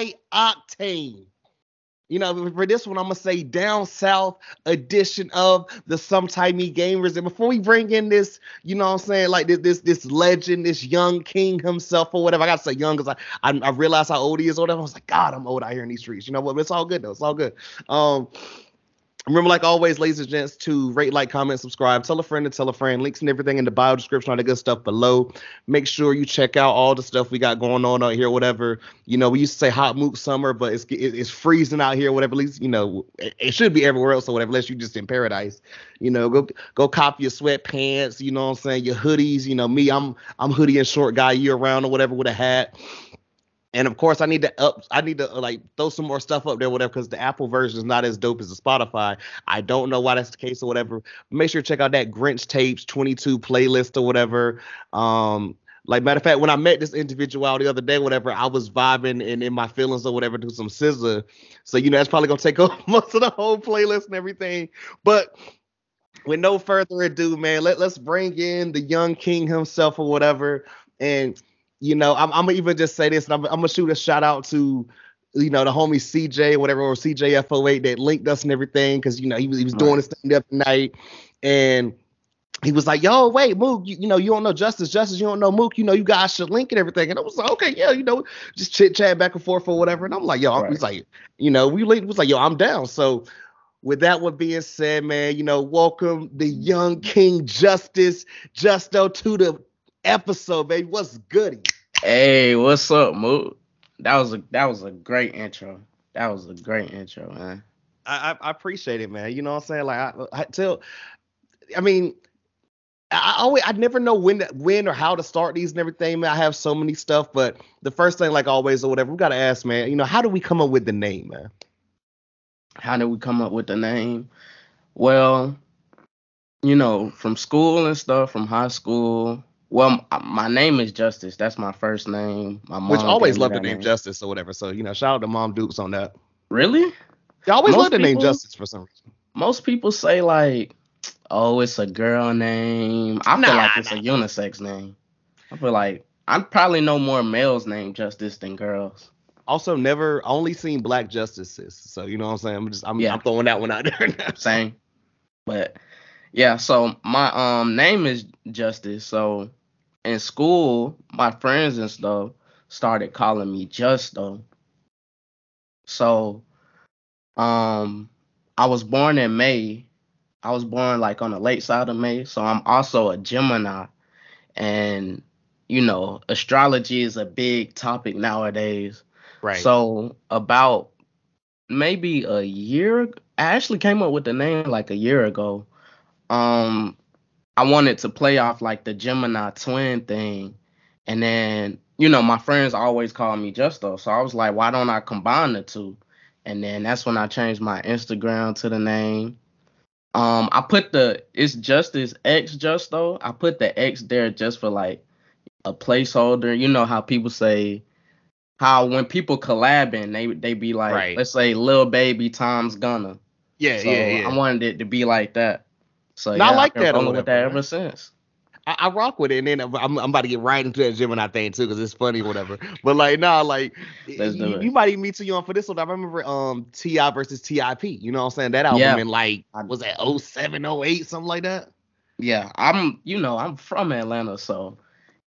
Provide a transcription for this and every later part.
high octane. You know, for this one, I'm gonna say down south edition of the Sometimey Gamers. And before we bring in this, you know what I'm saying, like this this this legend, this young king himself or whatever. I gotta say young because I, I I realized how old he is or whatever. I was like, God, I'm old out here in these streets. You know what? It's all good though. It's all good. Um Remember, like always, ladies and gents, to rate, like, comment, subscribe, tell a friend to tell a friend. Links and everything in the bio description, all the good stuff below. Make sure you check out all the stuff we got going on out here, whatever. You know, we used to say hot mook summer, but it's it's freezing out here, whatever. At least you know it, should be everywhere else or whatever, unless you're just in paradise. You know, go go cop your sweatpants. You know what I'm saying? Your hoodies. You know, me, I'm I'm hoodie and short guy year round or whatever with a hat. And of course, I need to up. I need to like throw some more stuff up there, whatever, because the Apple version is not as dope as the Spotify. I don't know why that's the case or whatever. Make sure to check out that Grinch Tapes 22 playlist or whatever. Um, like matter of fact, when I met this individual the other day, whatever, I was vibing and in my feelings or whatever to some SZA. So you know, that's probably gonna take up most of the whole playlist and everything. But with no further ado, man, let let's bring in the young king himself or whatever, and you know, I'm, I'm gonna even just say this, and I'm, I'm gonna shoot a shout out to you know, the homie CJ, whatever, or CJFO8 that linked us and everything, because you know he was he was doing his thing the other night, and he was like, "Yo, wait, Mook, you, you, know you don't know Justice, Justice, you don't know Mook, you know you guys should link and everything." And I was like, "Okay, yeah, you know, just chit chat back and forth or whatever." And I'm like, "Yo," right. was like, you know, we linked. Was like, "Yo, I'm down." So with that one being said, man, you know, welcome the young King Justice Justo to the episode, baby. What's goody? Hey, what's up, Mook? That was a that was a great intro. That was a great intro, man. I, I appreciate it, man. You know what I'm saying? Like I, I tell, I mean, I always I never know when to, when or how to start these and everything. Man, I have so many stuff, but the first thing, like always or whatever, we gotta ask, man. You know, how do we come up with the name, man? How did we come up with the name? Well, you know, from school and stuff, from high school, well, my name is Justice. That's my first name. My mom Which always loved the name, name, Justice or whatever. So you know, shout out to Mom Dukes on that. Really? They always love the name Justice for some reason. Most people say like, "Oh, it's a girl name." I nah, feel like it's nah. a unisex name. I feel like I probably know more males named Justice than girls. Also, never only seen black justices. So you know what I'm saying. I'm just I'm, yeah. I'm throwing that one out there. Same. But yeah, so my um name is Justice. So in school, my friends and stuff started calling me Justo. So, um, I was born in May. I was born like on the late side of May, so I'm also a Gemini. And you know, astrology is a big topic nowadays. Right. So about maybe a year, I actually came up with the name like a year ago. Um, I wanted to play off like the Gemini twin thing. And then, you know, my friends always call me Justo. So I was like, why don't I combine the two? And then that's when I changed my Instagram to the name. Um, I put the it's Justice X Justo. I put the X there just for like a placeholder. You know how people say how when people collabing, they they be like, right. let's say Lil Baby Tom's gonna. Yeah, so yeah, yeah. I wanted it to be like that. So yeah, I like that. I've with that ever since. I, I, rock with it, and then I'm, I'm about to get right into that Gemini thing too, because it's funny, whatever. But like, nah, like you, you, might even meet too young for this one. I remember um T.I. versus Tip. You know what I'm saying? That album yeah. in like was that 07, 08, something like that. Yeah, I'm. You know, I'm from Atlanta, so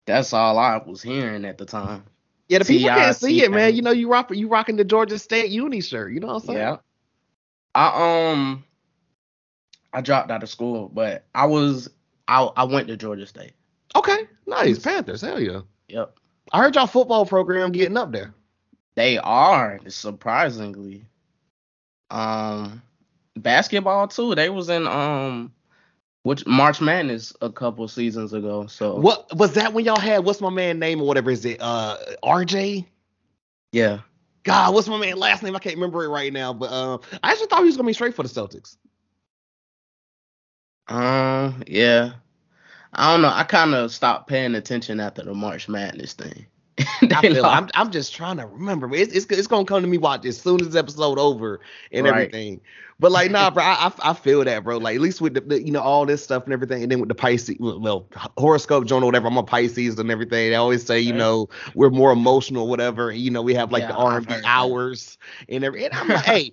that's all I was hearing at the time. Yeah, the people can't see it, man. You know, you rock you rocking the Georgia State Uni shirt. You know what I'm saying? Yeah. I um I dropped out of school, but I was I I went to Georgia State. Okay, nice Panthers. Hell yeah. Yep. I heard y'all football program getting up there. They are surprisingly. Um, basketball too. They was in um, which March Madness a couple seasons ago. So what was that when y'all had? What's my man name or whatever is it? Uh, RJ. Yeah. God, what's my man last name? I can't remember it right now, but uh, I actually thought he was gonna be straight for the Celtics. Um, yeah. I don't know. I kind of stopped paying attention after the March Madness thing. I feel I'm, I'm just trying to remember. It's, it's, it's gonna come to me watch as soon as episode over and right. everything. But like, nah, bro, I, I feel that, bro. Like at least with the, the, you know all this stuff and everything, and then with the Pisces, well, horoscope journal, whatever. I'm a Pisces and everything. They always say, you know, we're more emotional, whatever. You know, we have like yeah, the R&B hours that. and every. And I'm like, hey,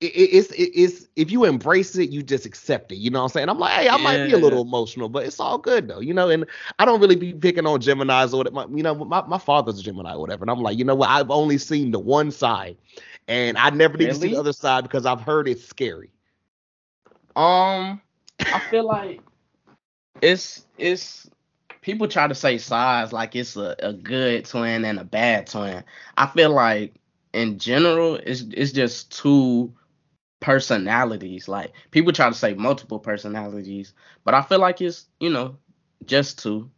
it's it, it's if you embrace it, you just accept it. You know what I'm saying? I'm like, hey, I yeah. might be a little emotional, but it's all good though. You know, and I don't really be picking on Gemini's or whatever. You know, my, my father's a Gemini or whatever, and I'm like, you know what? I've only seen the one side, and I never need to see the other side because I've heard it's scary. Um, I feel like it's it's people try to say size like it's a, a good twin and a bad twin. I feel like in general, it's it's just two personalities. Like people try to say multiple personalities, but I feel like it's, you know, just two.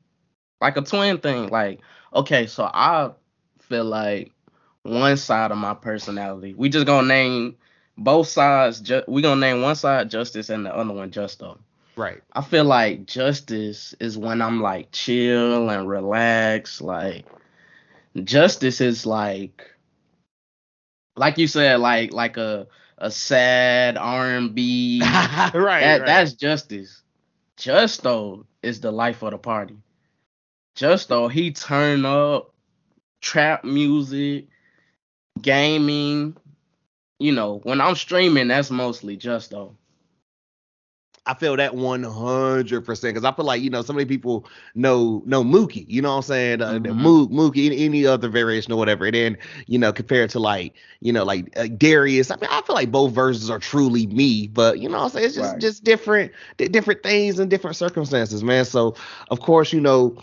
Like a twin thing. Like, okay, so I feel like one side of my personality. We just gonna name both sides. Ju- we gonna name one side justice and the other one justo. Right. I feel like justice is when I'm like chill and relax. Like justice is like, like you said, like like a a sad R and B. right, that, right. That's justice. Justo is the life of the party. Justo, he turn up trap music, gaming. You know, when I'm streaming, that's mostly Justo. I feel that one hundred percent because I feel like you know so many people know know Mookie, you know what I'm saying? Uh, mm-hmm. Mookie, any, any, other variation or whatever, and then you know compared to like you know like uh, Darius. I mean, I feel like both versions are truly me, but you know what I'm saying? It's just right. just different different things and different circumstances, man. So of course you know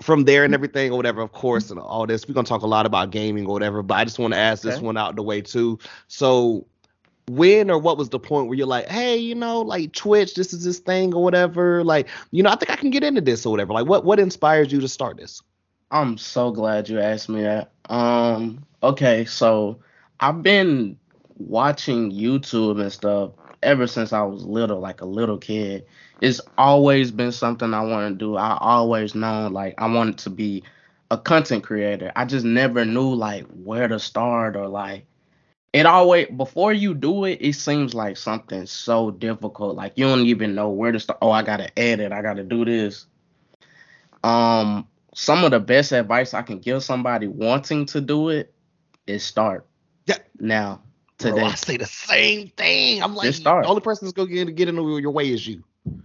from there and everything or whatever, of course, and all this, we're gonna talk a lot about gaming or whatever. But I just want to ask okay. this one out the way too. So when or what was the point where you're like, hey, you know, like Twitch, this is this thing or whatever. Like, you know, I think I can get into this or whatever. Like, what what inspires you to start this? I'm so glad you asked me that. Um, okay, so I've been watching YouTube and stuff ever since I was little, like a little kid. It's always been something I want to do. I always known like I wanted to be a content creator. I just never knew like where to start or like it always before you do it, it seems like something so difficult. Like you don't even know where to start. Oh, I gotta edit. I gotta do this. Um, some of the best advice I can give somebody wanting to do it is start. Yeah. Now today. Bro, I say the same thing. I'm like, the only person that's gonna get get in your way is you.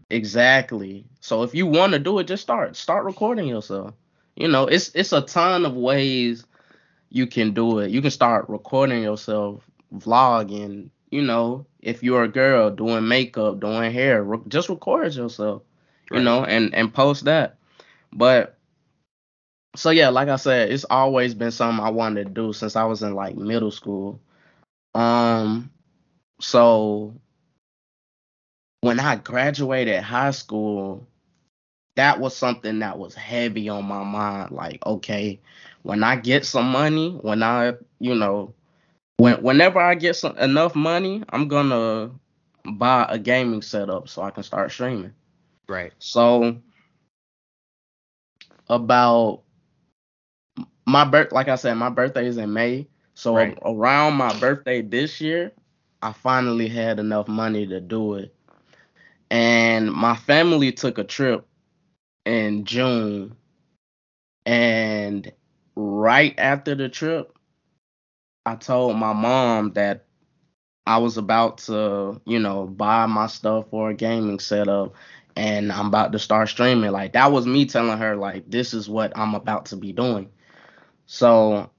Exactly. So if you want to do it, just start. Start recording yourself. You know, it's it's a ton of ways you can do it. You can start recording yourself, vlogging. You know, if you're a girl doing makeup, doing hair, re- just record yourself. Right. You know, and and post that. But so yeah, like I said, it's always been something I wanted to do since I was in like middle school. Um, so when I graduated high school, that was something that was heavy on my mind. Like, okay, when I get some money, when I, you know, when whenever I get some enough money, I'm gonna buy a gaming setup so I can start streaming. Right. So about my birth, like I said, my birthday is in May. So right. around my birthday this year, I finally had enough money to do it. And my family took a trip in June. And right after the trip, I told my mom that I was about to, you know, buy my stuff for a gaming setup and I'm about to start streaming. Like that was me telling her like this is what I'm about to be doing. So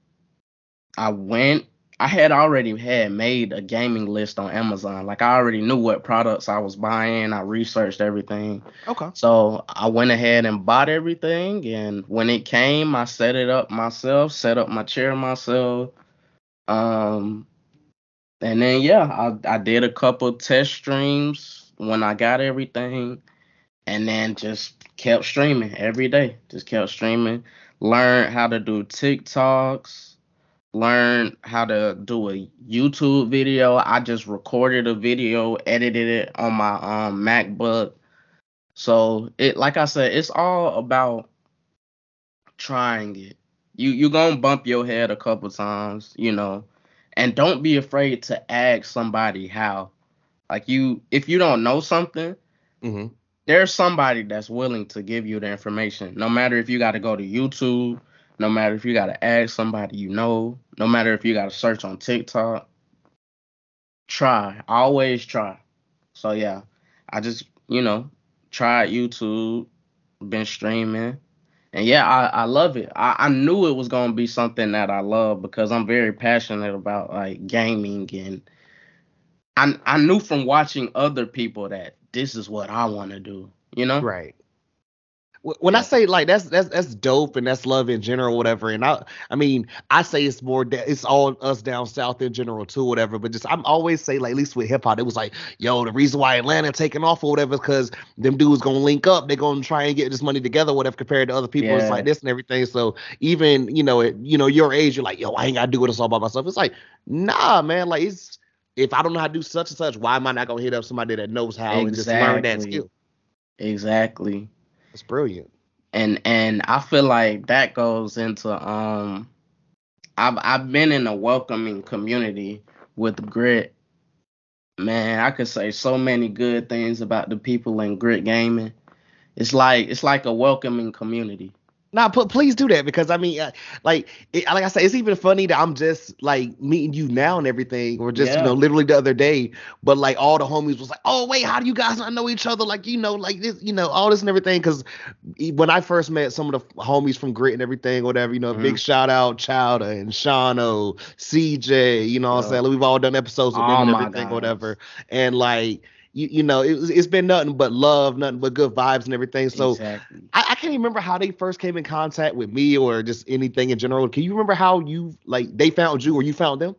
I went I had already had made a gaming list on Amazon. Like I already knew what products I was buying. I researched everything. Okay. So I went ahead and bought everything and when it came, I set it up myself, set up my chair myself. Um and then yeah, I I did a couple test streams when I got everything and then just kept streaming every day. Just kept streaming. Learned how to do TikToks learn how to do a YouTube video. I just recorded a video, edited it on my um MacBook. So it like I said, it's all about trying it. You you gonna bump your head a couple times, you know, and don't be afraid to ask somebody how. Like you, if you don't know something, Mm-hmm. there's somebody that's willing to give you the information. No matter if you got to go to YouTube, no matter if you got to ask somebody you know, no matter if you got to search on TikTok. Try, always try. So yeah, I just you know tried YouTube, been streaming, and yeah, I, I love it. I, I knew it was gonna be something that I love because I'm very passionate about like gaming and I I knew from watching other people that this is what I want to do. You know? Right. Wh- When I say like that's that's that's dope and that's love in general, whatever. And I I mean I say it's more da- it's all us down south in general too, whatever. But just I'm always say like at least with hip hop, it was like yo the reason why Atlanta taking off or whatever is because them dudes gonna link up, they're gonna try and get this money together, whatever. Compared to other people, it's like this and everything. So even you know it, you know your age, you're like yo I ain't gotta do it it's all by myself. It's like nah man, like it's if I don't know how to do such and such, why am I not gonna hit up somebody that knows how and just learn that skill? Exactly. It's brilliant. and and I feel like that goes into um I've I've been in a welcoming community with grit. Man, I could say so many good things about the people in grit gaming. It's like it's like a welcoming community. Nah, put please do that because I mean, uh, like, it, like I said, it's even funny that I'm just like meeting you now and everything, or just you know, literally the other day. But like, all the homies was like, "Oh wait, how do you guys not know each other?" Like, you know, like this, you know, all this and everything. Because when I first met some of the homies from Grit and everything, whatever, you know, big Mhm. shout out Chowder and Shano, CJ. You know, what I'm Yeah. saying we've all done episodes with them Oh and everything, whatever. And like, you, you know, it, it's been nothing but love, nothing but good vibes and everything. So. exactly. I, I can't even remember how they first came in contact with me or just anything in general. Can you remember how you like they found you or you found them?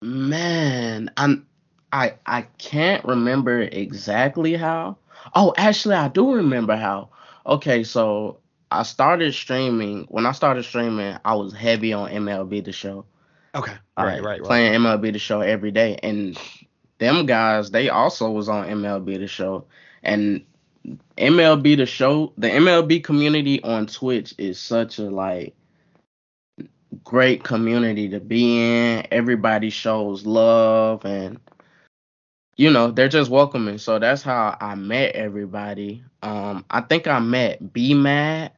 Man, I'm I I can't remember exactly how. Oh, actually I do remember how. Okay, so I started streaming. When I started streaming, I was heavy on MLB the show. Okay. Like, Playing MLB the show every day. And them guys, they also was on MLB the show. And MLB the show, the MLB community on Twitch is such a like great community to be in. Everybody shows love and you know, they're just welcoming. So that's how I met everybody. Um I think I met B Mad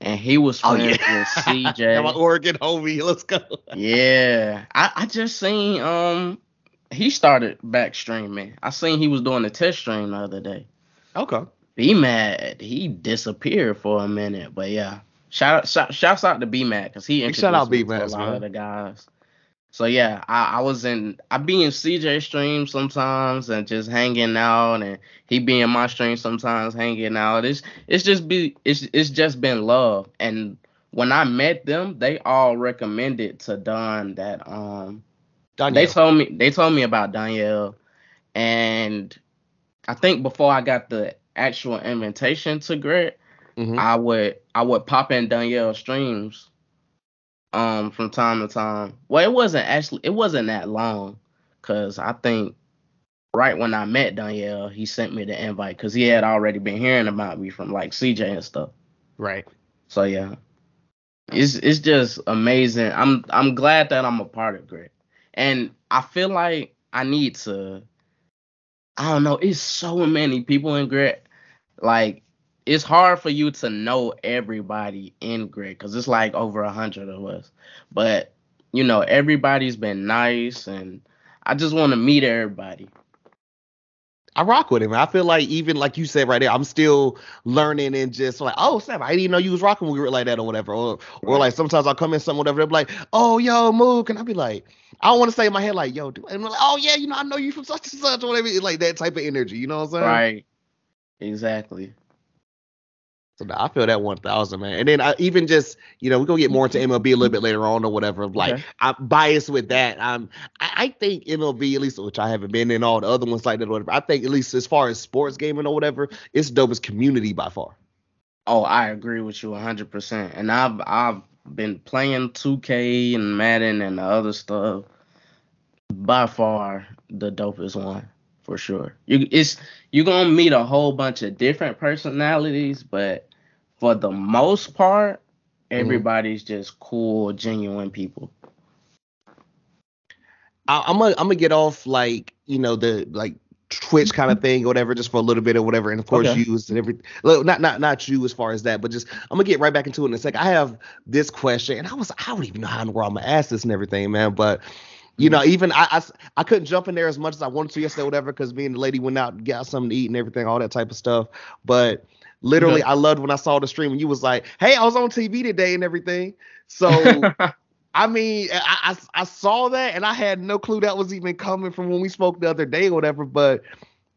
and he was Oh yeah. with CJ. My Oregon homie. Let's go. Yeah, I, I just seen um he started back streaming. I seen he was doing a test stream the other day. Okay. B Mad, he disappeared for a minute, but yeah. Shout out shout, shouts out to B Mad because he introduced shout out me to a lot man. of the guys. So yeah, I, I was in I be in CJ stream sometimes and just hanging out and he be in my stream sometimes hanging out. It's it's just be it's it's just been love. And when I met them, they all recommended to Don that um they told me they told me about Danielle, and I think before I got the actual invitation to Grit, Mhm. I would I would pop in Danielle streams, um, from time to time. Well, it wasn't actually it wasn't that long, cause I think right when I met Danielle, he sent me the invite, cause he had already been hearing about me from like CJ and stuff. Right. So yeah, it's it's just amazing. I'm I'm glad that I'm a part of Grit, and I feel like I need to. I don't know. It's so many people in Grit. Like it's hard for you to know everybody in Grit because it's like over a hundred of us. But you know, everybody's been nice, and I just want to meet everybody. I rock with him. I feel like even like you said right there, I'm still learning and just like, oh Sam, I didn't even know you was rocking with Grit like that or whatever. Or or like sometimes I'll come in something whatever, they'll be like, oh yo, move. Can I be like, I don't want to say in my head like, yo, do and I'm like, oh yeah, you know, I know you from such and such or whatever. It's like that type of energy, you know what I'm saying? Right. Exactly. So nah, I feel that one thousand, man. And then I even just, you know, we're gonna get more into MLB a little bit later on or whatever. Like Okay. I'm biased with that. I'm I, I think MLB, at least which I haven't been in all the other ones like that or whatever. I think at least as far as sports gaming or whatever, it's the dopest community by far. Oh, I agree with you 100%. And I've I've been playing 2K and Madden and the other stuff. By far the dopest one for sure. You it's you're going to meet a whole bunch of different personalities, but for the most part, mm-hmm. Everybody's just cool, genuine people. I, I'm gonna I'm gonna get off like you know the like Twitch kind of thing or whatever, just for a little bit or whatever, and of course Okay. use and every not not not you as far as that, but just I'm gonna get right back into it in a second. I have this question, and I was I don't even know how in the world I'm gonna ask this and everything, man, but. You know, mm-hmm. even I, I, I couldn't jump in there as much as I wanted to yesterday, whatever, because me and the lady went out and got something to eat and everything, all that type of stuff. But literally, I loved when I saw the stream and you was like, "Hey, I was on TV today and everything." So I mean, I, I I saw that and I had no clue that was even coming from when we spoke the other day or whatever. But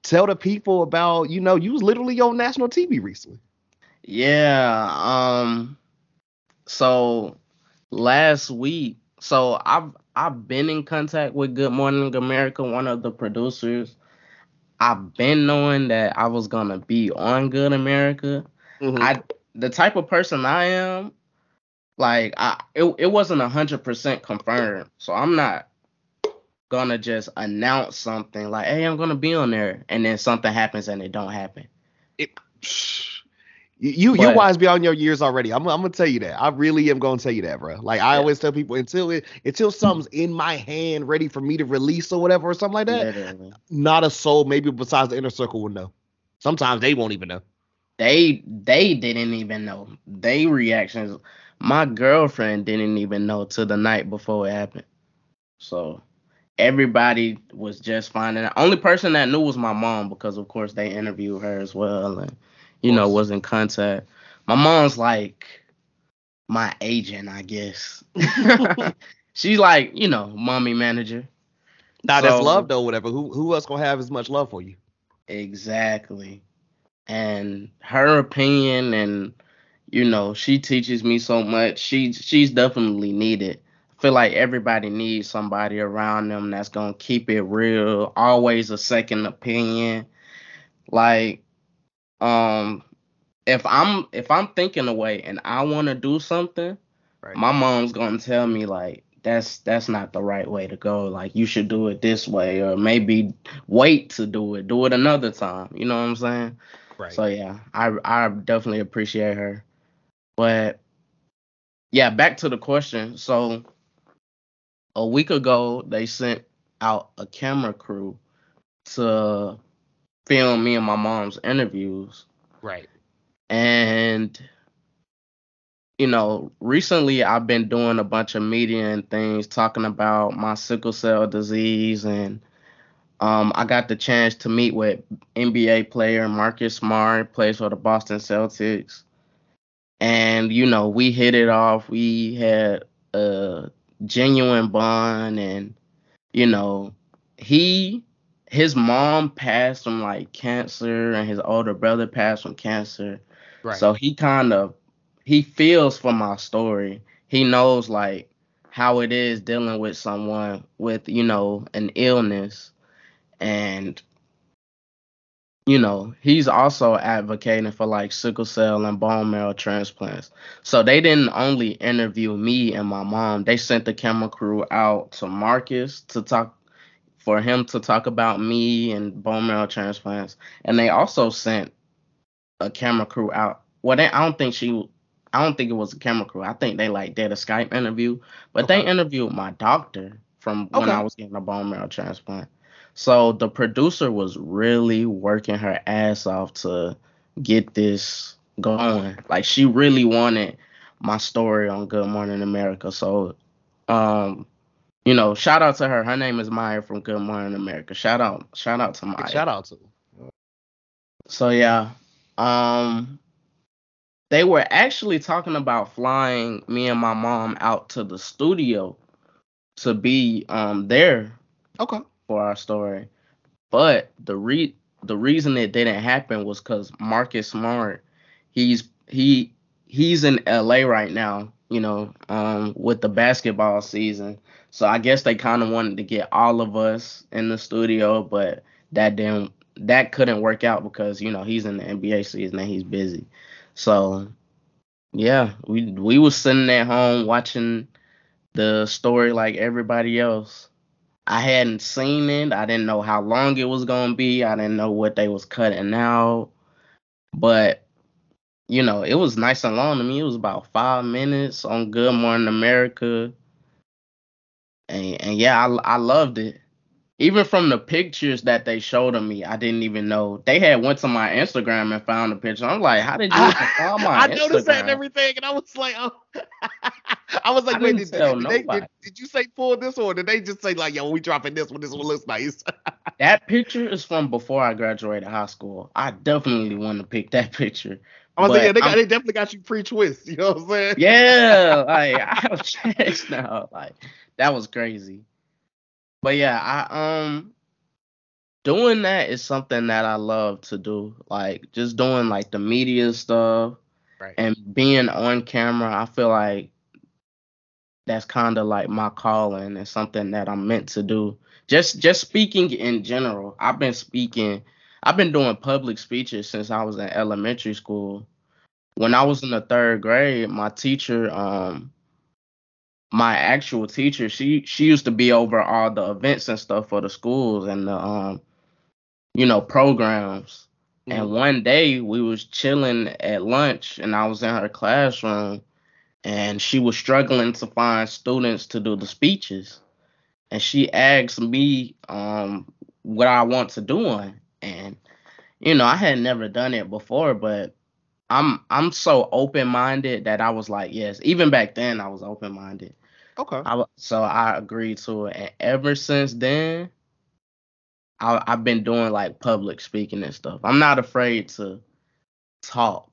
tell the people about, you know, you was literally on national TV recently. Yeah, um so last week, so I've I've been in contact with Good Morning America, one of the producers. I've been knowing that I was gonna be on Good America. Mm-hmm. I the type of person I am, like I it, it wasn't a hundred percent confirmed. So I'm not gonna just announce something like, hey, I'm gonna be on there, and then something happens and it don't happen. you you, you But- wise beyond your years already. I'm, I'm gonna tell you that. I really am gonna tell you that, bro. Like I Yeah. always tell people, until it until something's in my hand, ready for me to release or whatever or something like that, Literally. not a soul, maybe besides the inner circle, will know. Sometimes they won't even know. they they didn't even know they reactions my girlfriend didn't even know till the night before it happened so everybody was just finding out only person that knew was my mom because of course they interviewed her as well and you know was in contact my mom's like my agent i guess she's like you know mommy manager Now that's love though, whatever. Who who else gonna have as much love for you? Exactly. And her opinion and you know, she teaches me so much. She she's definitely needed. I feel like everybody needs somebody around them that's going to keep it real, always a second opinion. Like um if I'm if I'm thinking away and I want to do something, Right. my mom's to tell me like that's that's not the right way to go. Like you should do it this way or maybe wait to do it. Do it another time. You know what I'm saying? right. So yeah, I I definitely appreciate her. But yeah, back to the question. So a week ago they sent out a camera crew to film me and my mom's interviews. right. And you know, recently I've been doing a bunch of media and things talking about my sickle cell disease and um I got the chance to meet with NBA player Marcus Smart, plays for the Boston Celtics. And you know, we hit it off. We had a genuine bond and you know, he his mom passed from like cancer and his older brother passed from cancer. Right. So he kind of he feels for my story. He knows like how it is dealing with someone with, you know, an illness and you know, he's also advocating for like sickle cell and bone marrow transplants. So they didn't only interview me and my mom, they sent the camera crew out to Marcus to talk for him to talk about me and bone marrow transplants. And they also sent a camera crew out. Well, they, I don't think she, I don't think it was a camera crew. I think they like did a Skype interview, but they interviewed my doctor from when I was getting a bone marrow transplant. So the producer was really working her ass off to get this going. Like she really wanted my story on Good Morning America. So, um, you know, shout out to her. Her name is Maya from Good Morning America. Shout out, shout out to Maya. Shout out to. So yeah, um, they were actually talking about flying me and my mom out to the studio to be um there Okay. for our story, but the re the reason it didn't happen was because Marcus Smart, he's he he's in LA right now, you know, um, with the basketball season. So I guess they kind of wanted to get all of us in the studio, but that didn't that couldn't work out because you know he's in the NBA season and he's busy. So yeah, we we was sitting at home watching the story like everybody else. I hadn't seen it. I didn't know how long it was gonna be. I didn't know what they was cutting out. But you know, it was nice and long to me. It was about five minutes on Good Morning America. And and yeah, I I loved it. Even from the pictures that they showed of me, I didn't even know they had went to my Instagram and found the picture. I'm like, how did you find my I Instagram? noticed that and everything, and I was like, oh. I was like, I wait, did, they, did, did you say pull this or did they just say like, yo, we dropping this one? This one looks nice. That picture is from before I graduated high school. I definitely want to pick that picture. I was like, yeah, they, got, they definitely got you pre-twist. You know what I'm saying? yeah, like I have checks now. Like that was crazy. But yeah, I um doing that is something that I love to do. Like just doing like the media stuff Right. and being on camera. I feel like that's kind of like my calling and something that I'm meant to do. Just just speaking in general. I've been speaking. I've been doing public speeches since I was in elementary school. When I was in the third grade, my teacher, um, my actual teacher, she she used to be over all the events and stuff for the schools and the um, you know, programs. And Mhm. one day we was chilling at lunch and I was in her classroom and she was struggling to find students to do the speeches. And she asked me um what I want to do on. And you know, I had never done it before, but I'm I'm so open minded that I was like, yes, even back then I was open minded. Okay. I so I agreed to it, and ever since then, I, I've been doing like public speaking and stuff. I'm not afraid to talk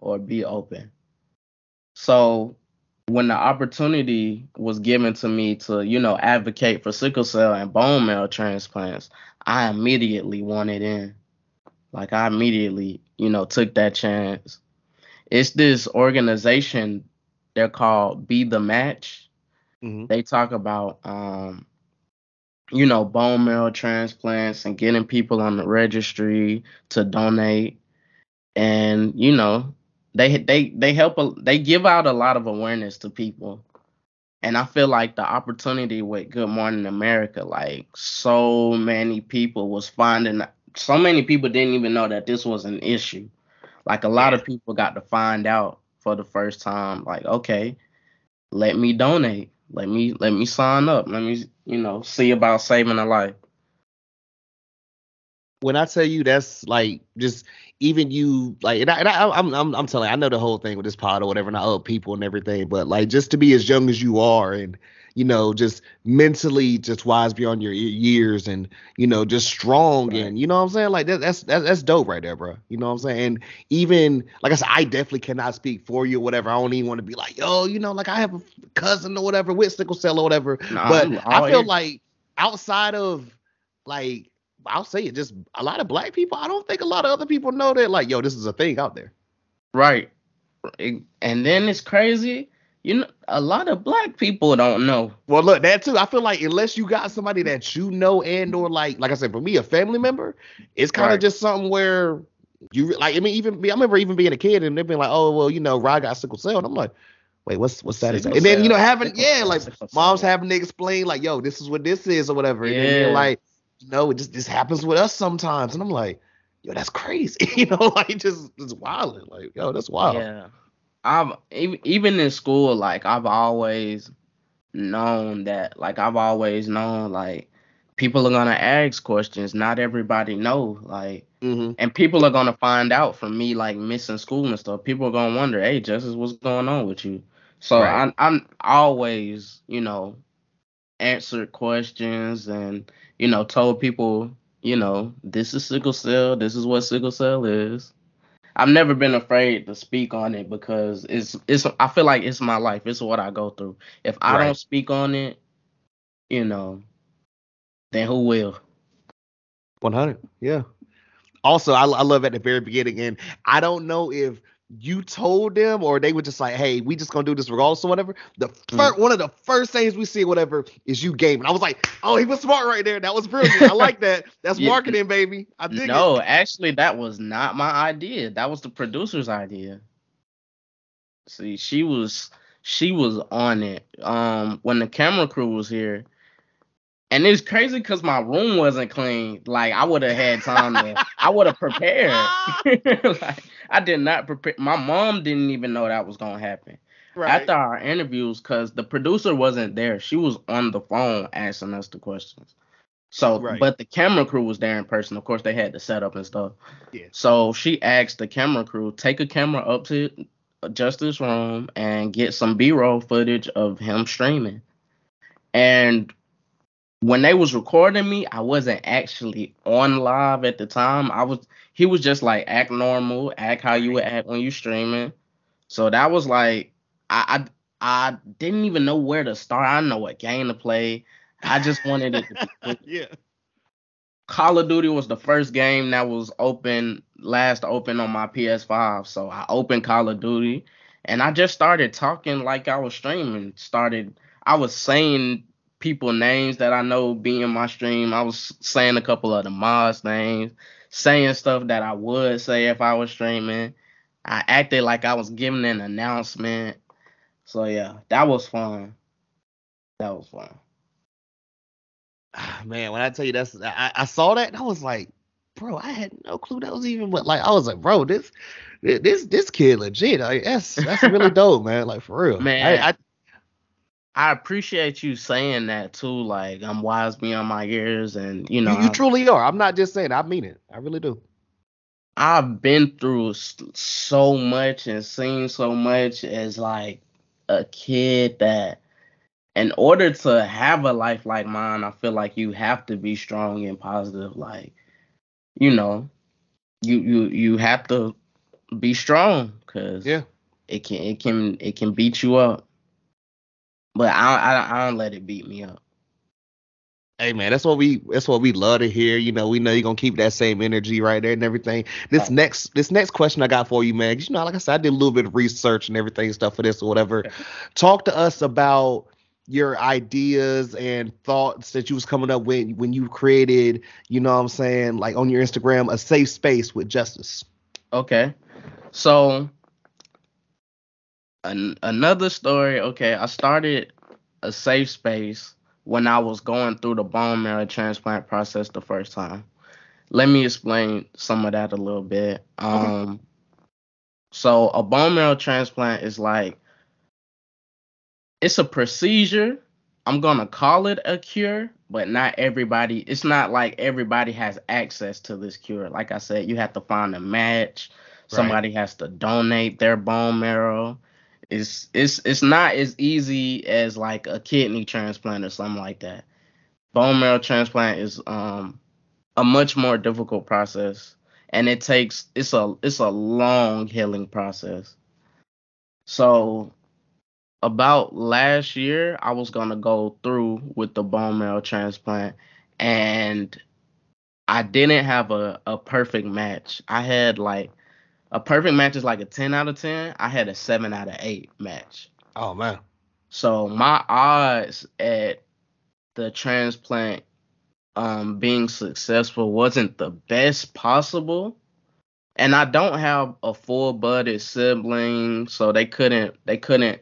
or be open. So when the opportunity was given to me to, you know, advocate for sickle cell and bone marrow transplants, I immediately wanted in. Like I immediately, you know, took that chance. It's this organization. They're called Be the Match hmm they talk about um you know bone marrow transplants and getting people on the registry to donate. And you know they they they help a, they give out a lot of awareness to people. And i feel like the opportunity with good morning america like so many people was finding so many people didn't even know that this was an issue. Like a lot of people got to find out for the first time like okay let me donate let me let me sign up. Let me you know see about saving a life. When I tell you that's like just even you like, and I, and I I'm I'm I'm telling you, I know the whole thing with this pod or whatever, and I people and everything, but like just to be as young as you are and you know just mentally just wise beyond your years and you know just strong Right. and you know what I'm saying like that, that's that's that's dope right there, bro. You know what I'm saying? And even like I said, I definitely cannot speak for you or whatever. I don't even want to be like, yo, you know, like I have a cousin or whatever with sickle cell or whatever. Nah, but I'm all I feel like outside of like I'll say it, just a lot of black people. I don't think a lot of other people know that like, yo, this is a thing out there. right and then it's crazy you know a lot of black people don't know Well, look, that too. I feel like unless you got somebody that you know and or like, like I said, for me, a family member, it's kind of Right. just something where you like. I mean, even I remember even being a kid and they've been like, oh, well, you know, Rod got sickle cell, and I'm like, wait, what's what's that? Sickle? And then you know, having sickle yeah, like moms having to explain like, yo, this is what this is or whatever. And then you're Yeah. like, you know, it just this happens with us sometimes, and I'm like, yo, that's crazy. you know, like just it's wild. Like, yo, that's wild. Yeah. I've even in school, like I've always known that like I've always known like people are gonna ask questions. Not everybody know. Like hmm and people are gonna find out from me like missing school and stuff. People are gonna wonder, hey Justice, what's going on with you? So Right. I'm I'm always, you know, answered questions and, you know, told people, you know, this is sickle cell, this is what sickle cell is. I've never been afraid to speak on it because it's it's I feel like it's my life. It's what I go through. If I Right. don't speak on it, you know, then who will? 100. Yeah. Also, I, I love at the very beginning, and I don't know if you told them or they were just like, "Hey, we just gonna do this regardless or whatever." The first one of the first things we see, whatever, is you gaming. I was like, "Oh, he was smart right there. That was brilliant. I like that. That's Yeah. marketing, baby. I dig No, it." actually, that was not my idea. That was the producer's idea. See, she was she was on it. Um, when the camera crew was here, And it's crazy because my room wasn't clean. Like I would have had time to, I would have prepared. like I did not prepare. My mom didn't even know that was gonna happen. Right. After our interviews, because the producer wasn't there, she was on the phone asking us the questions. So, right. but the camera crew was there in person. Of course, they had the setup and stuff. Yeah. So she asked the camera crew, take a camera up to Justice room and get some B-roll footage of him streaming. And when they was recording me, I wasn't actually on live at the time. I was he was just like act normal, act how you would act when you streaming. So that was like I I, I didn't even know where to start. I know what game to play. I just wanted it to be Yeah. Call of Duty was the first game that was open last open on my PS5. So I opened Call of Duty and I just started talking like I was streaming. Started I was saying people names that I know be in my stream. I was saying a couple of the mods names, saying stuff that I would say if I was streaming. I acted like I was giving an announcement. So yeah, that was fun. That was fun. Man, when I tell you that's I, I saw that I was like, bro, I had no clue that was even what like I was like, bro, this this this kid legit. Like, that's that's really dope, man. Like for real. Man, I, I I appreciate you saying that too. Like I'm wise beyond my years, and you know you, you truly are. I'm not just saying. I mean it. I really do. I've been through so much and seen so much as like a kid that in order to have a life like mine, I feel like you have to be strong and positive. Like, you know, you you you have to be strong because yeah, it can it can it can beat you up. But I, I I don't let it beat me up. Hey man, that's what we that's what we love to hear. You know, we know you're gonna keep that same energy right there and everything. This right. next this next question I got for you, man. You know, like I said, I did a little bit of research and everything stuff for this or whatever. Talk to us about your ideas and thoughts that you was coming up with when you created, you know what I'm saying, like on your Instagram, a safe space with justice. Okay. So an- another story. Okay, I started a safe space when I was going through the bone marrow transplant process the first time. Let me explain some of that a little bit. Um, okay. so a bone marrow transplant is like it's a procedure. I'm gonna call it a cure, but not everybody. It's not like everybody has access to this cure. Like I said, you have to find a match. Somebody right. has to donate their bone marrow it's it's it's not as easy as like a kidney transplant or something like that. Bone marrow transplant is um a much more difficult process and it takes it's a it's a long healing process. So about last year I was going to go through with the bone marrow transplant and I didn't have a, a perfect match. I had like a perfect match is like a 10 out of 10. I had a 7 out of 8 match. Oh, man. So my odds at the transplant um, being successful wasn't the best possible. And I don't have a full blooded sibling, so they couldn't they couldn't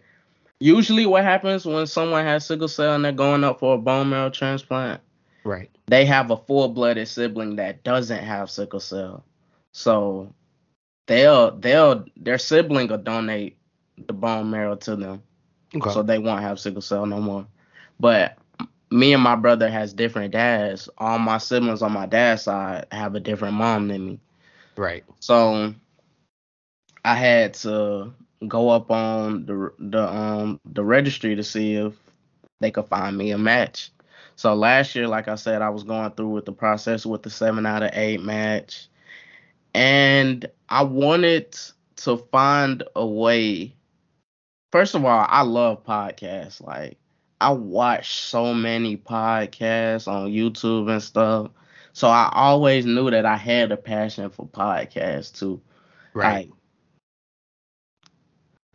usually what happens when someone has sickle cell and they're going up for a bone marrow transplant. Right. They have a full blooded sibling that doesn't have sickle cell. So they'll they'll their sibling will donate the bone marrow to them, okay. so they won't have sickle cell no more. But me and my brother has different dads. All my siblings on my dad's side have a different mom than me. Right. So I had to go up on the the um the registry to see if they could find me a match. So last year, like I said, I was going through with the process with the seven out of eight match and I wanted to find a way. First of all, I love podcasts. Like I watch so many podcasts on YouTube and stuff. So I always knew that I had a passion for podcasts too. Right. Like,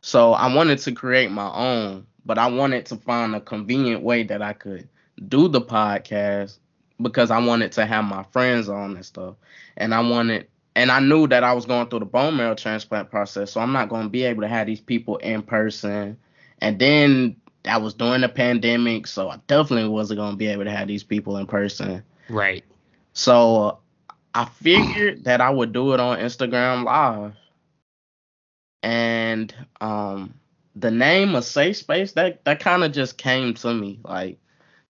so I wanted to create my own, but I wanted to find a convenient way that I could do the podcast because I wanted to have my friends on and stuff. And I wanted and I knew that I was going through the bone marrow transplant process, so I'm not going to be able to have these people in person. And then that was during the pandemic, so I definitely wasn't gonna be able to have these people in person. Right. So I figured that I would do it on Instagram Live, and um, the name of Safe Space that that kind of just came to me. Like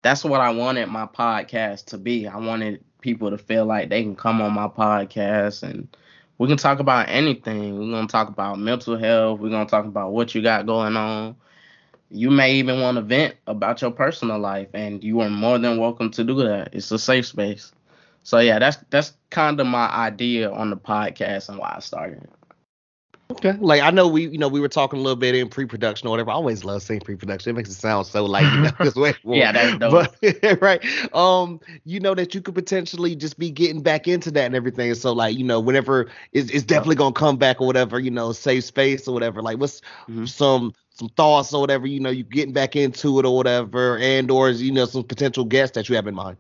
that's what I wanted my podcast to be. I wanted people to feel like they can come on my podcast and we can talk about anything. We're gonna talk about mental health. We're gonna talk about what you got going on. You may even want to vent about your personal life, and you are more than welcome to do that. It's a safe space. So yeah, that's that's kind of my idea on the podcast and why I started. Okay. Like I know we, you know, we were talking a little bit in pre-production or whatever. I always love saying pre-production. It makes it sound so like you know, it's way yeah, that's dope. But, right. Um, you know that you could potentially just be getting back into that and everything. So like, you know, whenever it's, it's definitely gonna come back or whatever, you know, safe space or whatever. Like, what's mm-hmm. some some thoughts or whatever? You know, you getting back into it or whatever, and or you know some potential guests that you have in mind.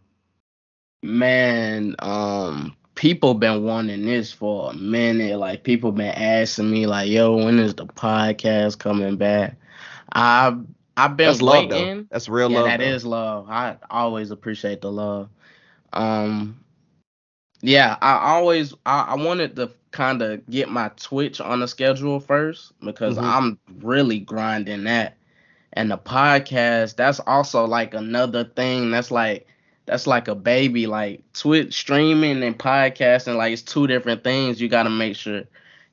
Man, um, people been wanting this for a minute. Like people been asking me, like, "Yo, when is the podcast coming back?" I've I've been That's waiting. love, though. That's real yeah, love. That though. is love. I always appreciate the love. Um, yeah, I always I, I wanted to kind of get my Twitch on the schedule first because Mhm. I'm really grinding that. And the podcast, that's also like another thing that's like that's like a baby like Twitch streaming and podcasting like it's two different things. You got to make sure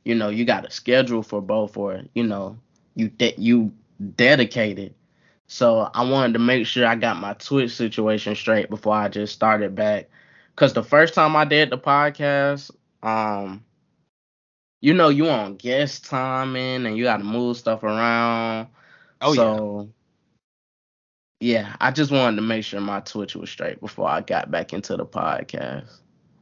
you know you got a schedule for both or you know you de- you dedicated. So I wanted to make sure I got my Twitch situation straight before I just started back. Cause the first time I did the podcast, um, you know, you on guest timing and you got to move stuff around. Oh so, yeah. I just wanted to make sure my Twitch was straight before I got back into the podcast.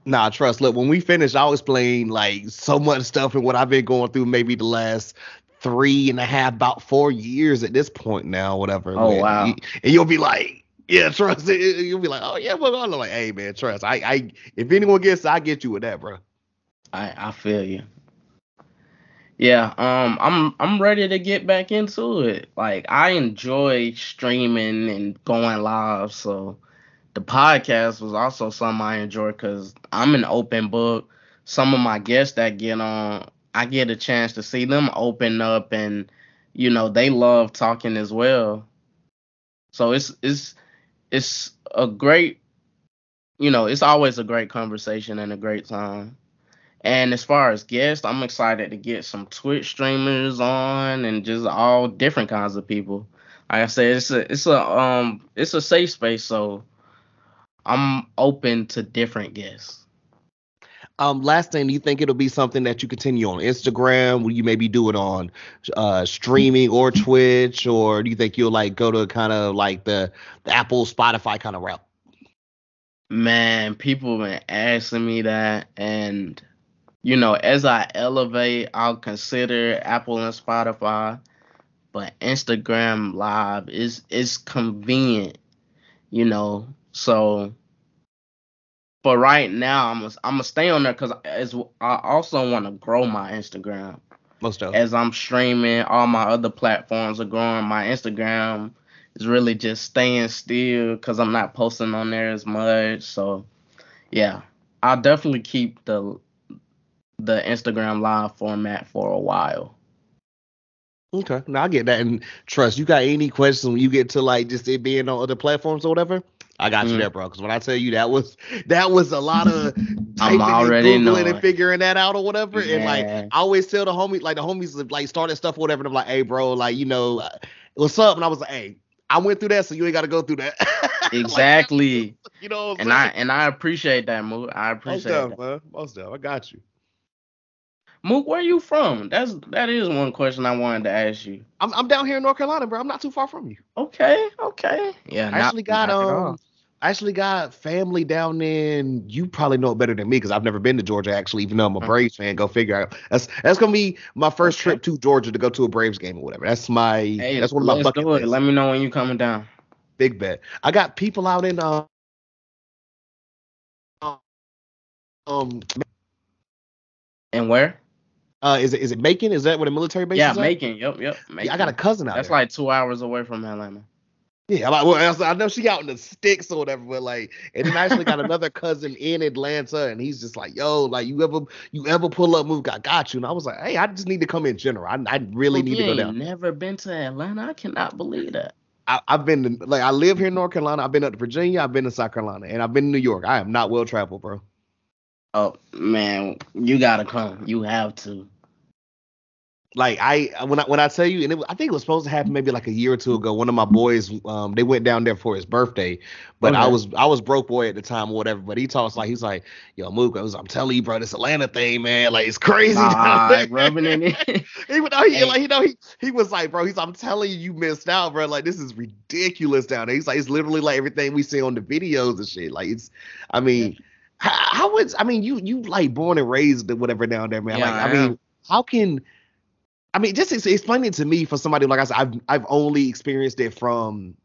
Nah, trust. Look, when we finish, I'll explain like so much stuff and what I've been going through maybe the last three and a half, about four years at this point now, whatever. Oh, man. wow. And you'll be like, yeah, trust. You'll be like, oh yeah, well, I'm like, hey man, trust. I, I, if anyone gets, I get you with that, bro. I I feel you. Yeah, um I'm I'm ready to get back into it. Like I enjoy streaming and going live, so the podcast was also something I enjoy cuz I'm an open book. Some of my guests that get on, I get a chance to see them open up and you know, they love talking as well. So it's it's it's a great you know, it's always a great conversation and a great time. And as far as guests, I'm excited to get some Twitch streamers on and just all different kinds of people. Like I said, it's a it's a um it's a safe space, so I'm open to different guests. Um, last thing, do you think it'll be something that you continue on Instagram? Will you maybe do it on uh streaming or Twitch, or do you think you'll like go to kind of like the, the Apple, Spotify kind of route? Man, people been asking me that, and you know, as I elevate, I'll consider Apple and Spotify, but Instagram Live is is convenient, you know. So, but right now, I'm gonna I'm gonna stay on there because as I also want to grow my Instagram Most of as I'm streaming. All my other platforms are growing. My Instagram is really just staying still because I'm not posting on there as much. So, yeah, I'll definitely keep the the Instagram live format for a while. Okay, now I get that. And trust, you got any questions when you get to like just it being on other platforms or whatever? I got you Mm. there, bro. Because when I tell you that was that was a lot of typing already and googling knowing. and figuring that out or whatever. And like I always tell the homies, like the homies like started stuff or whatever. And I'm like, hey, bro, like you know, uh, what's up? And I was like, hey, I went through that, so you ain't got to go through that. Like, Exactly. you know, I'm and I and I appreciate that, Mook. I most appreciate of, that. man, most of, them I got you. Mook, where are you from? That's that is one question I wanted to ask you. I'm I'm down here in North Carolina, bro. I'm not too far from you. Okay, okay. Yeah, I not- actually got not um I actually got family down in you probably know it better than me because I've never been to Georgia actually, even though I'm a Mhm. Braves fan. Go figure out. That's that's gonna be my first trip to Georgia to go to a Braves game or whatever. That's my Hey, that's one of my bucket do. Let me know when you coming down. Big bet. I got people out in uh, um And where? Uh, is it is it Macon? Is that where the military base Yeah, is? Macon. Yep, yep. Macon. Yeah, I got a cousin out there. That's there. like two hours away from Atlanta. Yeah, like, well, I know she out in the sticks or whatever, but like, and then I actually got another cousin in Atlanta, and he's just like, "Yo, like, you ever, you ever pull up, move, I got you." And I was like, "Hey, I just need to come in general. I, I really Look, need to go down. Never been to Atlanta. I cannot believe that. I, I've been, to, like, I live here in North Carolina. I've been up to Virginia. I've been to South Carolina, and I've been to New York. I am not well traveled, bro. Oh man, you gotta come. You have to. Like, I when I when I tell you, and it, I think it was supposed to happen maybe like a year or two ago. One of my boys, um, they went down there for his birthday, but I was I was broke boy at the time or whatever. But he talks like he's like, "Yo, Mook, I was- I'm telling you, bro, this Atlanta thing, man, like it's crazy." down Nah, there." rubbing it in. Even though he like you know he he was like, bro, he's I'm telling you, you missed out, bro. Like this is ridiculous down there. He's like, it's literally like everything we see on the videos and shit. Like it's, I mean, how, how is I mean you you like born and raised or whatever down there, man. Yeah, like I, I mean, how can I mean just explain it to me for somebody like I said, I've I've only experienced it from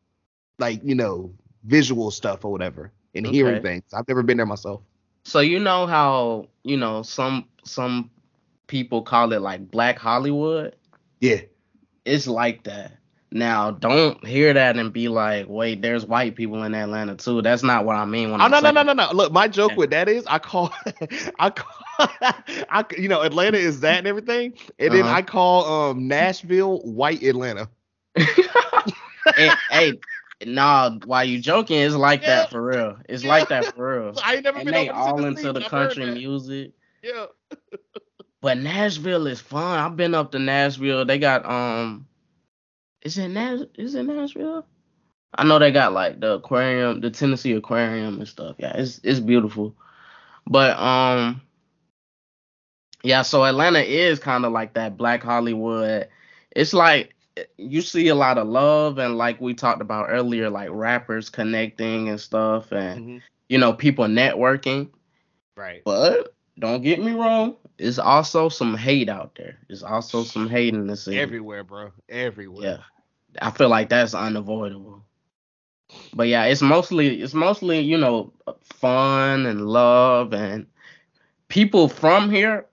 like you know visual stuff or whatever and hearing things. I've never been there myself. So you know how you know some some people call it like Black Hollywood. Yeah. It's like that. Now, don't hear that and be like, "Wait, there's white people in Atlanta too." That's not what I mean when Oh I'm no no saying. no no no! Look, my joke Yeah. with that is I call, I call, I you know Atlanta is that and everything, and then Uh-huh. I call um Nashville white Atlanta. hey, hey, nah, while you joking, it's like Yeah. that for real. It's like that for real. I ain't never And been they all into the but I've heard country music. Yeah. But Nashville is fun. I've been up to Nashville. They got um is it Nash is it Nashville? I know they got like the aquarium, the Tennessee aquarium and stuff. Yeah, it's it's beautiful. But um yeah, so Atlanta is kind of like that black Hollywood. It's like you see a lot of love and like we talked about earlier like rappers connecting and stuff and Mhm. you know people networking. Right. But don't get me wrong, it's also some hate out there. It's also some hate in the city. Everywhere, bro. Everywhere. yeah, I feel like that's unavoidable. But yeah, it's mostly it's mostly you know fun and love and people from here.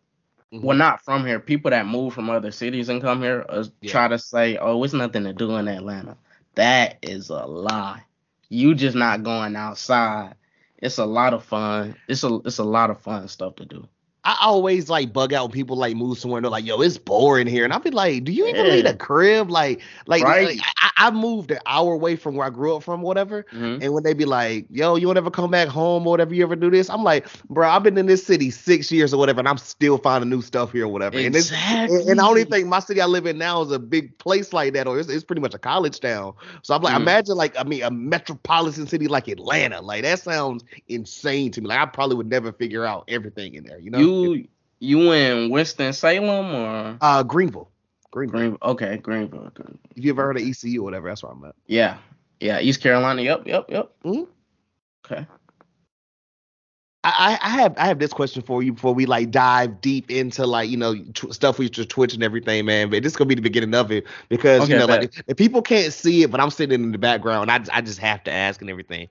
Mhm. Well, not from here. People that move from other cities and come here uh, Yeah. try to say, "Oh, it's nothing to do in Atlanta." That is a lie. You just not going outside. It's a lot of fun. It's a it's a lot of fun stuff to do. I always like bug out when people like move somewhere and they're like, "Yo, it's boring here," and I'll be like, "Do you even Yeah. the crib?" Like, like, Right. like, I, I moved an hour away from where I grew up from, whatever. Mhm. And when they be like, "Yo, you don't ever come back home or whatever, you ever do this?" I'm like, "Bro, I've been in this city six years or whatever, and I'm still finding new stuff here or whatever." Exactly. and, and I only think my city I live in now is a big place like that, or it's, it's pretty much a college town. So I'm like, Mhm. imagine like I mean a metropolitan city like Atlanta, like that sounds insane to me. Like I probably would never figure out everything in there, you know? you you in Winston Salem or uh Greenville, Greenville. Green? Okay, Greenville. Greenville. If you ever heard of ECU or whatever, that's where I'm at. Yeah, yeah, East Carolina. Yep, yep, yep. Mhm. Okay. I, I have I have this question for you before we like dive deep into like you know tw- stuff with your Twitch and everything, man. But this is gonna be the beginning of it because you Okay, know like bet. if, if people can't see it, but I'm sitting in the background, I I just have to ask and everything.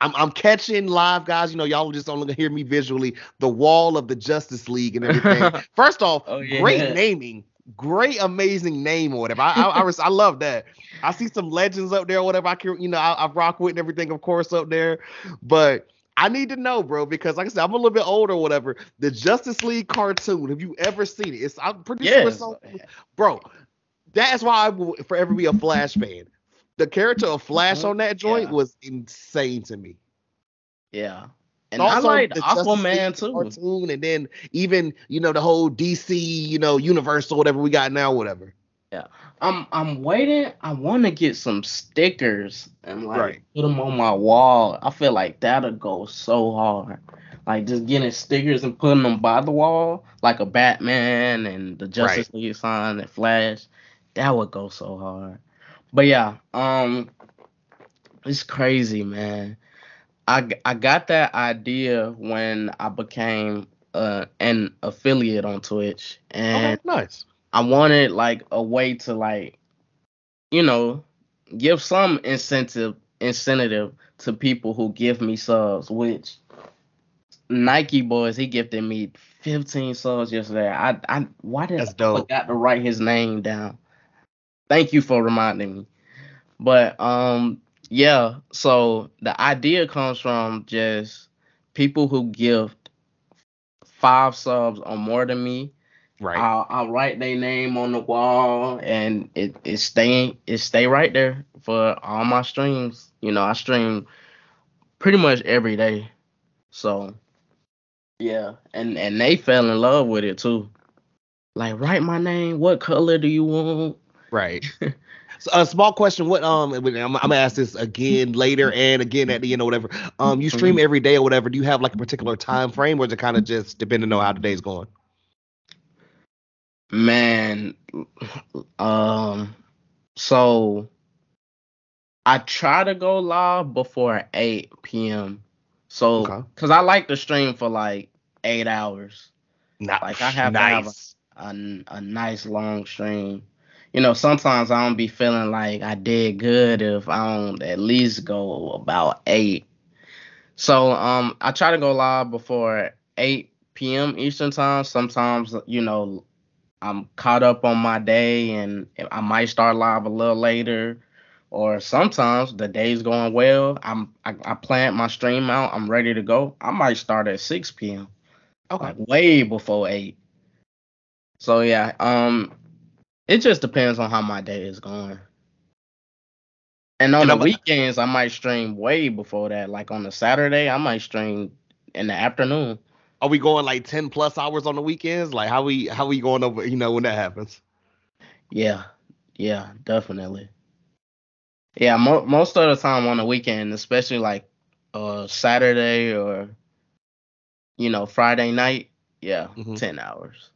I'm I'm catching live guys. You know, y'all just only gonna hear me visually. The wall of the Justice League and everything. First off, Oh, yeah. great naming, great amazing name or whatever. I I, I, I love that. I see some legends up there or whatever. I can you know I, I rock with and everything, of course, up there. But I need to know, bro, because like I said, I'm a little bit older or whatever. The Justice League cartoon, have you ever seen it? It's I'm pretty sure it's on, bro. That's why I will forever be a Flash fan. The character of Flash on that joint Yeah. was insane to me. Yeah. And I Also, like the Justice Aquaman too. Cartoon, and then even you know the whole DC, you know, universe or whatever we got now, whatever. Yeah, I'm I'm waiting. I want to get some stickers and like Right. put them on my wall. I feel like that'll go so hard. Like just getting stickers and putting them by the wall, like a Batman and the Justice League sign and Flash. That would go so hard. But yeah, um, it's crazy, man. I I got that idea when I became uh an affiliate on Twitch, and nice. I wanted like a way to like, you know, give some incentive incentive to people who give me subs, which Nike boys, he gifted me 15 subs yesterday. I I why did That's I dope. forgot to write his name down? Thank you for reminding me. But um yeah, so the idea comes from just people who gift five subs or more than me. Right. I'll, I'll write their name on the wall and it it stay it stay right there for all my streams. You know, I stream pretty much every day. So yeah, and and they fell in love with it too. Like, write my name. What color do you want? Right. So, a small question. What um, I'm, I'm gonna ask this again later and again at the end or whatever. Um, you stream every day or whatever. Do you have like a particular time frame, or is it kind of just depending on how the day's going? Man, um, so I try to go live before 8 p.m. So, Okay. cause I like to stream for like eight hours. Not Like, I have to have nice. a, a nice long stream. You know, sometimes I don't be feeling like I did good if I don't at least go about eight. So um I try to go live before 8 p.m. Eastern time. Sometimes, you know, I'm caught up on my day and I might start live a little later. Or sometimes the day's going well. I'm I, I plan my stream out. I'm ready to go. I might start at 6 p.m Okay. like way before eight. So yeah, um, it just depends on how my day is going. And on And the I'm- weekends, I might stream way before that. Like on a Saturday, I might stream in the afternoon. Are we going like ten plus hours on the weekends? Like how we how we going over? You know when that happens. Yeah, yeah, definitely. Yeah, mo- most of the time on the weekend, especially like uh Saturday or you know Friday night. Yeah, Mhm. ten hours.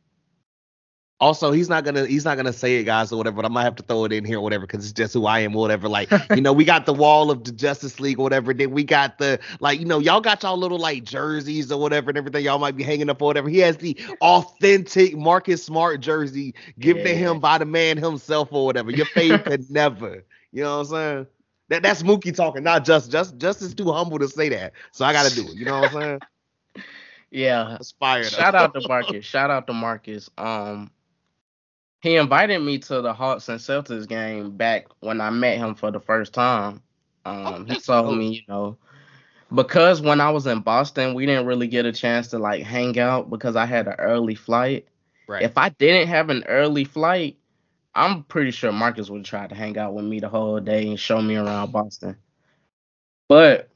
Also, he's not gonna he's not gonna say it, guys, or whatever. But I might have to throw it in here, or whatever, because it's just who I am, or whatever. Like, you know, we got the wall of the Justice League, or whatever. Then we got the like, you know, y'all got y'all little like jerseys or whatever, and everything y'all might be hanging up or whatever. He has the authentic Marcus Smart jersey given to him by the man himself, or whatever. Your fave could never. You know what I'm saying? That that's Mookie talking, not just just just is too humble to say that. So I gotta do it. You know what I'm saying? Yeah, Aspire. Shout out to Marcus. Shout out to Marcus. Um, he invited me to the Hawks and Celtics game back when I met him for the first time. Um, Oh, he told me, you know, because when I was in Boston, we didn't really get a chance to like hang out because I had an early flight. Right. If I didn't have an early flight, I'm pretty sure Marcus would try to hang out with me the whole day and show me around Boston. But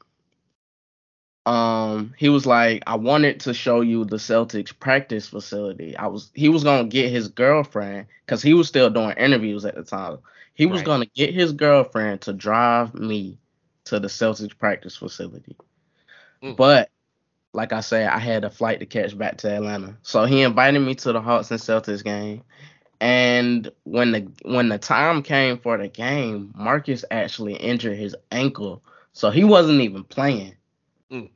um he was like I wanted to show you the Celtics practice facility. I was he was going to get his girlfriend cuz he was still doing interviews at the time. He was Right. going to get his girlfriend to drive me to the Celtics practice facility. Mm. But like I said, I had a flight to catch back to Atlanta. So he invited me to the Hawks and Celtics game. And when the when the time came for the game, Marcus actually injured his ankle. So he wasn't even playing. Mm.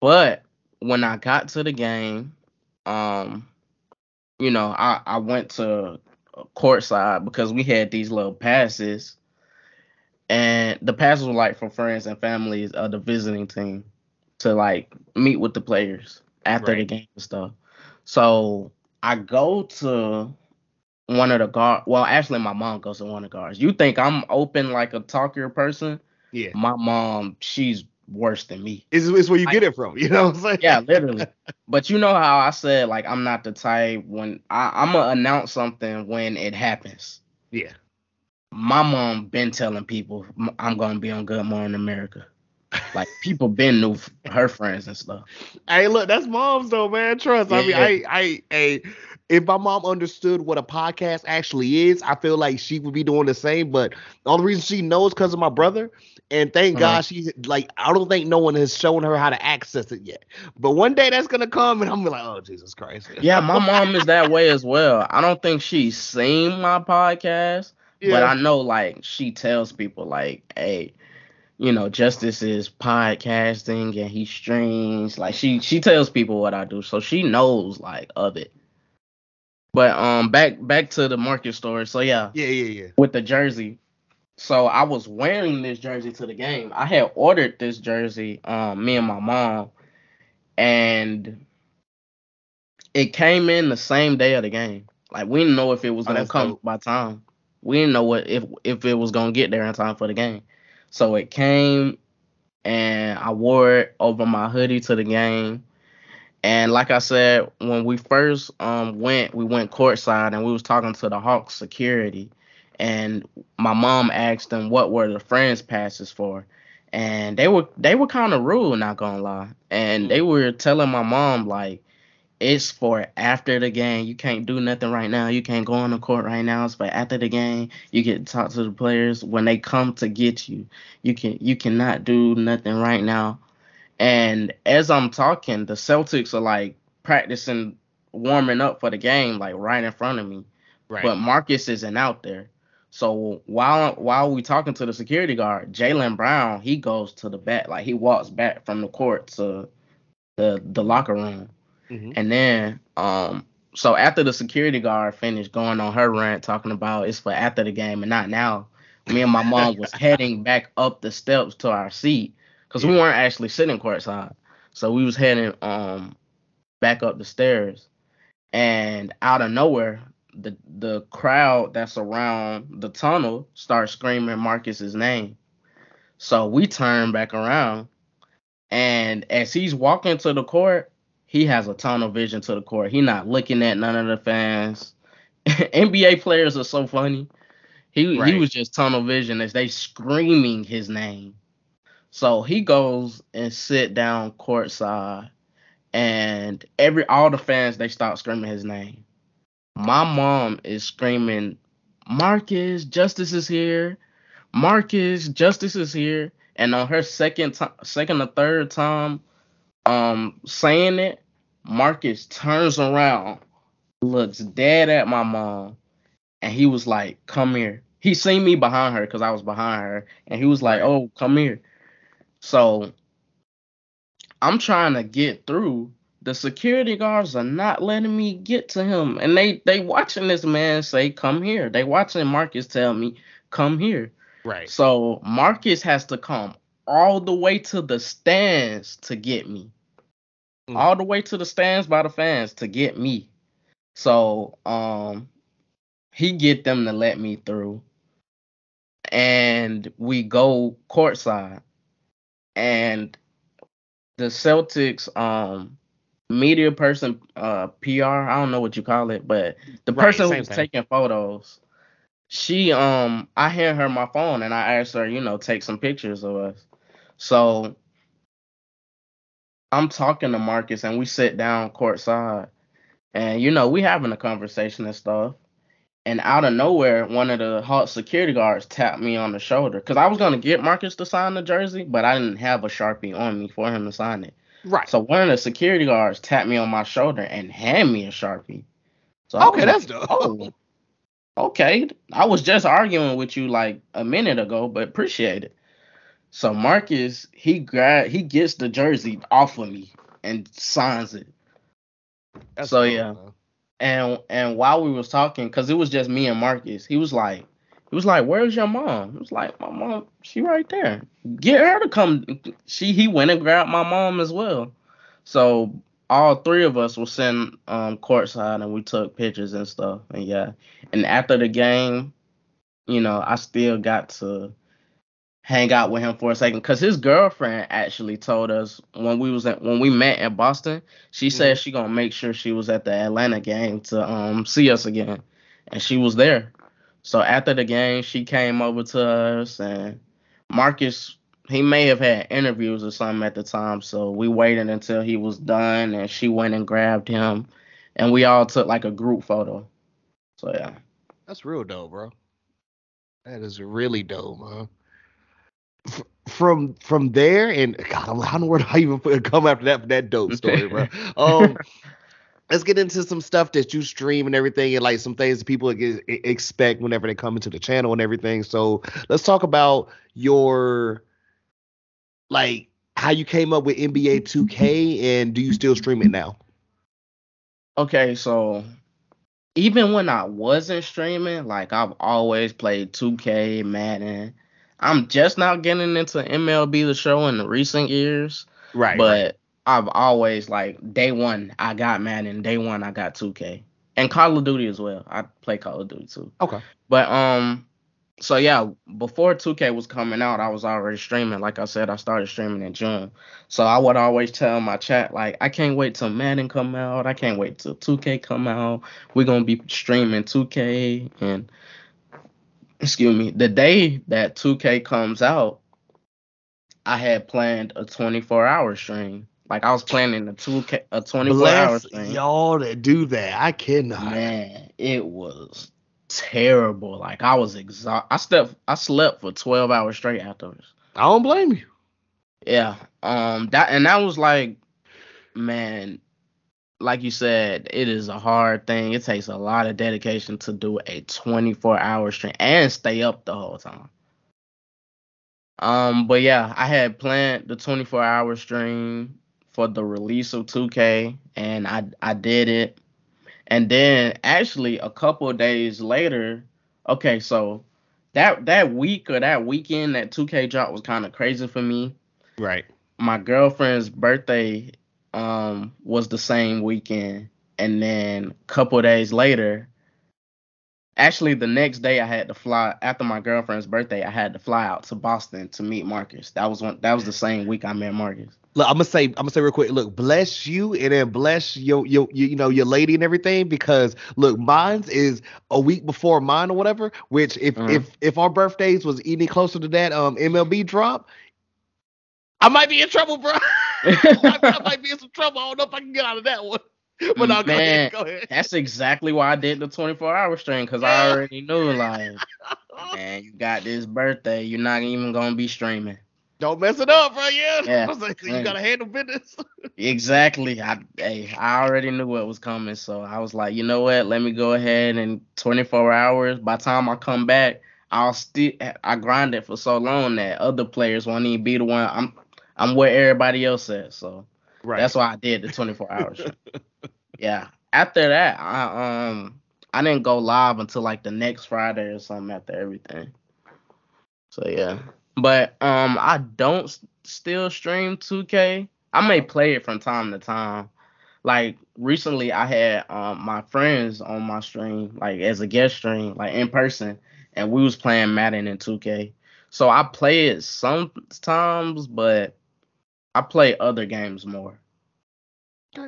But when I got to the game, um, you know, I, I went to courtside because we had these little passes. And the passes were like for friends and families of the visiting team to like meet with the players after the game and stuff. So I go to one of the guard. Well, actually, my mom goes to one of the guards. You think I'm open like a talker person? Yeah. My mom, she's worse than me. It's, it's where you get it from. You know what I'm saying? Yeah, literally. but you know how I said like I'm not the type when I, I'm gonna announce something when it happens. Yeah. My mom been telling people I'm gonna be on Good Morning America. Like people been knew her friends and stuff. Hey, look, that's mom's though, man. Trust. I mean, Yeah. I, I, I, if my mom understood what a podcast actually is, I feel like she would be doing the same. But the only reason she knows because of my brother, and thank Uh-huh. God she like I don't think no one has shown her how to access it yet. But one day that's gonna come, and I'm gonna be like, oh Jesus Christ. Yeah, my mom is that way as well. I don't think she's seen my podcast, but I know like she tells people like, hey, you know, Justice is podcasting and he streams. Like she she tells people what I do, so she knows like of it. But um, back back to the Marcus story. So yeah, yeah, yeah, yeah. with the jersey. So I was wearing this jersey to the game. I had ordered this jersey, um, me and my mom, and it came in the same day of the game. Like we didn't know if it was Oh, gonna that's come dope. by time. We didn't know what if if it was gonna get there in time for the game. So it came, and I wore it over my hoodie to the game. And like I said, when we first um went, we went courtside and we was talking to the Hawks security, and my mom asked them what were the friends passes for, and they were they were kind of rude, not gonna lie, and they were telling my mom like it's for after the game. You can't do nothing right now. You can't go on the court right now. It's for after the game. You can talk to the players when they come to get you. You can you cannot do nothing right now. And as I'm talking, the Celtics are like practicing warming up for the game, like right in front of me. Right. But Marcus isn't out there. So while while we talking to the security guard, Jaylen Brown, he goes to the back, like he walks back from the court to the the locker room. Mhm. And then, um, so after the security guard finished going on her rant, talking about it's for after the game and not now, me and my mom was heading back up the steps to our seat because we weren't actually sitting courtside. So we was heading um back up the stairs, and out of nowhere, the the crowd that's around the tunnel starts screaming Marcus's name. So we turn back around, and as he's walking to the court, he has a tunnel vision to the court. He not looking at none of the fans. NBA players are so funny. He Right. he was just tunnel vision as they screaming his name. So he goes and sit down courtside, and every all the fans they start screaming his name. My mom is screaming, "Marcus, Justice is here! Marcus, Justice is here!" And on her second time, second or third time, um, saying it, Marcus turns around, looks dead at my mom, and he was like, "Come here." He seen me behind her because I was behind her, and he was like, "Oh, come here." So I'm trying to get through. The security guards are not letting me get to him, and they they watching this man say, "Come here." They watching Marcus tell me, "Come here." Right. So Marcus has to come all the way to the stands to get me. Mm. All the way to the stands by the fans to get me. So um he get them to let me through. And we go courtside. And the Celtics um media person uh PR, I don't know what you call it, but the Right, person same who's thing. taking photos she um I hand her my phone and I asked her, you know, take some pictures of us. So I'm talking to Marcus and we sit down courtside and you know, we having a conversation and stuff. And out of nowhere, one of the hot security guards tapped me on the shoulder because I was gonna get Marcus to sign the jersey, but I didn't have a sharpie on me for him to sign it. Right. So one of the security guards tapped me on my shoulder and hand me a sharpie. So okay, that's like, dope. oh, okay. I was just arguing with you like a minute ago, but appreciate it. So Marcus, he grab, he gets the jersey off of me and signs it. That's So, dope, yeah. man. And and while we was talking, cause it was just me and Marcus, he was like, he was like, "Where's your mom?" He was like, "My mom, she right there. Get her to come." She he went and grabbed my mom as well. So all three of us were sitting um courtside and we took pictures and stuff. And yeah, and after the game, you know, I still got to hang out with him for a second because his girlfriend actually told us when we was at when we met in Boston, she said she gonna make sure she was at the Atlanta game to um see us again, and she was there. So after the game, she came over to us and Marcus. He may have had interviews or something at the time, so we waited until he was done, and she went and grabbed him, and we all took like a group photo. So yeah. That's real dope, bro. That is really dope, man. F- From from there and God, I'm- I don't know where I even put- come after that for that dope story, bro. Um, let's get into some stuff that you stream and everything, and like some things that people expect whenever they come into the channel and everything. So let's talk about your like how you came up with NBA 2K and do you still stream it now? Okay, so even when I wasn't streaming, like I've always played 2K, Madden. I'm just now getting into MLB the show in the recent years, Right. but I've always like day one I got Madden, day one I got 2K, and Call of Duty as well. I play Call of Duty too. Okay. But um, so yeah, before 2K was coming out, I was already streaming. Like I said, I started streaming in June. So I would always tell my chat like, I can't wait till Madden come out. I can't wait till 2K come out. We're gonna be streaming 2K and excuse me, the day that 2K comes out, I had planned a 24 hour stream. Like I was planning a 2K a 24 hour Bless stream. y'all that do that. I cannot. Man, it was terrible. Like I was exhausted. I slept I slept for 12 hours straight afterwards. I don't blame you. Yeah. Um that and that was like man, like you said, it is a hard thing. It takes a lot of dedication to do a 24 hour stream and stay up the whole time. Um, but yeah, I had planned the 24 hour stream for the release of 2K and I I did it. And then actually a couple of days later, okay, so that that week or that weekend that 2K drop was kind of crazy for me Right. my girlfriend's birthday um was the same weekend and then a couple days later actually the next day i had to fly after my girlfriend's birthday i had to fly out to boston to meet marcus that was one that was the same week i met marcus Look, I'm gonna say, I'm gonna say real quick. Look, bless you, and then bless your, your, your, you know, your lady and everything. Because look, mine's is a week before mine or whatever. Which, if Mhm. if if our birthdays was any closer to that um MLB drop, I might be in trouble, bro. I, I might be in some trouble. I don't know if I can get out of that one. But no, go ahead, go ahead. that's exactly why i did the 24 hour stream because i already knew like man you got this birthday you're not even gonna be streaming Don't mess it up, bro. Yeah. Yeah. I was like, you gotta handle business. Exactly. I hey, I already knew what was coming, so I was like, you know what? Let me go ahead and 24 hours. By the time I come back, I'll still I grinded for so long that other players won't even be the one. I'm I'm where everybody else at, so Right. that's why I did the 24 hours. yeah. After that, I um I didn't go live until like the next Friday or something after everything. So yeah. But um I don't s- still stream 2K. I may play it from time to time. Like recently I had um my friends on my stream, like as a guest stream, like in person, and we was playing Madden and 2K. So I play it sometimes, but I play other games more.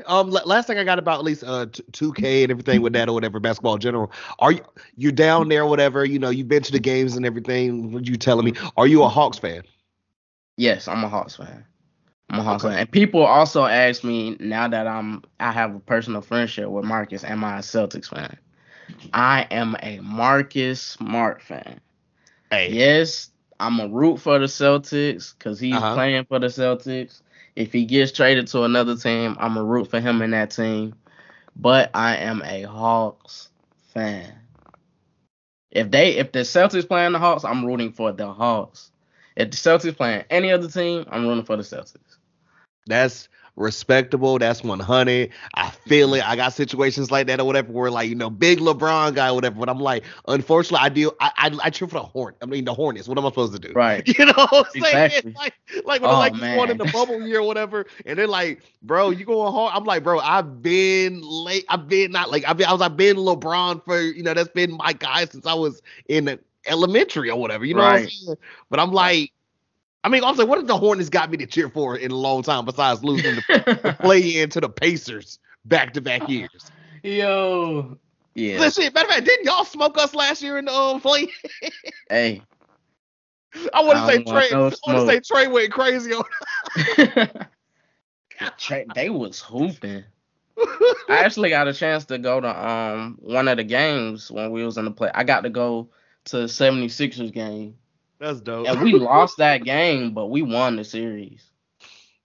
Um, last thing I got about at least uh two K and everything with that or whatever basketball in general. Are you you down there, whatever? You know, you've been to the games and everything. What you telling me? Are you a Hawks fan? Yes, I'm a Hawks fan. I'm a Hawks Okay. fan. And people also ask me now that I'm I have a personal friendship with Marcus, am I a Celtics fan? I am a Marcus Smart fan. Hey, Yes, I'm a root for the Celtics because he's Uh-huh. playing for the Celtics. If he gets traded to another team, I'm a root for him in that team. But I am a Hawks fan. If they if the Celtics playing the Hawks, I'm rooting for the Hawks. If the Celtics playing any other team, I'm rooting for the Celtics. that's respectable. That's one hundred. I feel it. I got situations like that or whatever where like you know big LeBron guy or whatever. But I'm like, unfortunately, I do. I I, I cheer for the Horn. I mean the Hornets. What am I supposed to do? Right. You know what I'm saying? Exactly. Like, like when Oh, Lakers won in the bubble year or whatever, and they're like, bro, you going hard. I'm like, bro, I've been late. I've been not like I've been, I was I've been LeBron for you know that's been my guy since I was in elementary or whatever. You know what I'm saying? But I'm like, I mean, I'm saying, what if the Hornets got me to cheer for in a long time besides losing the play into the Pacers back to back years? Yo. Yeah. Listen, matter of fact, didn't y'all smoke us last year in the um, play? Hey. I want to say don't Trae. no I want to say smoke. Trae went crazy on. Tra- they was hooping. I actually got a chance to go to um one of the games when we was in the play. I got to go to the 76ers game. That's dope. And we lost that game, but we won the series.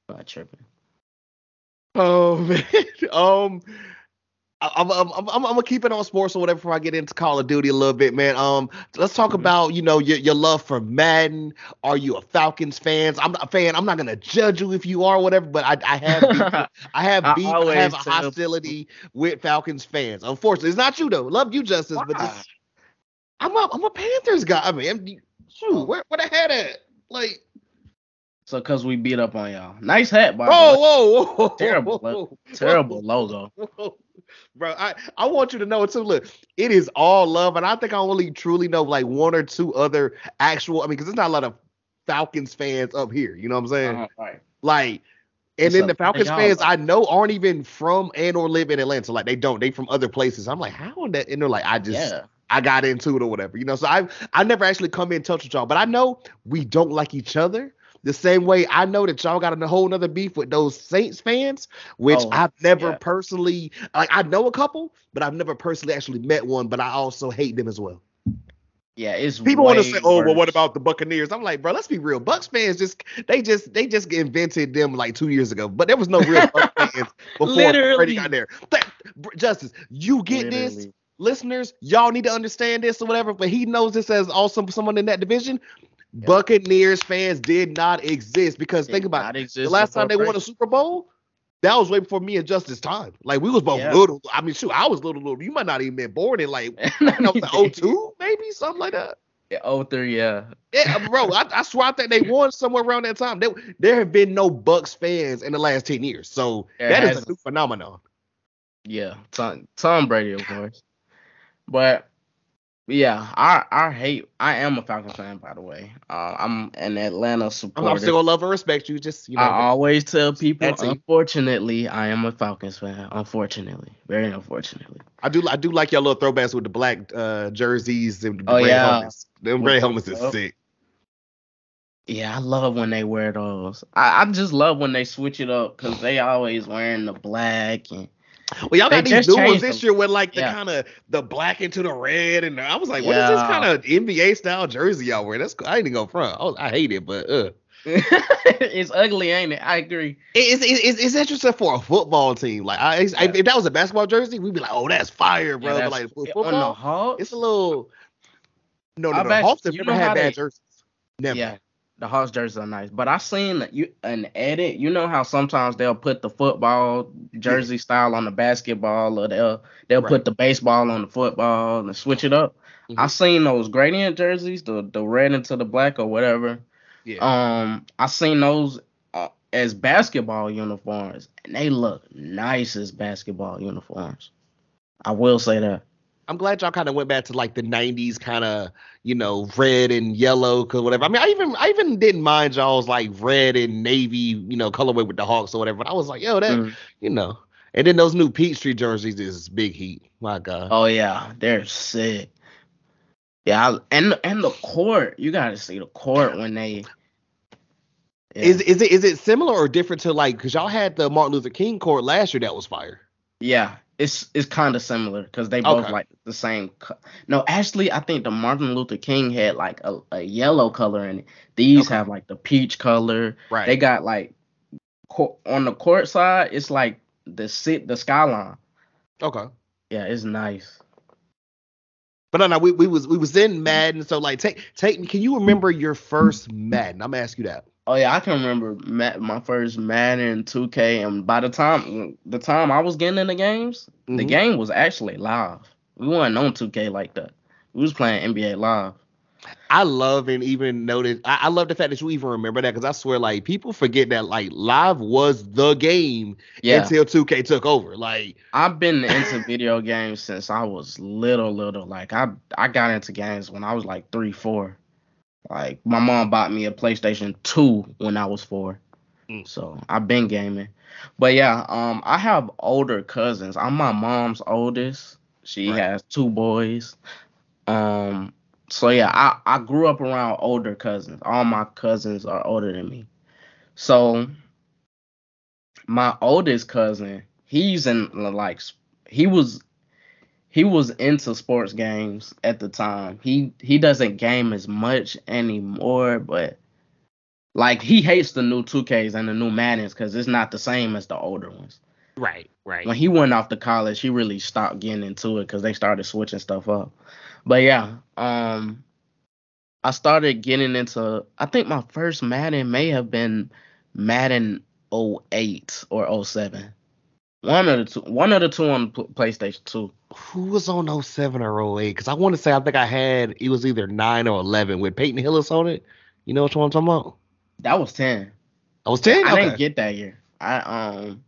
Not tripping. Oh man. Um I- I'm, I'm, I'm, I'm gonna keep it on sports or whatever before I get into Call of Duty a little bit, man. Um, let's talk Mhm. about you know your, your love for Madden. Are you a Falcons fans? I'm not a fan. I'm not gonna judge you if you are, or whatever. But I, I have beef, I have I beef. I, always have a hostility with Falcons fans. Unfortunately, it's not you though. Love you, Justice, but just I'm a I'm a Panthers guy. I mean, shoot, where where the head at? Like, So cause we beat up on y'all. Nice hat, by Whoa, the way. Oh, whoa, whoa, Terrible, whoa, lo- Terrible logo. whoa. Bro, I, I want you to know too. Look, it is all love, and I think I only truly know like one or two other actual. I mean, because there's not a lot of Falcons fans up here. You know what I'm saying? Uh, right. Like, and It's then a the Falcons fans though. I know aren't even from and or live in Atlanta. Like they don't. They from other places. I'm like, how in that? And they're like, I just Yeah. I got into it or whatever. You know, so I I never actually come in touch with y'all, but I know we don't like each other. The same way I know that y'all got a whole nother beef with those Saints fans, which Oh, I've never yeah. personally like. I know a couple, but I've never personally actually met one. But I also hate them as well. Yeah, it's People want to say, "Oh, well, what about the Buccaneers?" I'm like, bro, let's be real. Bucks fans just they just they just invented them like two years ago, but there was no real Bucks fans before Literally. Brady got there. Th- Justice, you get this, Literally. Listeners. Y'all need to understand this or whatever. But he knows this as also someone in that division. Buccaneers fans did not exist because think about it. The last time they won a Super Bowl, that was way before me and Justice time. Like we was both Yeah. little. I mean, shoot, I was little, little. You might not even been born in like I don't oh the 02, maybe something like that. Yeah, Oh three, yeah. Yeah, uh, bro, I, I swear I think they won somewhere around that time. There, there have been no Bucks fans in the last 10 years. So There that is a new phenomenon. Yeah, Tom, Tom Brady, of course. But yeah, I I hate. I am a Falcons fan, by the way. Uh, I'm an Atlanta supporter. I'm still gonna love and respect you. Just you know, I always tell people, That's unfortunately, I am a Falcons fan. Unfortunately, very unfortunately. I do I do like your little throwbacks with the black uh, jerseys and the Oh, red yeah. helmets. Them red helmets is sick. Yeah, I love when they wear those. I, I just love when they switch it up because they always wearing the black and Well, y'all got these new ones this them. year with like the Yeah. kind of the black into the red, and I was like, what is this kind of NBA style jersey y'all wear? That's I ain't even go front. I, was, I hate it, but uh, it's ugly, ain't it? I agree. It's, it's, it's interesting for a football team. Like, I, I- if that was a basketball jersey, we'd be like, "Oh, that's fire, bro." Yeah, but that's- like for on the football, Hawks, it's a little. No, no, no. actually- Hawks have you never had bad they- jerseys. Never. Yeah, the Hawks jerseys are nice, but I seen you an edit. You know how sometimes they'll put the football jersey style on the basketball, or they'll they'll Right. put the baseball on the football and switch it up. I Mhm. seen those gradient jerseys, the the red into the black or whatever. Yeah. Um, I seen those uh, as basketball uniforms, and they look nice as basketball uniforms. I will say that. I'm glad y'all kind of went back to like the '90s kind of, you know, red and yellow, cause whatever. I mean, I even I even didn't mind y'all's like red and navy, you know, colorway with the Hawks or whatever. But I was like, yo, that, Mm. you know. And then those new Peachtree jerseys is big heat. My God. Oh yeah, they're sick. Yeah, I- and and the court, you gotta see the court when they. Yeah. Is is it is it similar or different to like because y'all had the Martin Luther King court last year that was fire. yeah, it's it's kind of similar because they both Okay. like the same. Co- no, actually, I think the Martin Luther King had like a, a yellow color in it. These Okay. have like the peach color. Right. They got like co- on the court side, it's like the sit the skyline. okay. Yeah, it's nice. But no, no, we, we was we was in Madden. So like, take take me. Can you remember your first Madden? I'm gonna ask you that. Oh yeah, I can remember my first Madden 2K, and by the time the time I was getting in the games, the Mhm. game was actually live. We weren't on 2K like that. We was playing NBA live. I love and even noted. I, I love the fact that you even remember that because I swear, like people forget that like live was the game Yeah, until 2K took over. Like, I've been into video games since I was little, little. Like I I got into games when I was like three, four. Like my mom bought me a PlayStation 2 when I was four. Mm. So I've been gaming. But yeah, um I have older cousins. I'm my mom's oldest. She Right. has two boys. Um so yeah, I, I grew up around older cousins. All my cousins are older than me. So my oldest cousin, he's in like he was he was into sports games at the time. He he doesn't game as much anymore, but like he hates the new 2Ks and the new Maddens because it's not the same as the older ones. right, right. When he went off to college, he really stopped getting into it because they started switching stuff up. But yeah, um, I started getting into. I think my first Madden may have been Madden 08 or 07. One of the two. One of the two on PlayStation 2. Who was on 07 or 08? Because I want to say I think I had it was either nine or 11 with Peyton Hillis on it. You know what I'm talking about? That was 10. I was ten. I Okay. didn't get that year. I um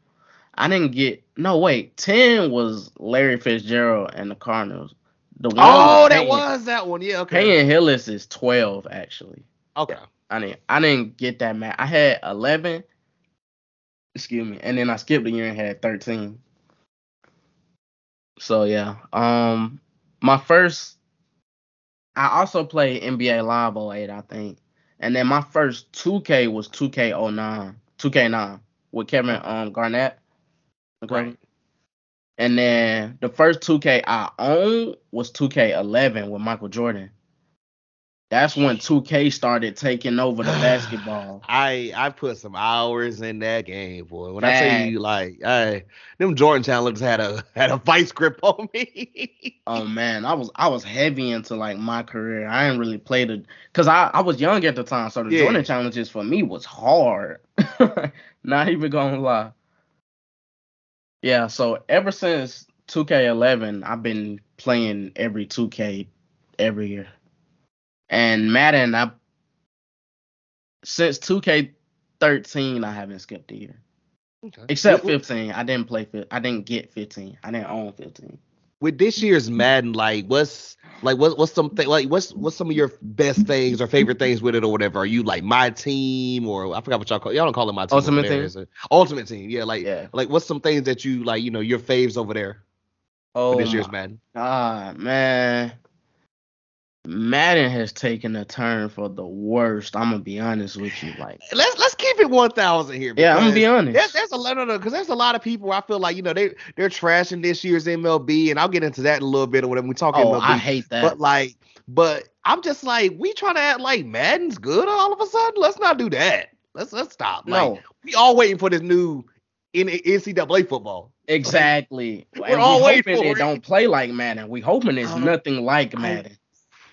I didn't get no wait, ten was Larry Fitzgerald and the Cardinals. The one oh, that Peyton- was that one. Yeah. Okay. Peyton Hillis is twelve actually. Okay. I didn't I didn't get that man. I had eleven. Excuse me, and then I skipped a year and had thirteen. So yeah, um, my first. I also played NBA Live 08, I think, and then my first 2K was 2K09, 2K9 with Kevin um Garnett. Okay. Right. And then the first 2K I owned was 2K11 with Michael Jordan. That's when 2K started taking over the basketball. I I put some hours in that game, boy. When I say you like, I them Jordan challengers had a had a vice grip on me. Oh man, I was I was heavy into like my career. I didn't really play the because I, I was young at the time, so the Yeah. Jordan challenges for me was hard. Not even gonna lie. Yeah, so ever since 2K11, I've been playing every 2K every year. And Madden, I since 2K13, I haven't skipped a year. Okay. Except With- 15. I didn't play I didn't get 15. I didn't own 15. with this year's Madden, like what's like what what's something like what's what's some of your best things or favorite things with it or whatever? Are you like my team or I forgot what y'all call y'all don't call it my team. Ultimate Team? is it? Ultimate team, yeah. Like Yeah. like what's some things that you like, you know, your faves over there Oh this year's my Madden? God, man. Madden has taken a turn for the worst. I'm gonna be honest with you. Like, Let's let's keep it one thousand here. yeah, I'm gonna be honest. There's, there's a lot of because there's a lot of people I feel like you know they they're trashing this year's MLB and I'll get into that in a little bit or whatever we talk oh, MLB. I hate that. But like, but I'm just like, we trying to act like Madden's good all of a sudden. Let's not do that. Let's let's stop. Like, no, we all waiting for this new NCAA football. exactly. We're And we all waiting hoping for it it. don't play like Madden. We hoping it's nothing like Madden.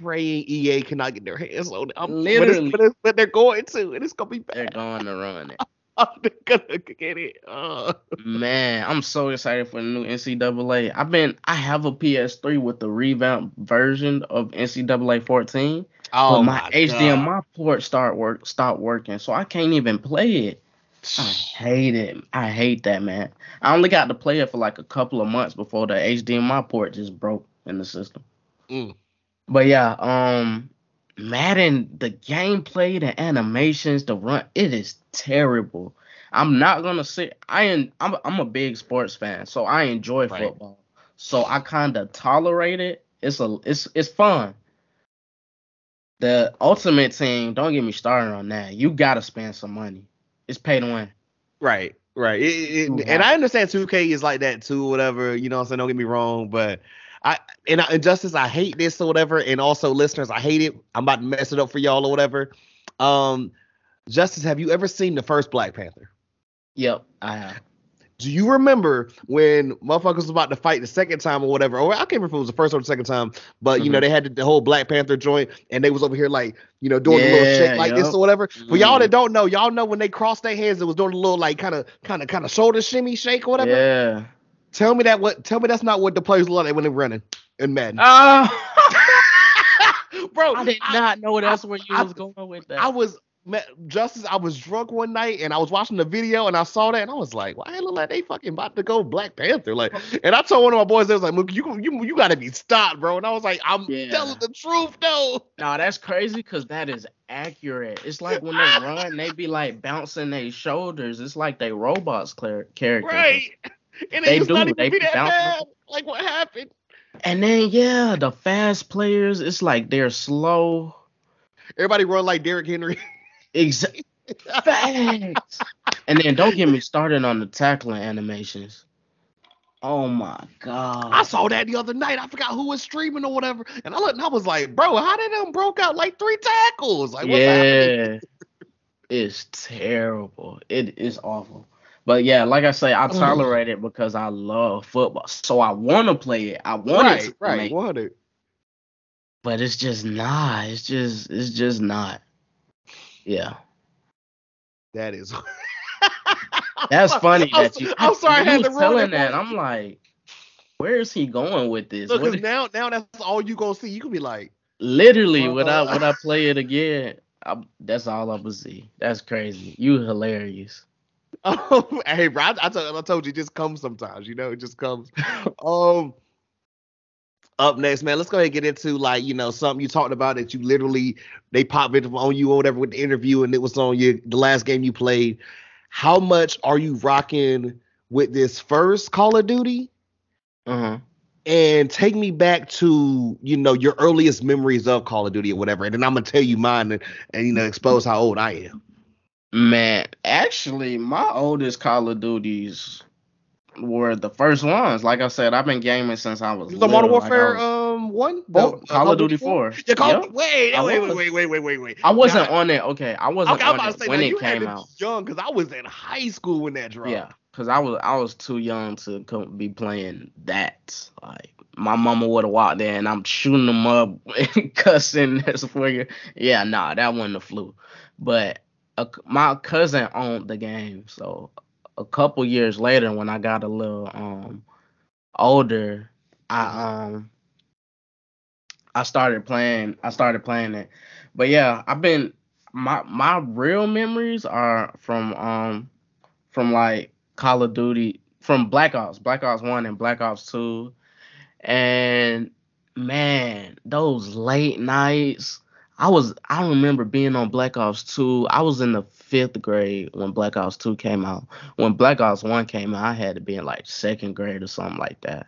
Praying EA cannot get their hands on it. I'm- but, it's, but, it's, but they're going to, and it's gonna be bad. They're going to run it. they're gonna get it. Uh, Man, I'm so excited for the new NCAA. I've been I have a PS3 with the revamped version of NCAA 14. oh but my, God. HDMI port start work stopped working, so I can't even play it. I hate it. I hate that man. I only got to play it for like a couple of months before the HDMI port just broke in the system. Mm. But yeah, um Madden, the gameplay, the animations, the run, it is terrible. I'm not gonna say I en- I'm I'm a big sports fan, so I enjoy Right. football. So I kind of tolerate it. It's a it's it's fun. The ultimate team, don't get me started on that. You gotta spend some money. It's pay to win. Right, right. It, it, and. I understand 2K is like that too, whatever. You know what I'm saying? Don't get me wrong, but I and, I, and Justice, I hate this or whatever. And also, listeners, I hate it. I'm about to mess it up for y'all or whatever. Um, Justice, have you ever seen the first Black Panther? Yep, I have. Do you remember when motherfuckers was about to fight the second time or whatever? Or I can't remember if it was the first or the second time, but you know Mhm. they had the, whole Black Panther joint, and they was over here like you know doing a little Yeah, shake like this or whatever. For y'all that don't know, y'all know when they crossed their hands, it was doing a little like kind of kind of kind of shoulder shimmy shake or whatever. Yeah. Tell me that what? Tell me that's not what the players look like when they're running in Madden, Oh, bro. I did not know that's where you I- was going with that. I was ma- Justice. I was drunk one night and I was watching the video and I saw that and I was like, why it look like they fucking about to go Black Panther? Like, and I told one of my boys, they was like, Mook, you you you got to be stopped, bro. And I was like, I'm Yeah. telling the truth, though. No, that's crazy because that is accurate. It's like when they run, they be like bouncing their shoulders. It's like they robots clear characters. Right. And They do, even they be be that bad. Like, what happened? And then yeah, the fast players, it's like they're slow. Everybody run like Derrick Henry. Exactly. Facts. and then don't get me started on the tackling animations. Oh my god. I saw that the other night. I forgot who was streaming or whatever. And I looked and I was like, bro, how did them broke out like three tackles? Like, what's happening? yeah. It's terrible. It is awful. But yeah, like I say, I tolerate it because I love football. So I want to play it. I want Right, it to right. make- 100. but it's just not. It's just it's just not. Yeah. That is. That's funny I'm, that you I'm sorry, I had to telling that. I'm like, where is he going with this? Look, is- now, now that's all you gonna see. You can be like, literally, when I when I play it again? I, that's all I would see. That's crazy. You hilarious. Oh, hey, bro, I, I, told, I told you, it just comes sometimes. You know, it just comes. um, up next, man. Let's go ahead and get into like you know something you talked about that you literally they popped it on you or whatever with the interview and it was on you the last game you played. How much are you rocking with this first Call of Duty? Uh-huh. And take me back to you know your earliest memories of Call of Duty or whatever, and then I'm gonna tell you mine and, and you know expose how old I am. Man, actually, my oldest Call of Duties were the first ones. Like I said, I've been gaming since I was. The Modern Warfare like was, um one, oh, Call, of Duty Four. Yeah, Call, yep. wait, wait, wait, wait, wait, wait, wait, wait. I wasn't on it. Okay, I wasn't okay, on it say, when it came out. Young, because I was in high school when that dropped. Yeah, because I was I was too young to be playing that. Like my mama would have walked there and I'm shooting them up and cussing. This for Yeah, nah, that wasn't a flu. But a, my cousin owned the game, so a couple years later, when I got a little um older, I um I started playing. I started playing it, but yeah, I've been my my real memories are from um from like Call of Duty, from Black Ops, Black Ops One and Black Ops Two, and man, those late nights I was I remember being on Black Ops 2. I was in the fifth grade when Black Ops 2 came out. When Black Ops 1 came out, I had to be in like second grade or something like that.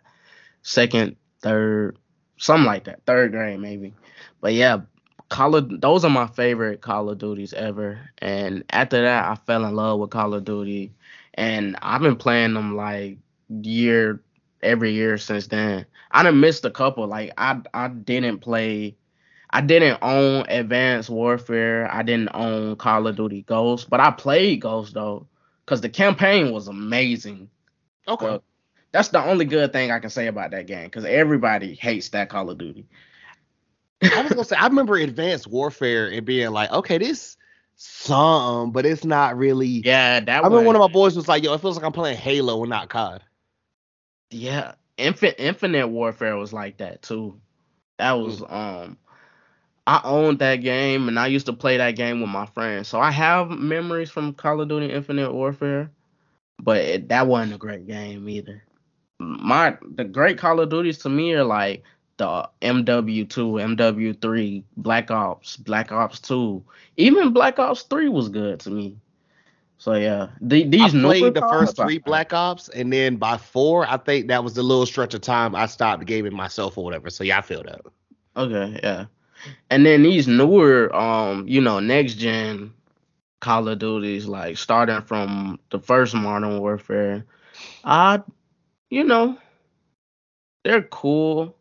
Second, third, something like that. Third grade maybe. But yeah, Call of those are my favorite Call of Duties ever. And after that I fell in love with Call of Duty. And I've been playing them like year every year since then. I done missed a couple. Like I I didn't play I didn't own Advanced Warfare. I didn't own Call of Duty Ghost, but I played Ghost though, because the campaign was amazing. Okay. Well, that's the only good thing I can say about that game, because everybody hates that Call of Duty. I was gonna say I remember Advanced Warfare and being like, okay, this some, but it's not really. Yeah, that. I remember one of my boys was like, yo, it feels like I'm playing Halo and not COD. Yeah, Infinite Infinite Warfare was like that too. That was um I owned that game and I used to play that game with my friends. So I have memories from Call of Duty Infinite Warfare, but it, that wasn't a great game either. My the great Call of Duties to me are like the MW2, MW3, Black Ops, Black Ops 2. Even Black Ops 3 was good to me. So yeah, the, these I played the first three Black Ops, and then by four, I think that was the little stretch of time I stopped gaming myself or whatever. So yeah, I feel that. Okay, yeah. And then these newer, um, you know, next gen Call of Duties, like starting from the first Modern Warfare, I, you know, they're cool.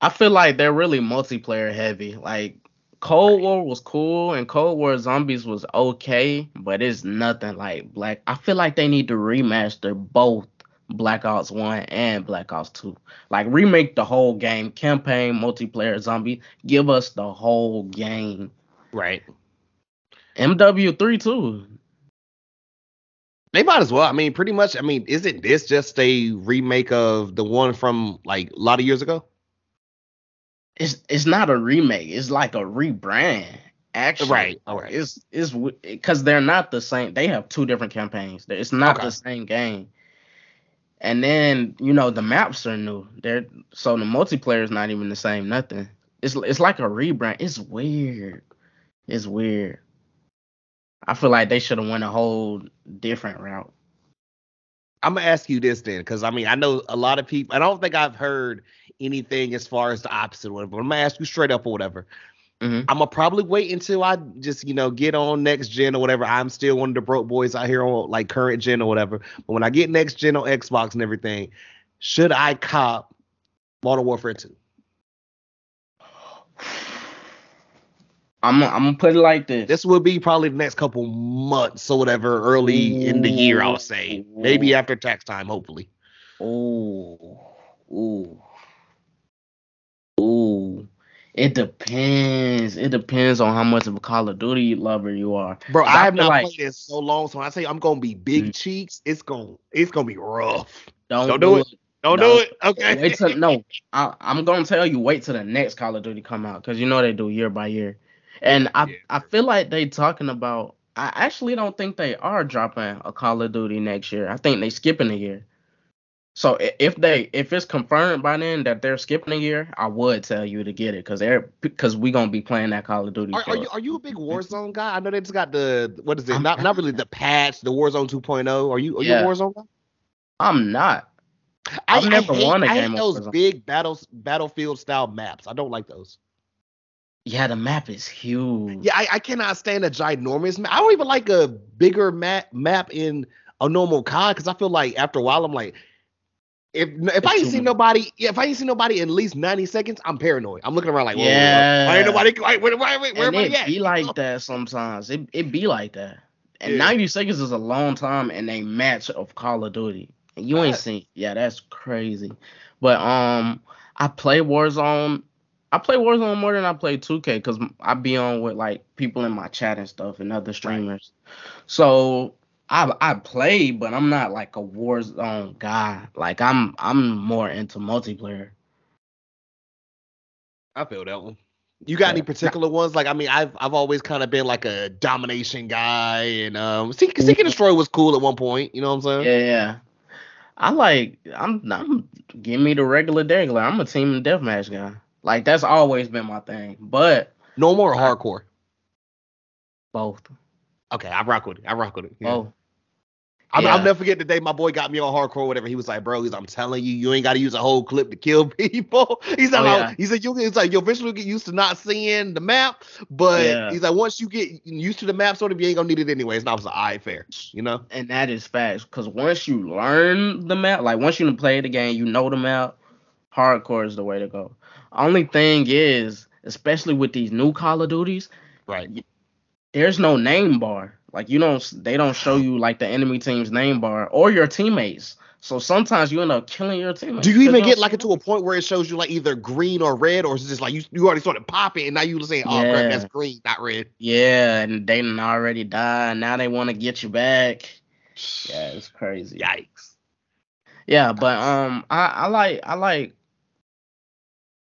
I feel like they're really multiplayer heavy. Like Cold War was cool and Cold War Zombies was okay, but it's nothing like Black. I feel like they need to remaster both Black Ops 1 and Black Ops 2. Like remake the whole game, campaign, multiplayer, zombie. Give us the whole game. Right. MW3 too. They might as well. I mean, pretty much. I mean, isn't this just a remake of the one from like a lot of years ago? It's it's not a remake. It's like a rebrand. Actually, right. All right. It's it's because they're not the same. They have two different campaigns. It's not okay. the same game. And then you know the maps are new. They're so the multiplayer is not even the same. Nothing. It's it's like a rebrand. It's weird. It's weird. I feel like they should have went a whole different route. I'm gonna ask you this then, because I mean I know a lot of people. I don't think I've heard anything as far as the opposite, whatever. But I'm gonna ask you straight up or whatever. Mm-hmm. I'm gonna probably wait until I just you know get on next gen or whatever. I'm still one of the broke boys out here on like current gen or whatever. But when I get next gen on Xbox and everything, should I cop Modern Warfare 2? I'm I'm gonna put it like this. This will be probably the next couple months or whatever, early Ooh. in the year, I'll say. Maybe after tax time, hopefully. Ooh. Ooh. It depends. It depends on how much of a Call of Duty lover you are. Bro, I, I have not like, played it so long. So when I say I'm gonna be big mm-hmm. cheeks, it's gonna it's gonna be rough. Don't, don't do, it. it. Don't, don't, do it. Okay. Wait till no. I, am gonna tell you. Wait till the next Call of Duty come out because you know they do year by year. And I Yeah. I feel like they talking about. I actually don't think they are dropping a Call of Duty next year. I think they skipping a year. So if they if it's confirmed by then that they're skipping a year, I would tell you to get it because they're because we gonna be playing that Call of Duty. Are, are you are you a big Warzone guy? I know they just got the what is it? I'm Not not really the patch, the Warzone 2.0. Are you are you a Warzone guy? I'm not. I, I've never I hate, won a I hate game of those big battles battlefield style maps. I don't like those. Yeah, the map is huge. Yeah, I, I cannot stand a ginormous map. I don't even like a bigger map map in a normal COD because I feel like after a while I'm like, if if I ain't seen nobody, if I ain't seen nobody in at least 90 seconds, I'm paranoid. I'm looking around like. Yeah. why ain't nobody? Why, where, where, where, where and it at? be like that sometimes. It it be like that. And Yeah. 90 seconds is a long time in a match of Call of Duty. And you ain't seen yeah, that's crazy. But um I play Warzone. I play Warzone more than I play 2K because I be on with like people in my chat and stuff and other streamers. So I I play, but I'm not like a Warzone guy. Like I'm I'm more into multiplayer. I feel that one. You got any particular ones? Like, I mean, I've I've always kind of been like a domination guy, and um, Seek, Seek and Destroy was cool at one point. You know what I'm saying? Yeah, yeah. I like I'm I'm give me the regular regular. I'm a team and deathmatch guy. Like that's always been my thing. But No more I- hardcore. both. Okay, I rock with it. I rock with it. Yeah. Oh. I'm, yeah. I'll never forget the day my boy got me on hardcore, whatever. He was like, bro, he's, I'm telling you, you ain't got to use a whole clip to kill people. He's like, Oh, yeah. he said, you, he's like, you eventually get used to not seeing the map, but Yeah. he's like, once you get used to the map, sort of, you ain't gonna need it anyways. And I was like, all right, fair, you know? And that is facts. Cause once you learn the map, like once you play the game, you know the map, hardcore is the way to go. Only thing is, especially with these new Call of Duties, Right. there's no name bar. Like you don't they don't show you like the enemy team's name bar or your teammates. So sometimes you end up killing your teammates. Do you even get like it to a point where it shows you like either green or red, or is it just like you you already started popping and now you saying, oh crap, that's green, not red? Yeah, and they already died. Now they want to get you back. Yeah, it's crazy. Yikes. Yeah, but um, I, I like I like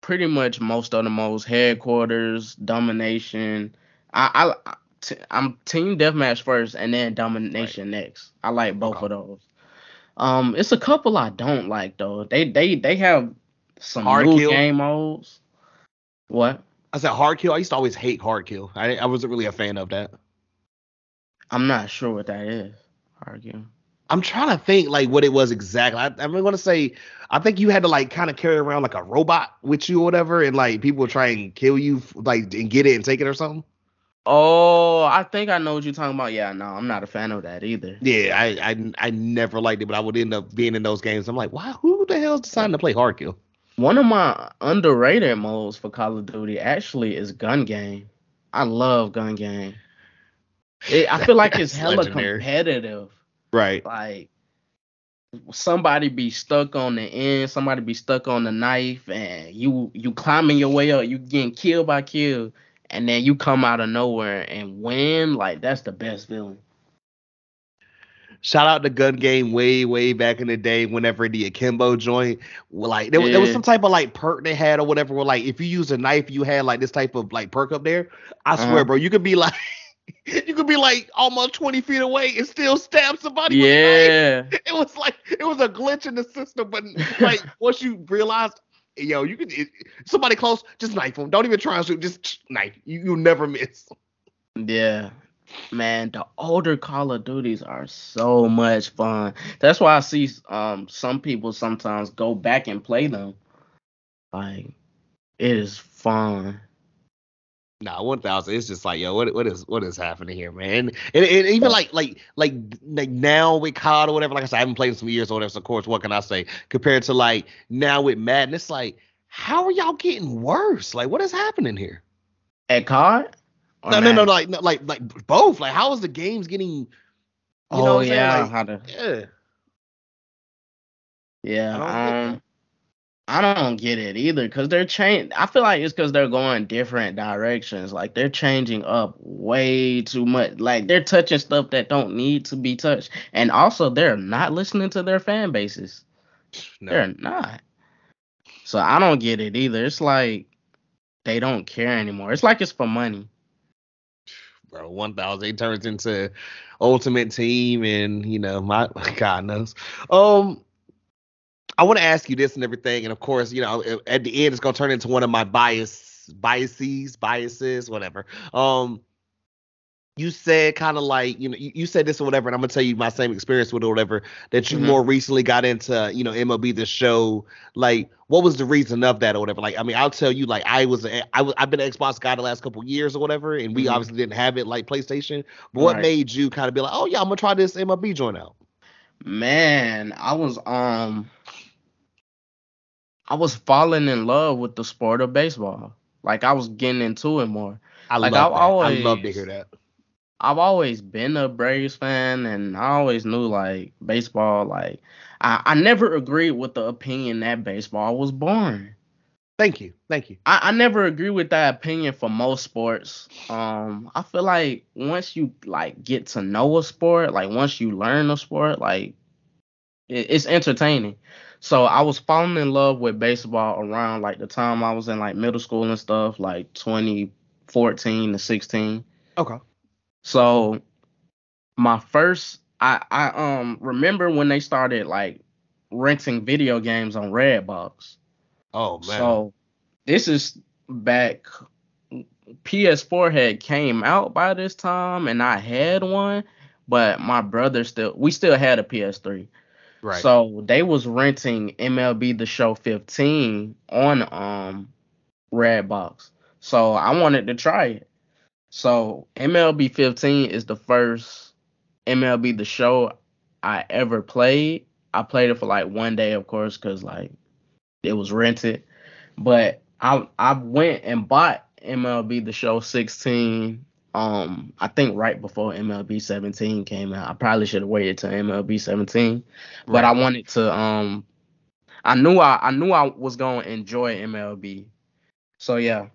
pretty much most of the most headquarters domination. I I t- I'm team deathmatch first and then domination next. I like both Okay. of those. Um, it's a couple I don't like though. They they they have some Hard new kill? game modes. What? I said hard kill. I used to always hate hard kill. I I wasn't really a fan of that. I'm not sure what that is. Argue. I'm trying to think like what it was exactly. I, I'm gonna say I think you had to like kind of carry around like a robot with you or whatever, and like people try and kill you like and get it and take it or something. Oh, I think I know what you're talking about. Yeah, no, I'm not a fan of that either. Yeah, I I, I never liked it, but I would end up being in those games. I'm like, wow, who the hell's deciding to play hard kill? One of my underrated modes for Call of Duty actually is gun game. I love gun game. It, I feel like it's hella legendary. competitive. Right. Like somebody be stuck on the end, somebody be stuck on the knife, and you you climbing your way up, you getting killed by kill, and then you come out of nowhere and win. Like that's the best feeling. Shout out to gun game way way back in the day. Whenever the akimbo joint, like there, was there was some type of like perk they had or whatever. Where like if you use a knife, you had like this type of like perk up there. I swear, Uh-huh. bro, you could be like. You could be like almost 20 feet away and still stab somebody. with a knife. Yeah. it was like it was a glitch in the system, but like once you realized, yo, you can it, somebody close, just knife them. Don't even try and shoot, just knife. You you'll never miss. Yeah. Man, the older Call of Duties are so much fun. That's why I see um some people sometimes go back and play them. Like it is fun. Nah, one thousand. It's just like yo, what what is what is happening here, man? And, and even like like like like now with COD or whatever. Like I said, I haven't played in some years or whatever. So of course, what can I say compared to like now with Madden? It's like how are y'all getting worse? Like what is happening here? At COD? Or No, no, no, like no, like like both. Like how is the games getting? You oh yeah, Like, how to yeah. Yeah, I don't get I don't get it either because they're changing. I feel like it's because they're going different directions. Like they're changing up way too much. Like they're touching stuff that don't need to be touched, and also they're not listening to their fan bases. No. They're not. So I don't get it either. It's like they don't care anymore. It's like it's for money. bro. One thousand. It turns into Ultimate Team, and you know, my God knows. Um, I want to ask you this and everything, and of course, you know, at the end, it's gonna turn into one of my bias, biases, biases, whatever. Um, you said kind of like you know you, you, said this or whatever and i'm gonna tell you my same experience with it or whatever that you mm-hmm. more recently got into you know mlb the show like what was the reason of that or whatever like i mean i'll tell you like i was a, I was i've been an xbox guy the last couple years or whatever and we mm-hmm. obviously didn't have it like playstation but what right. made you kind of be like oh yeah i'm gonna try this mlb joint out man i was um i was falling in love with the sport of baseball like i was getting into it more i like love I, always, I love to hear that I've always been a Braves fan, and I always knew like baseball. Like I, I never agreed with the opinion that baseball was boring. Thank you, thank you. I, I never agree with that opinion for most sports. Um, I feel like once you like get to know a sport, like once you learn a sport, like it, it's entertaining. So I was falling in love with baseball around like the time I was in like middle school and stuff, like 2014 to 16. Okay. So my first I I um remember when they started like renting video games on Redbox. Oh man. So this is back PS4 had came out by this time and I had one, but my brother still we still had a PS3. Right. So they was renting MLB The Show 15 on um Redbox. So I wanted to try it. So MLB 15 is the first MLB the show I ever played. I played it for like one day, of course, because like it was rented. But I I went and bought MLB the show 16. Um, I think right before MLB 17 came out. I probably should have waited till MLB 17, but right. I wanted to. Um, I knew I I knew I was gonna enjoy MLB. So yeah.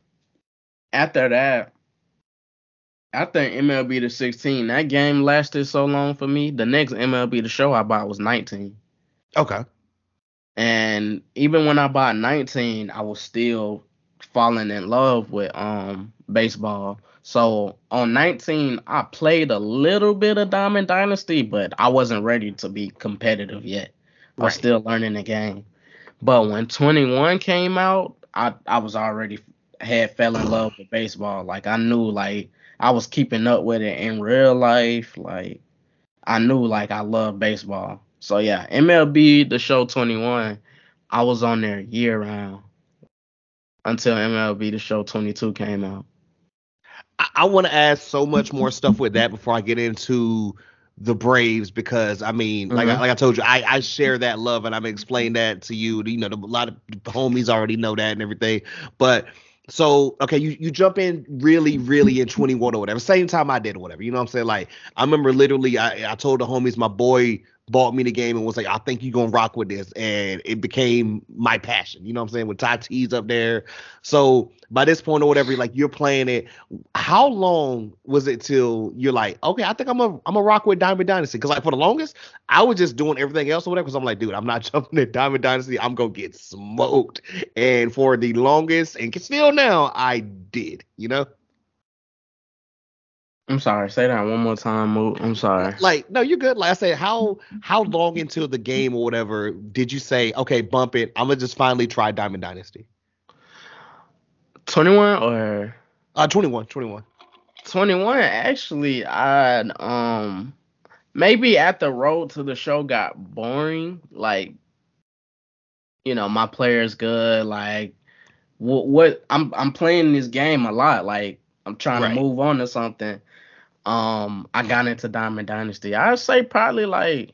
After that, I think MLB the 16, that game lasted so long for me. The next MLB the show I bought was 19. Okay. And even when I bought 19, I was still falling in love with um baseball. So on 19, I played a little bit of Diamond Dynasty, but I wasn't ready to be competitive yet. I was still learning the game. But when 21 came out, I I was already had fell in love with baseball. Like I knew like I was keeping up with it in real life. Like I knew like I love baseball. So yeah, MLB the show 21, I was on there year round until MLB the show 22 came out. I, I want to ask so much more stuff with that before I get into the Braves because I mean, like mm-hmm. I, like I told you, I, I share that love and I'm explaining that to you. You know, the, a lot of homies already know that and everything, but so okay, you you jump in really, really in 21 or whatever. Same time I did or whatever. You know what I'm saying? Like I remember literally I, I told the homies my boy bought me the game and was like, I think you're gonna rock with this. And it became my passion. You know what I'm saying? With Tatis up there. So by this point or whatever, like you're playing it. How long was it till you're like, okay, I think I'm a I'm a rock with Diamond Dynasty? Because like for the longest, I was just doing everything else or whatever. Because I'm like, dude, I'm not jumping in Diamond Dynasty. I'm gonna get smoked. And for the longest, and still now, I did. You know. I'm sorry. Say that one more time. I'm sorry. Like, no, you're good. Like I said, how how long into the game or whatever did you say, okay, bump it? I'm gonna just finally try Diamond Dynasty. 21 or uh 21, 21. 21 actually I um maybe at the road to the show got boring like you know my player's good like what, what I'm I'm playing this game a lot like I'm trying right. to move on to something um, I got into Diamond Dynasty. I'd say probably like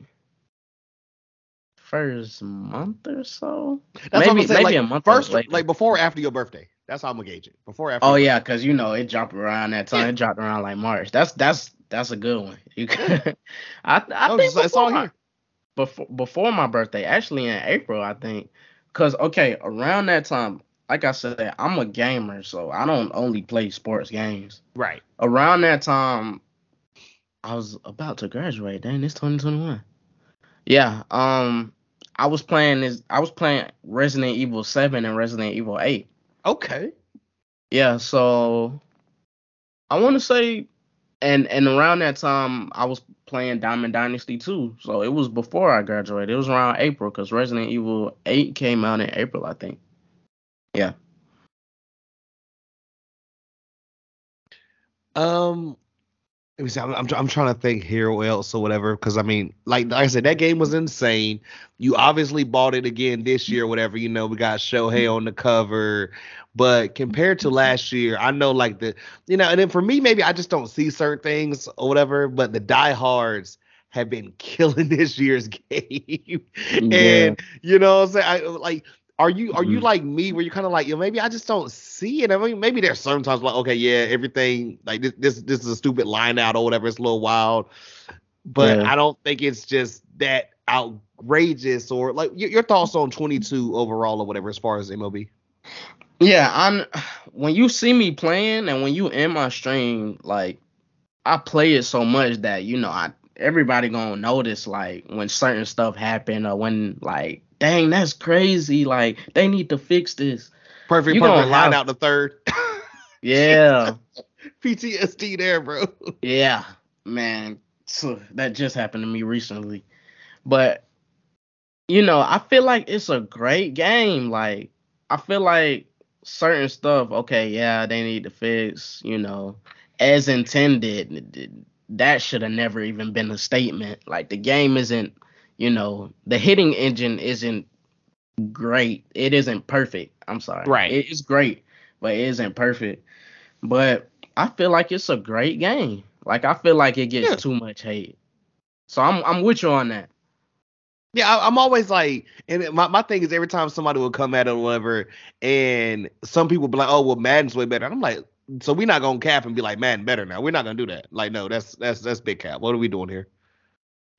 first month or so. That's maybe maybe like, a month. First, like before or after your birthday. That's how I'm gonna gauge it. Before after. Oh yeah, because you know it dropped around that time. Yeah. It dropped around like March. That's that's that's a good one. You could, I I no, think it's all here. Before before my birthday, actually in April, I think. Cause okay, around that time, like I said, I'm a gamer, so I don't only play sports games. Right. Around that time, I was about to graduate. Dang, it's 2021. Yeah. Um, I was playing this. I was playing Resident Evil 7 and Resident Evil 8. Okay. Yeah. So I want to say and and around that time I was playing Diamond Dynasty too. So it was before I graduated. It was around April because Resident Evil 8 came out in April, I think. Yeah. Um, let me see. I'm, I'm, I'm trying to think here what else or whatever. Because I mean, like, like I said, that game was insane. You obviously bought it again this year, whatever. You know, we got Shohei mm-hmm. on the cover, but compared to mm-hmm. last year, I know like the, you know, and then for me, maybe I just don't see certain things or whatever. But the diehards have been killing this year's game, Yeah. and you know, what I'm saying, I, like are you are you Mhm. like me where you're kind of like, yo, maybe I just don't see it. I mean, maybe there's sometimes like, okay, yeah, everything like this this this is a stupid line out or whatever. It's a little wild, but Yeah. I don't think it's just that outrageous or like your, your thoughts on 22 overall or whatever as far as MLB. Yeah, I'm when you see me playing and when you in my stream, like I play it so much that you know I everybody gonna notice like when certain stuff happen or when like dang that's crazy like they need to fix this. Perfect, You perfect gonna line have- out the third. Yeah, PTSD there, bro. yeah, man. So that just happened to me recently, but you know I feel like it's a great game. Like I feel like certain stuff, okay, yeah, they need to fix, you know, as intended. That should have never even been a statement. Like the game isn't, you know, the hitting engine isn't great. It isn't perfect. I'm sorry. Right. It's great, but it isn't perfect. But I feel like it's a great game. Like I feel like it gets Yeah. too much hate. So I'm I'm with you on that. Yeah, I, I'm always like, and my, my thing is every time somebody will come at it or whatever, and some people be like, oh, well, Madden's way better. And I'm like, so we're not gonna cap and be like Madden better now. We're not gonna do that. Like, no, that's that's that's big cap. What are we doing here?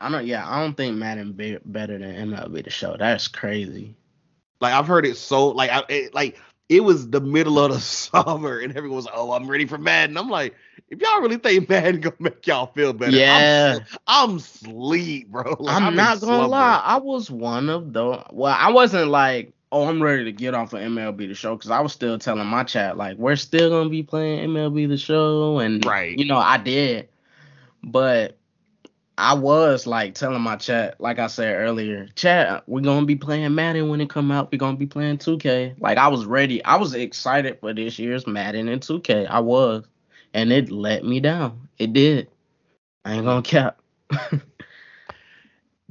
I don't yeah, I don't think Madden be, better than MLB the show. That's crazy. Like I've heard it so like I it, like it was the middle of the summer and everyone was oh I'm ready for Madden. I'm like if y'all really think Madden gonna make y'all feel better, Yeah. I'm, I'm sleep, bro. Like, I'm in not gonna slumber. lie. I was one of the well, I wasn't like, oh, I'm ready to get off of MLB the show because I was still telling my chat like we're still gonna be playing MLB the show, and Right. you know I did, but I was like telling my chat, like I said earlier, chat, we're gonna be playing Madden when it come out. We're gonna be playing 2K. Like I was ready. I was excited for this year's Madden and 2K. I was, and it let me down. It did. I ain't gonna cap.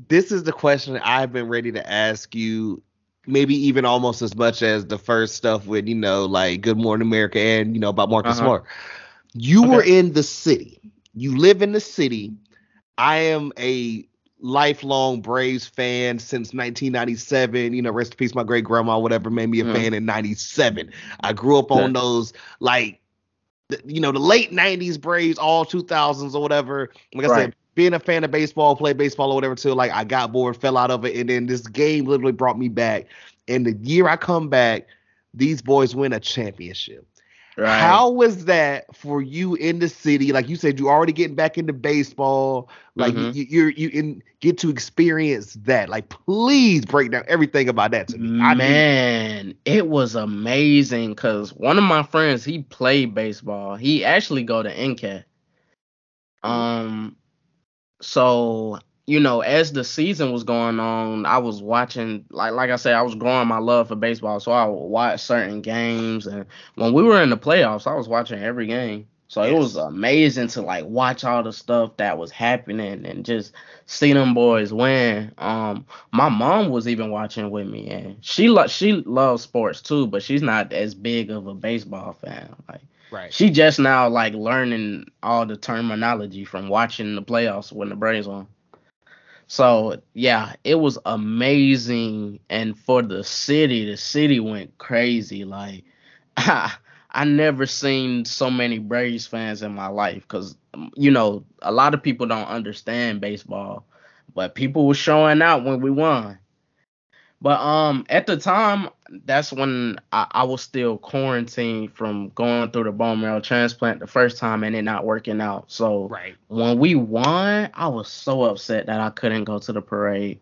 this is the question I've been ready to ask you, maybe even almost as much as the first stuff with, you know, like Good Morning America and, you know, about Marcus Uh-huh. Smart. You were in the city. You live in the city. I am a lifelong Braves fan since 1997. You know, rest in peace, my great grandma, whatever, made me a Mhm. fan in 97. I grew up on those, like, the- you know, the late 90s Braves, all 2000s or whatever. Like I Right. said, being a fan of baseball, play baseball or whatever, till like I got bored, fell out of it, and then this game literally brought me back. And the year I come back, these boys win a championship. Right. How was that for you in the city? Like you said, you already getting back into baseball. Like Mhm. you, you're you in get to experience that. Like please break down everything about that to me. I Man, it was amazing because one of my friends he played baseball. He actually go to NCAT. Um, so you know, as the season was going on, I was watching. Like like I said, I was growing my love for baseball, so I would watch certain games. And when we were in the playoffs, I was watching every game. So it was amazing to like watch all the stuff that was happening and just see them boys win. Um, my mom was even watching with me, and she lo- she loves sports too, but she's not as big of a baseball fan. Like right. she just now like learning all the terminology from watching the playoffs when the Braves won. So yeah, it was amazing, and for the city, the city went crazy. Like I never seen so many Braves fans in my life because you know a lot of people don't understand baseball, but people were showing out when we won. But um, at the time, that's when I, I was still quarantined from going through the bone marrow transplant the first time and it not working out. So Right. when we won, I was so upset that I couldn't go to the parade.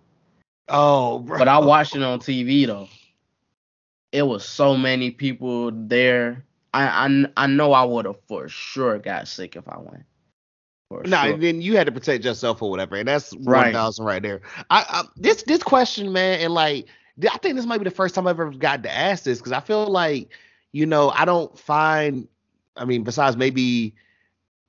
Oh, bro. But I watched it on TV though. It was so many people there. I I, I know I would have for sure got sick if I went. No, sure. then you had to protect yourself or whatever, and that's Right. one thousand right there. I, I this this question, man, and like I think this might be the first time I've ever got to ask this because I feel like you know I don't find. I mean, besides maybe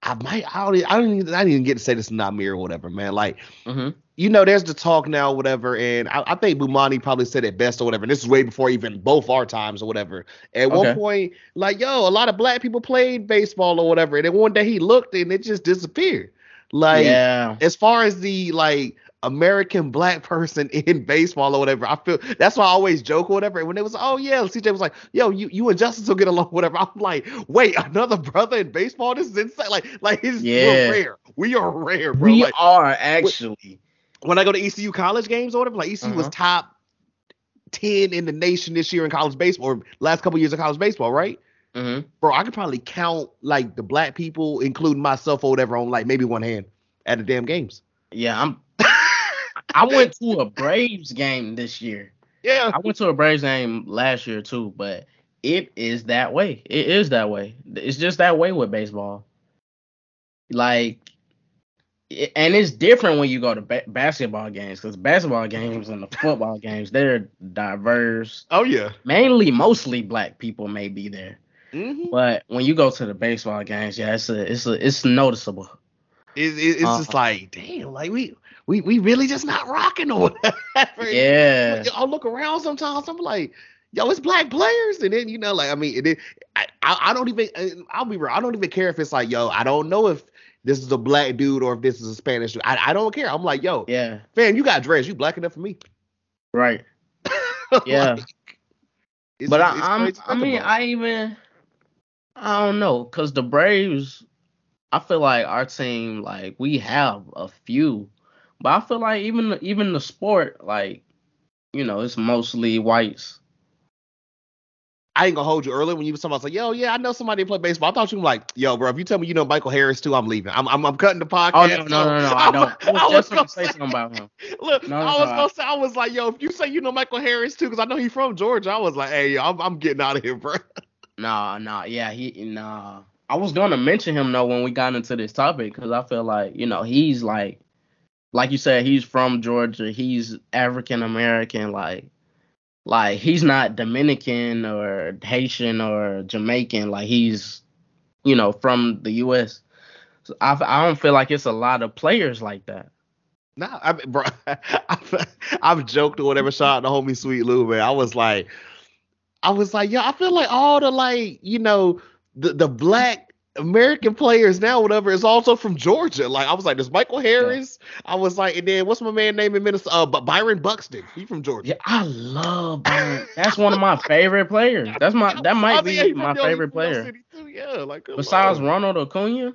I might I don't I don't even, I didn't even get to say this is not me or whatever, man. Like hmm you know, there's the talk now, whatever, and I, I think Bomani probably said it best or whatever. And this is way before even both our times or whatever. At one point, like, yo, a lot of black people played baseball or whatever, and then one day he looked and it just disappeared. Like, yeah. as far as the like American black person in baseball or whatever, I feel that's why I always joke or whatever. And when it was, oh yeah, CJ was like, yo, you you and Justice will get along, whatever. I'm like, wait, another brother in baseball? This is insane. Like, like it's Yeah. we're rare. We are rare, bro. we like, are actually. When I go to ECU college games or whatever, like ECU was Uh-huh. top ten in the nation this year in college baseball, or last couple years of college baseball, right? hmm Bro, I could probably count like the black people, including myself or whatever, on like maybe one hand at the damn games. Yeah, I'm. I went to a Braves game this year. Yeah, I went to a Braves game last year too, but it is that way. It is that way. It's just that way with baseball. Like, and it's different when you go to ba- basketball games because basketball games and the football games they're diverse. Oh yeah. Mainly, mostly black people may be there, Mm-hmm. but when you go to the baseball games, yeah, it's a, it's a, it's noticeable. It, it, it's just Uh-huh. like, damn, like we we we really just not rocking or whatever. Yeah, I look around sometimes. I'm like, yo, it's black players, and then you know, like I mean, then, I, I I don't even I'll be real. I don't even care if it's like, yo, I don't know if this is a black dude or if this is a Spanish dude. I, I don't care. I'm like, yo, yeah, fam, you got dreads. You black enough for me. right. Yeah. Like, it's but just- it's I, I'm, I mean. I even, I don't know, cause the Braves, I feel like our team, like we have a few, but I feel like even even the sport, like, you know, it's mostly whites. I ain't gonna hold you earlier when you was talking about like, yo, yeah, I know somebody that play baseball. I thought you were like, yo, bro, if you tell me you know Michael Harris too, I'm leaving. I'm I'm, I'm cutting the oh, podcast. Oh no, no, no, no, I don't. I was just gonna gonna say something about him. Look, No, I was no, gonna say, I was like, yo, if you say you know Michael Harris too, because I know he's from Georgia, I was like, hey, yo, I'm, I'm getting out of here, bro. Nah, nah, yeah, he nah. I was gonna mention him though when we got into this topic because I feel like you know he's like, like you said, he's from Georgia. He's African American, like, like he's not Dominican or Haitian or Jamaican. Like he's, you know, from the U.S. So I I don't feel like it's a lot of players like that. Nah, I mean, bro, I've, I've joked or whatever. Shout out to homie Sweet Lou, man. I was like, I was like, yeah, I feel like all the like, you know, the the black American players now, whatever, is also from Georgia. Like, I was like, there's Michael Harris. I was like, and then what's my man name in Minnesota? Uh, Byron Buxton. He from Georgia. Yeah, I love Byron. That's one of my favorite players. That's my that I might mean, be my favorite player. Yeah, like Besides on. Ronald Acuna,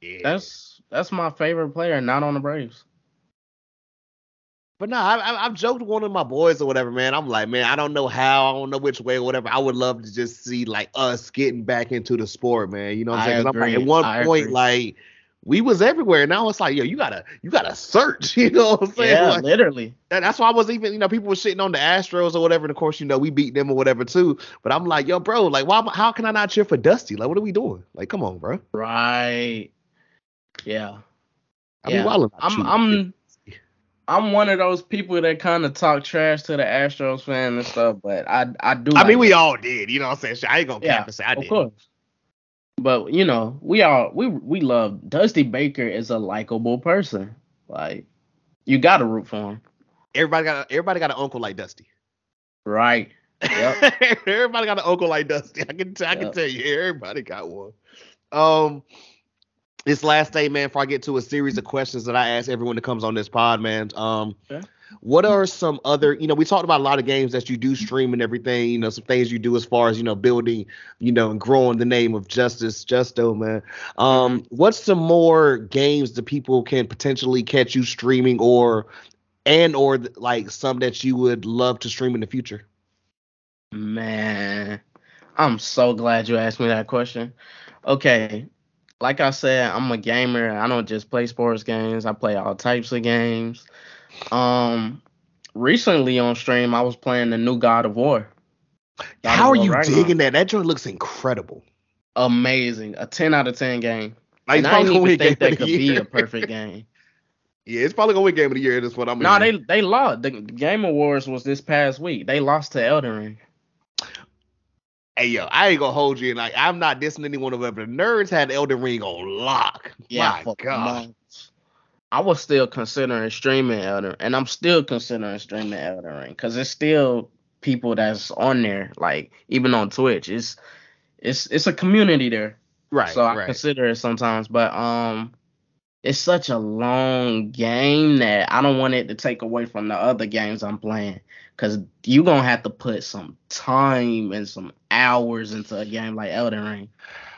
Yeah. that's that's my favorite player, not on the Braves. But no, I, I've joked with one of my boys or whatever, man. I'm like, man, I don't know how, I don't know which way or whatever. I would love to just see like us getting back into the sport, man. You know what I'm saying? 'Cause I'm like, agree. at one I point, agree. like we was everywhere. Now it's like, yo, you gotta, you gotta search. You know what I'm saying? Yeah, Like, literally. that- that's why I was even, you know, people were shitting on the Astros or whatever. And of course, you know, we beat them or whatever too. But I'm like, yo, bro, like, why? How can I not cheer for Dusty? Like, what are we doing? Like, come on, bro. Right. Yeah. I Yeah. mean, I'm. I'm I'm one of those people that kind of talk trash to the Astros fan and stuff, but I I do. I like mean, we it. all did. You know what I'm saying? I ain't gonna Yeah, cap and say I of did. course. But you know, we all we we love Dusty Baker is a likable person. Like you got to root for him. Everybody got, everybody got an uncle like Dusty. Right. Yep. everybody got an uncle like Dusty. I can I can tell you, everybody got one. Um, this last day, man, before I get to a series of questions that I ask everyone that comes on this pod, man. Um, Okay. what are some other? You know, we talked about a lot of games that you do stream and everything. You know, some things you do as far as you know building, you know, and growing the name of Justice Justo, man. Um, what's some more games that people can potentially catch you streaming or? And or like some that you would love to stream in the future. Man, I'm so glad you asked me that question. Okay, like I said, I'm a gamer. I don't just play sports games. I play all types of games. Um, recently on stream, I was playing the new God of War. God How of are you Ragnarok. digging that? That joint looks incredible. Amazing, a 10 out of 10 game. Like, and I probably didn't even think that could be a perfect game. Yeah, it's probably gonna win game of the year. That's what I'm. No, hearing. they they lost. The Game Awards was this past week. They lost to Elden Ring. Hey yo, I ain't gonna hold you. Like I'm not dissing anyone of but the nerds had Elden Ring on lock. Yeah, My God. months. I was still considering streaming Elden, and I'm still considering streaming Elden Ring because it's still people that's on there. Like even on Twitch, it's it's it's a community there. Right. so I right. consider it sometimes, but um, it's such a long game that I don't want it to take away from the other games I'm playing. Cause you're gonna have to put some time and some hours into a game like Elden Ring.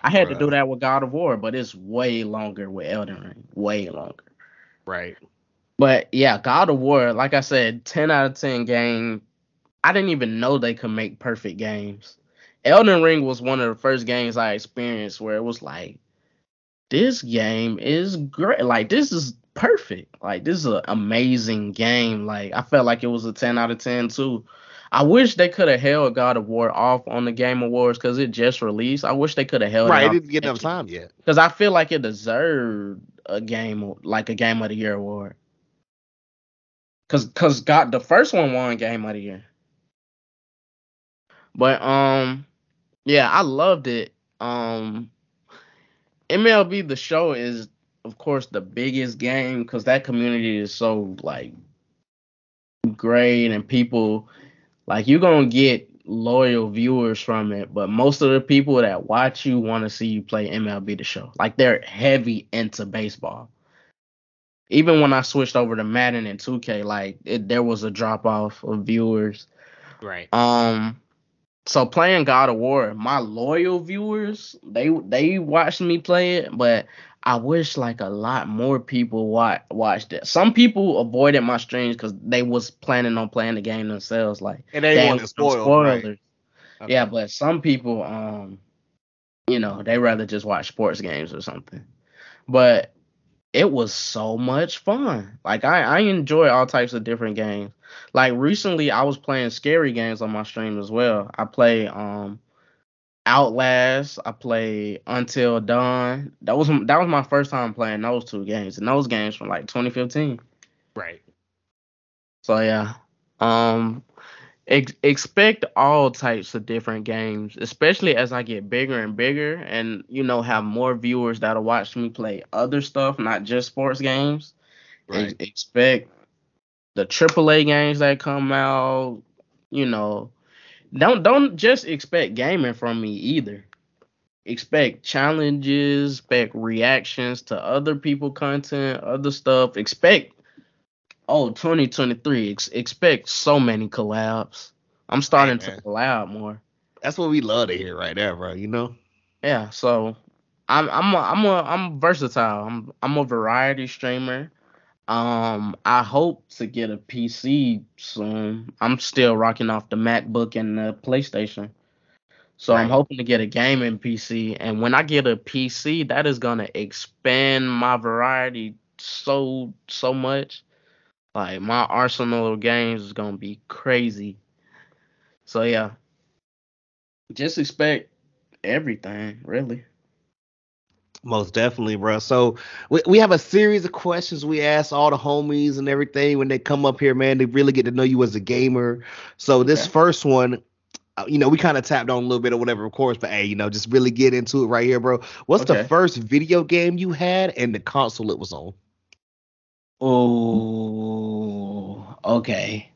I had to do that with God of War, but it's way longer with Elden Ring, way longer. right. But yeah, God of War, like I said, 10 out of 10 game. I didn't even know they could make perfect games. Elden Ring was one of the first games I experienced where it was like, this game is great. Like, this is perfect. Like, this is an amazing game. Like, I felt like it was a 10 out of 10 too. I wish they could have held God of War off on the Game Awards because it just released. I wish they could have held Right. it It didn't get enough time yet. Because I feel like it deserved a game like a game of the year award. Cause cause got the first one won game of the year. But um yeah, I loved it. Um MLB the show is of course the biggest game because that community is so like great and people like you're gonna get loyal viewers from it, but most of the people that watch you want to see you play MLB the show. Like they're heavy into baseball. Even when I switched over to Madden and 2K, like it, there was a drop off of viewers. Right. Um, so playing God of War, my loyal viewers, they they watched me play it, but I wish like a lot more people watch watched it. Some people avoided my streams because they was planning on playing the game themselves. Like And they want to ain't no spoil. Right. Okay. Yeah, but some people, um, you know, they rather just watch sports games or something. But it was so much fun. Like I, I enjoy all types of different games. Like recently, I was playing scary games on my stream as well. I play um Outlast. I play Until Dawn. That was that was my first time playing those two games, and those games from like 2015. Right. So yeah, um, ex- expect all types of different games, especially as I get bigger and bigger, and you know have more viewers that'll watch me play other stuff, not just sports games. Right. Ex- expect the AAA games that come out. You know, don't don't just expect gaming from me either. Expect challenges, expect reactions to other people content, other stuff. Expect oh 2023. Ex- expect so many collabs. I'm starting man. to collab more. That's what we love to hear right there, bro. You know. Yeah, so I'm I'm a, I'm a I'm versatile. I'm I'm a variety streamer. Um, I hope to get a PC soon. I'm still rocking off the MacBook and the PlayStation. So I'm hoping to get a gaming PC, and when I get a PC, that is gonna expand my variety so so much. Like my arsenal of games is gonna be crazy. So yeah, just expect everything, really. Most definitely, bro. So we, we have a series of questions we ask all the homies and everything when they come up here, man. They really get to know you as a gamer. So this Okay. first one, uh, you know, we kind of tapped on a little bit or whatever, of course, but hey, you know, just really get into it right here, bro. What's the first video game you had and the console it was on? Oh, okay.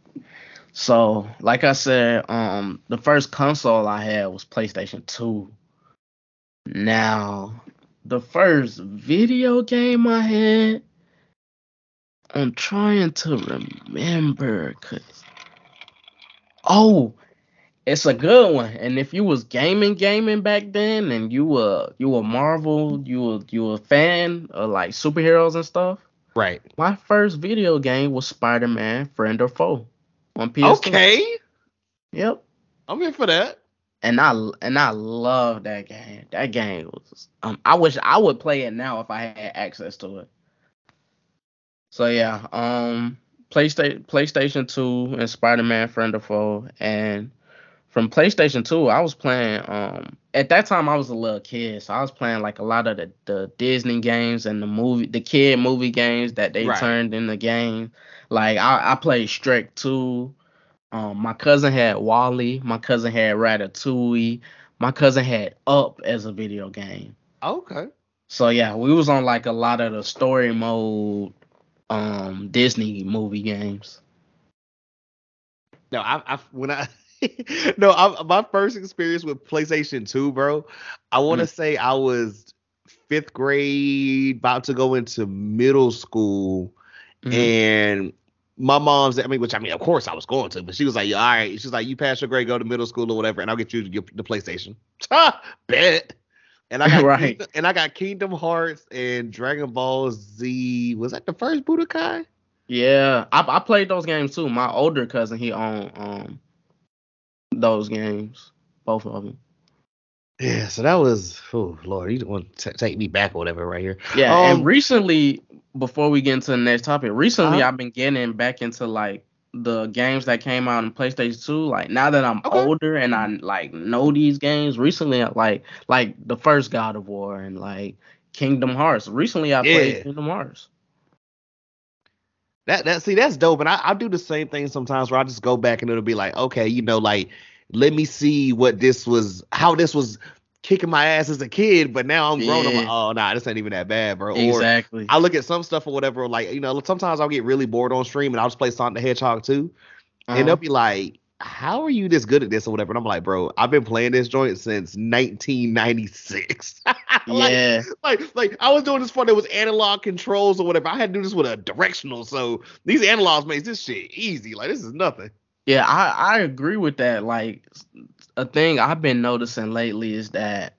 So, like I said, um, the first console I had was PlayStation 2. Now, the first video game I had, I'm trying to remember, cause oh, it's a good one. And if you was gaming, gaming back then, and you were you were Marvel, you were you were a fan of like superheroes and stuff. Right. My first video game was Spider Man Friend or Foe on PS2. Okay. Yep. I'm here for that. And I and I love that game. That game was um I wish I would play it now if I had access to it. So yeah, um PlayStation PlayStation 2 and Spider Man Friend or Foe and from PlayStation 2, I was playing um at that time I was a little kid, so I was playing like a lot of the, the Disney games and the movie the kid movie games that they Right. turned into game. Like I, I played Shrek 2. Um my cousin had Wally, my cousin had Ratatouille, my cousin had Up as a video game. Okay. So yeah, we was on like a lot of the story mode um Disney movie games. No, I, I when I no, I, my first experience with PlayStation 2, bro. I want to say I was fifth grade, about to go into middle school, Mhm. and my mom's. I mean, which I mean, of course I was going to, but she was like, "Yeah, "All right." She's like, "You pass your grade, go to middle school or whatever, and I'll get you your, the PlayStation." Bet. And I got Right. Kingdom, and I got Kingdom Hearts and Dragon Ball Z. Was that the first Budokai? Yeah, I I played those games too. My older cousin he owned um those games, both of them. Yeah, so that was oh Lord, you don't want to take me back or whatever right here. Yeah, Um, and recently, before we get into the next topic, recently Uh-huh. I've been getting back into like the games that came out in PlayStation 2. Like now that I'm Okay. older and I like know these games, recently like like the first God of War and like Kingdom Hearts. Recently I Yeah. played Kingdom Hearts. That that see that's dope, and I, I do the same thing sometimes where I just go back and it'll be like, okay, you know, like let me see what this was, how this was kicking my ass as a kid, but now I'm grown. I'm like, oh nah, this ain't even that bad, bro. Or Exactly. I look at some stuff or whatever, like you know, sometimes I'll get really bored on stream and I'll just play Sonic the Hedgehog too, and they'll Uh-huh. be like, how are you this good at this or whatever? And I'm like, bro, I've been playing this joint since 1996. like, yeah. like like I was doing this for there was analog controls or whatever. I had to do this with a directional, so these analogs makes this shit easy. Like this is nothing. Yeah, I I agree with that. Like a thing I've been noticing lately is that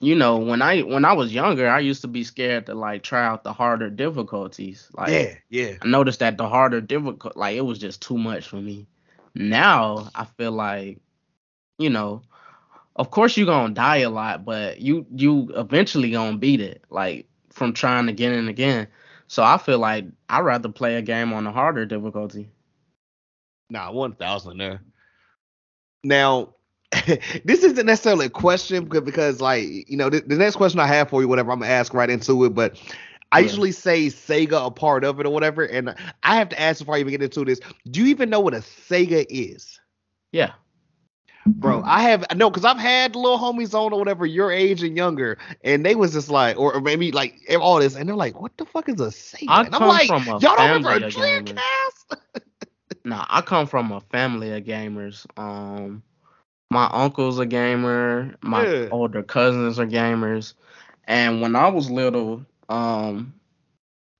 you know, when I when I was younger, I used to be scared to like try out the harder difficulties. Like yeah, yeah. I noticed that the harder difficult like it was just too much for me. Now I feel like, you know, of course you're gonna die a lot, but you you eventually gonna beat it, like from trying again and again. So I feel like I'd rather play a game on the harder difficulty. Nah, one thousand there. Now, this isn't necessarily a question because, because like you know, the, the next question I have for you, whatever, I'm gonna ask right into it. But I Yeah. usually say Sega a part of it or whatever, and I have to ask before I even get into this. Do you even know what a Sega is? Yeah. Bro, I have no, because I've had little homies on or whatever, your age and younger, and they was just like, or, or maybe like all this, and they're like, "What the fuck is a Sega?" I and I'm like, from a "Y'all don't remember a. Dreamcast?" Nah, I come from a family of gamers. Um, my uncle's a gamer. My Yeah. older cousins are gamers. And when I was little, um,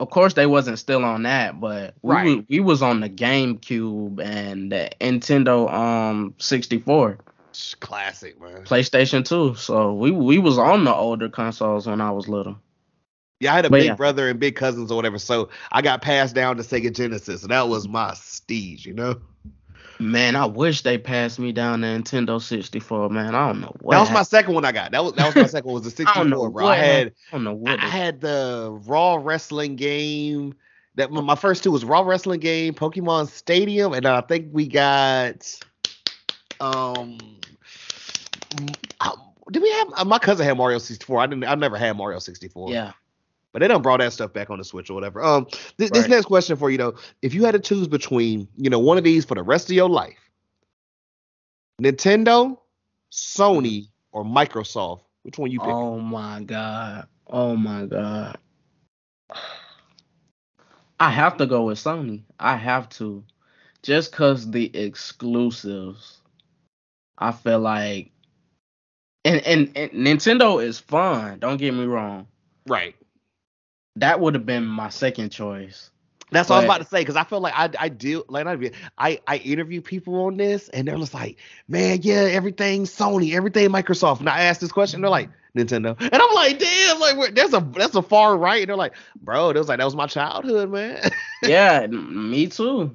of course they wasn't still on that, but we Right. we was on the GameCube and the Nintendo um 64, Classic, man. PlayStation 2. So we we was on the older consoles when I was little. Yeah, I had a But big yeah. brother and big cousins or whatever, so I got passed down to Sega Genesis, and that was my steez, you know. Man, I wish they passed me down the Nintendo 64. Man, I don't know what. that was my second one I got. That was that was my second one was the I don't know 64, bro. I had. I don't know what. I had the Raw wrestling game. That my first two was Raw wrestling game, Pokemon Stadium, and I think we got um. uh, Did we have my cousin had Mario 64? I didn't. I never had Mario 64. yeah. But they don't brought that stuff back on the Switch or whatever. Um, th- this next question for you though, if you had to choose between, you know, one of these for the rest of your life, Nintendo, Sony, or Microsoft, which one you pick? Oh my god. Oh my god. I have to go with Sony. I have to. Just cause the exclusives. I feel like and, and and Nintendo is fun, don't get me wrong. Right. That would have been my second choice. That's what I was about to say because I feel like I I do like I I interview people on this and they're just like, man, yeah, everything Sony, everything Microsoft. And I ask this question, they're like Nintendo, and I'm like, damn, like that's a that's a far right. And they're like, bro, that was like that was my childhood, man. yeah, me too.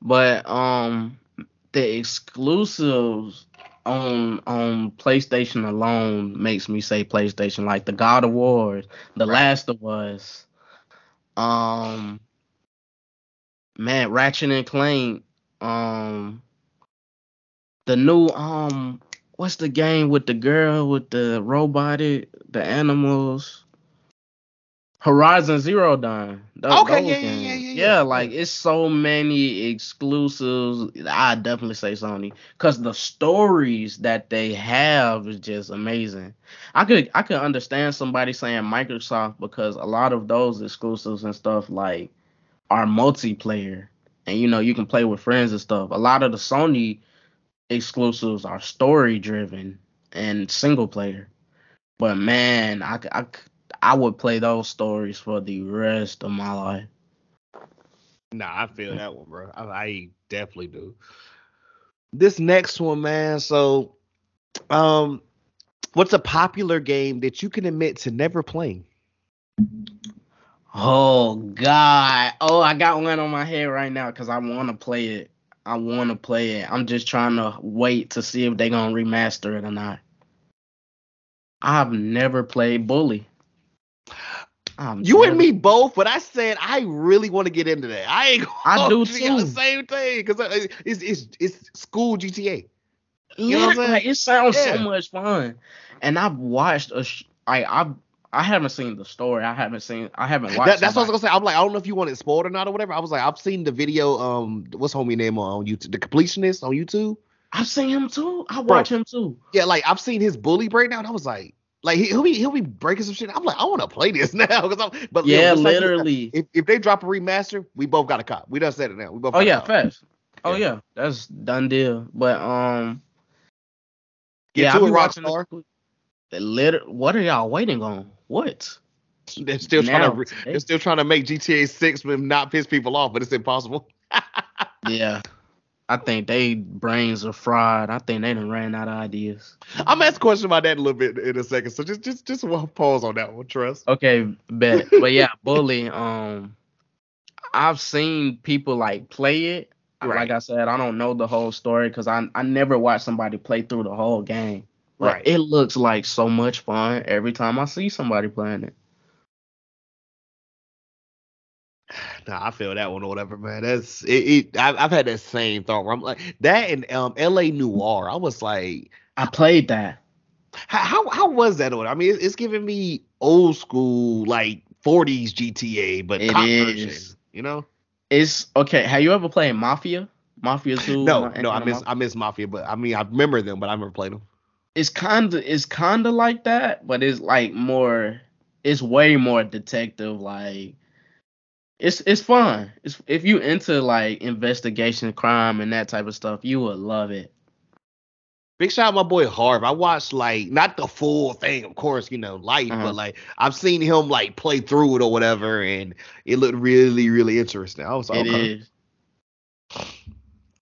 But um the exclusives on on PlayStation alone makes me say PlayStation like the God of War, The Right. Last of Us, um man, Ratchet and Clank, um the new um what's the game with the girl with the robotic the animals Horizon Zero Dawn. Okay, those yeah, yeah, yeah, yeah, Yeah, like it's so many exclusives. I definitely say Sony because the stories that they have is just amazing. I could I could understand somebody saying Microsoft because a lot of those exclusives and stuff like are multiplayer, and you know you can play with friends and stuff. A lot of the Sony exclusives are story driven and single player. But man, I, I I would play those stories for the rest of my life. Nah, I feel that one, bro. I, I definitely do. This next one, man. So, um, what's a popular game that you can admit to never playing? Oh God! Oh, I got one on my head right now because I want to play it. I want to play it. I'm just trying to wait to see if they're gonna remaster it or not. I've never played Bully. I've You and me both, but I said I really want to get into that. I ain't. Gonna I do on The same thing because it's it's it's school GTA. You know what I'm saying? like, it sounds Yeah. so much fun. And I've watched a. Sh- I I I haven't seen the story. I haven't seen. I haven't watched. That, that's what I was gonna say. I'm like, I don't know if you want it spoiled or not or whatever. I was like, I've seen the video. Um, what's homie name on YouTube? The completionist on YouTube. I've seen him too. I Bro. watch him too. Yeah, like I've seen his bully breakdown. I was like, like he- he'll be he'll be breaking some shit. I'm like, I want to play this now because I'm. But Yeah, just like literally. if if they drop a remaster, we both got a cop. We done said it now. We both. Oh got yeah, fast. Oh Yeah. yeah, that's done deal. But um, Get yeah, to it, watching Rockstar. the, the What are y'all waiting on? What? They're still trying to. Today. they're still trying to make GTA Six but not piss people off, but it's impossible. Yeah, I think they brains are fried. I think they done ran out of ideas. I'm asking a question about that a little bit in a second. So just just just one pause on that one, trust. Okay, bet. But yeah, bully. Um, I've seen people like play it. Right. Like I said, I don't know the whole story because I I never watched somebody play through the whole game. But Right. it looks like so much fun every time I see somebody playing it. Nah, I feel that one or whatever, man. That's it. it I, I've had that same thought. Where I'm like that and um L.A. Noire. I was like, I played that. how how, how was that? One? I mean, it's, it's giving me old school like 40s GTA, but It is. version. You know? It's okay. Have you ever played Mafia? Mafia Two? No, no, I Mafia? miss I miss Mafia, but I mean I remember them, but I never played them. It's kind of it's kind of like that, but it's like more. It's way more detective. Like it's it's fun. It's if you into like investigation, crime, and that type of stuff, you would love it. Big shout out my boy Harv. I watched like not the full thing, of course, you know, life, Uh-huh. but like I've seen him like play through it or whatever, and it looked really, really interesting. I was like, It okay. is.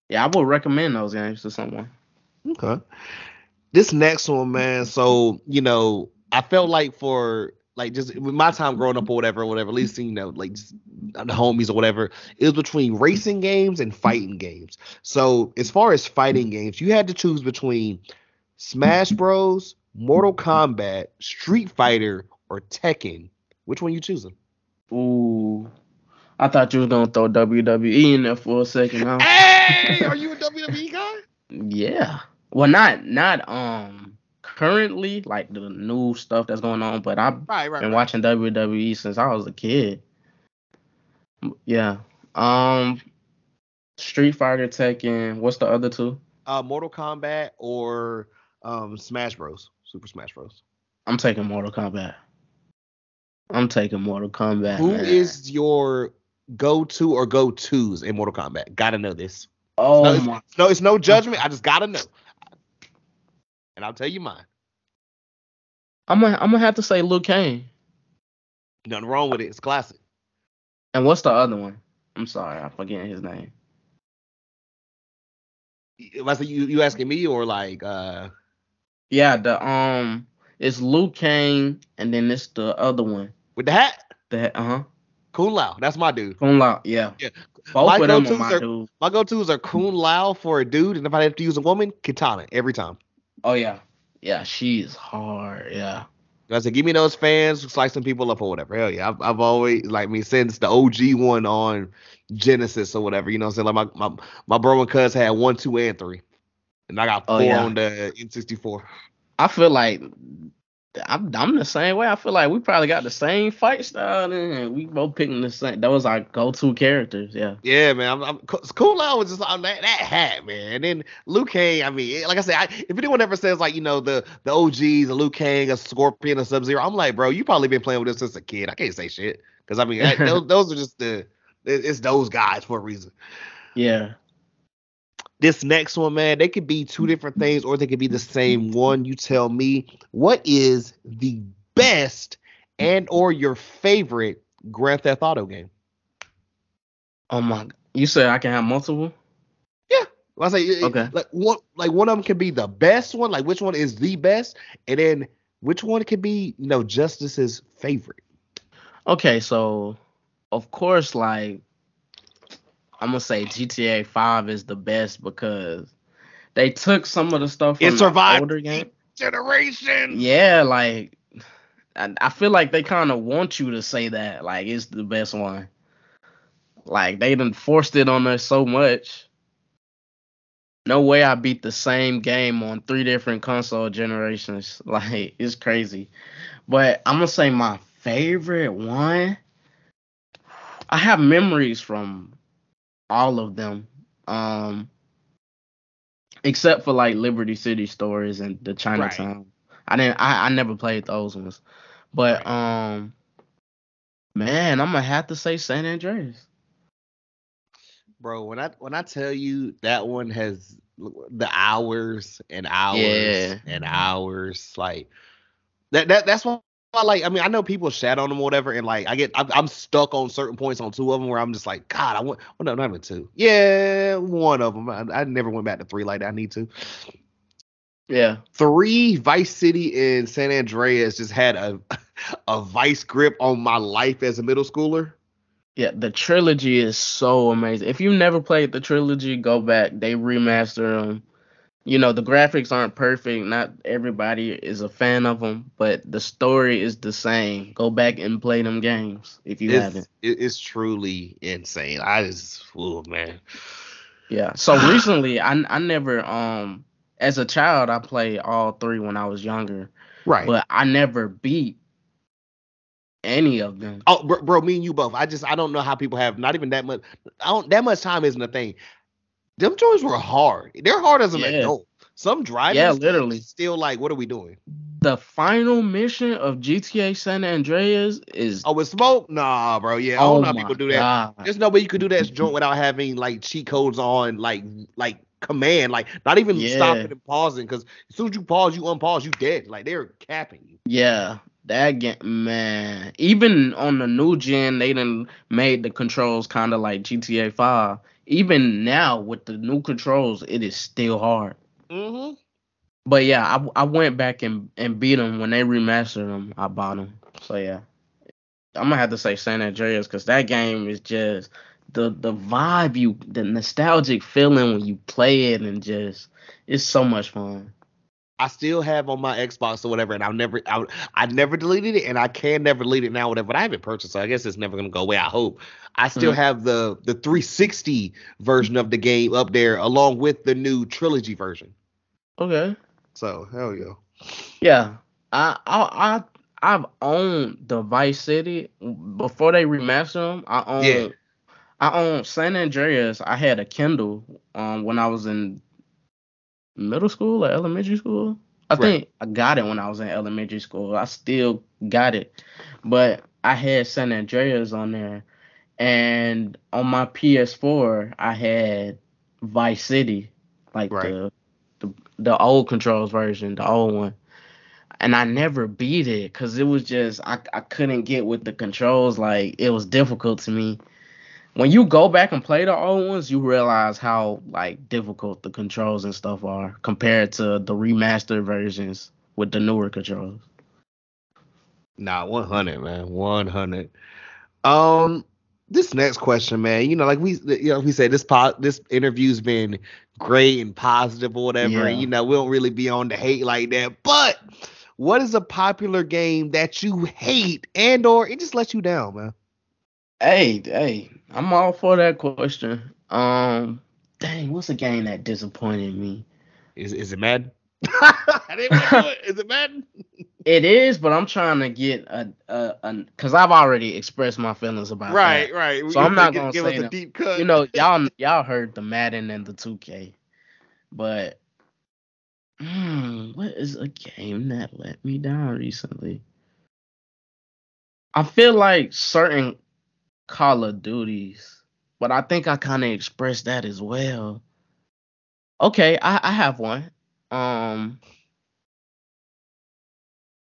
Yeah, I would recommend those games to someone. Okay. This next one, man. So, you know, I felt like for like just with my time growing up or whatever, or whatever, at least, you know, like just the homies or whatever, it was between racing games and fighting games. So as far as fighting games, you had to choose between Smash Bros, Mortal Kombat, Street Fighter, or Tekken. Which one you choosing? Ooh, I thought you was gonna throw WWE in there for a second. Huh? Hey, are you a WWE guy? Yeah. Well, not not um currently like the new stuff that's going on, but I've Right, right. been right. watching WWE since I was a kid. Yeah. Um Street Fighter, Tekken, what's the other two? Uh, Mortal Kombat or um, Smash Bros, Super Smash Bros. I'm taking Mortal Kombat. I'm taking Mortal Kombat. Who man. is your go-to or go-tos in Mortal Kombat? Gotta know this. Oh no, it's, my no, it's no judgment. I just gotta know, and I'll tell you mine. I'm gonna I'm gonna have to say Liu Kang. Nothing wrong with it. It's classic. And what's the other one? I'm sorry, I'm forgetting his name. Say you, you asking me or like, uh, Yeah, the um it's Liu Kang and then it's the other one. with the hat, The uh huh. Kung Lao. That's my dude. Kung Lao, yeah. Yeah. Both My of them are my are- dude. My go-tos are Kung Lao for a dude, and if I have to use a woman, Katana every time. Oh yeah. Yeah, she's hard. Yeah. I said, give me those fans slicing people up or whatever. Hell yeah, I've, I've always like me since the OG one on Genesis or whatever. You know what I'm saying? Like my my, my bro and cuz had one, two, and three. and I got oh, four Oh, yeah. on the N64. I feel like I'm I'm the same way. I feel like we probably got the same fight style and we both picking the same. Those are our go-to characters. Yeah. Yeah, man. I'm, I'm Kung Lao was just on that, that hat, man. And then Liu Kang. I mean, like I said, I, if anyone ever says like you know the the OGs, a Liu Kang, a Scorpion, a Sub Zero, I'm like, bro, you probably been playing with this since a kid. I can't say shit because I mean that, those, those are just the it's those guys for a reason. Yeah. This next one, man, they could be two different things or they could be the same one. You tell me what is the best and or your favorite Grand Theft Auto game? Oh my. You said I can have multiple. Yeah. I say Okay. like one like one of them can be the best one, like which one is the best, and then which one could be you know Justice's favorite. Okay, so of course, like I'm gonna say GTA Five is the best because they took some of the stuff from It the survived older game. Generation. Yeah, like I, I feel like they kind of want you to say that, like it's the best one. Like they done forced it on us so much. No way I beat the same game on three different console generations. Like it's crazy. But I'm gonna say my favorite one. I have memories from all of them. Um except for like Liberty City stories and the Chinatown. I didn't I, I never played those ones. But um man, I'm gonna have to say San Andreas. Bro, when I when I tell you that one has the hours and hours Yeah. and hours, like that that that's why I like. I mean, I know people shat on them or whatever, and like I get I'm, I'm stuck on certain points on two of them where I'm just like, God, I want. Well, no, not even two. Yeah, one of them. I, I never went back to three like that. I need to. Yeah. Three Vice City and San Andreas just had a a vice grip on my life as a middle schooler. Yeah, the trilogy is so amazing. If you've never played the trilogy, go back. They remastered them. You know, the graphics aren't perfect. Not everybody is a fan of them, but the story is the same. Go back and play them games if you haven't. It's, it- it's truly insane. I just, oh man. Yeah. So recently, I I never um as a child I played all three when I was younger, Right. but I never beat any of them. oh, bro, bro, me and you both. I just, I don't know how people have not even that much. I don't. That much time isn't a thing. Them joints were hard. They're hard as an Yeah. adult. Some driving. Yeah, literally. Still, like, what are we doing? The final mission of GTA San Andreas is Oh, with smoke? Nah, bro. Yeah, I oh don't know how people do that. God. There's no way you could do that joint without having like cheat codes on, like, like command, like not even Yeah. stopping and pausing. Because as soon as you pause, you unpause, you dead. Like they're capping you. Yeah, that game, man. Even on the new gen, they done made the controls kind of like GTA 5. Even now with the new controls, it is still hard. Mm-hmm. But yeah, I, I went back and, and beat them when they remastered them. I bought them. So yeah, I'm gonna have to say San Andreas because that game is just the the vibe you the nostalgic feeling when you play it and just it's so much fun. I still have on my Xbox or whatever, and I'll never, I, I never deleted it, and I can never delete it now, whatever. But I haven't purchased, so I guess it's never gonna go away. I hope. I still Mhm. have the the 360 version of the game up there, along with the new trilogy version. Okay. So hell yeah. Yeah, I I I I've owned the Vice City before they remastered them. I own Yeah. I own San Andreas. I had a Kindle um when I was in middle school or elementary school. I Right. think I got it when I was in elementary school. I still got it, but I had San Andreas on there, and on my PS4 I had Vice City, like Right. the the the old controls version, the old one. And I never beat it because it was just I, I couldn't get with the controls. Like it was difficult to me. When you go back and play the old ones, you realize how like difficult the controls and stuff are compared to the remastered versions with the newer controls. Nah, 100, man. 100. Um, this next question, man, you know, like we, you know, we said this pot, this interview's been great and positive or whatever. Yeah. And, you know, we don't really be on the hate like that. But what is a popular game that you hate and or it just lets you down, man? Hey, hey, I'm all for that question. Um, dang, what's a game that disappointed me? Is is it Madden? I didn't do it. Is it Madden? It is, but I'm trying to get a a, a cuz I've already expressed my feelings about Right, that. right. So I'm not Give- gonna give say us a deep cut. You know, y'all y'all heard the Madden and the 2K. But hmm, what is a game that let me down recently? I feel like certain Call of Duties, but I think I kind of expressed that as well. Okay, I, I have one. Um,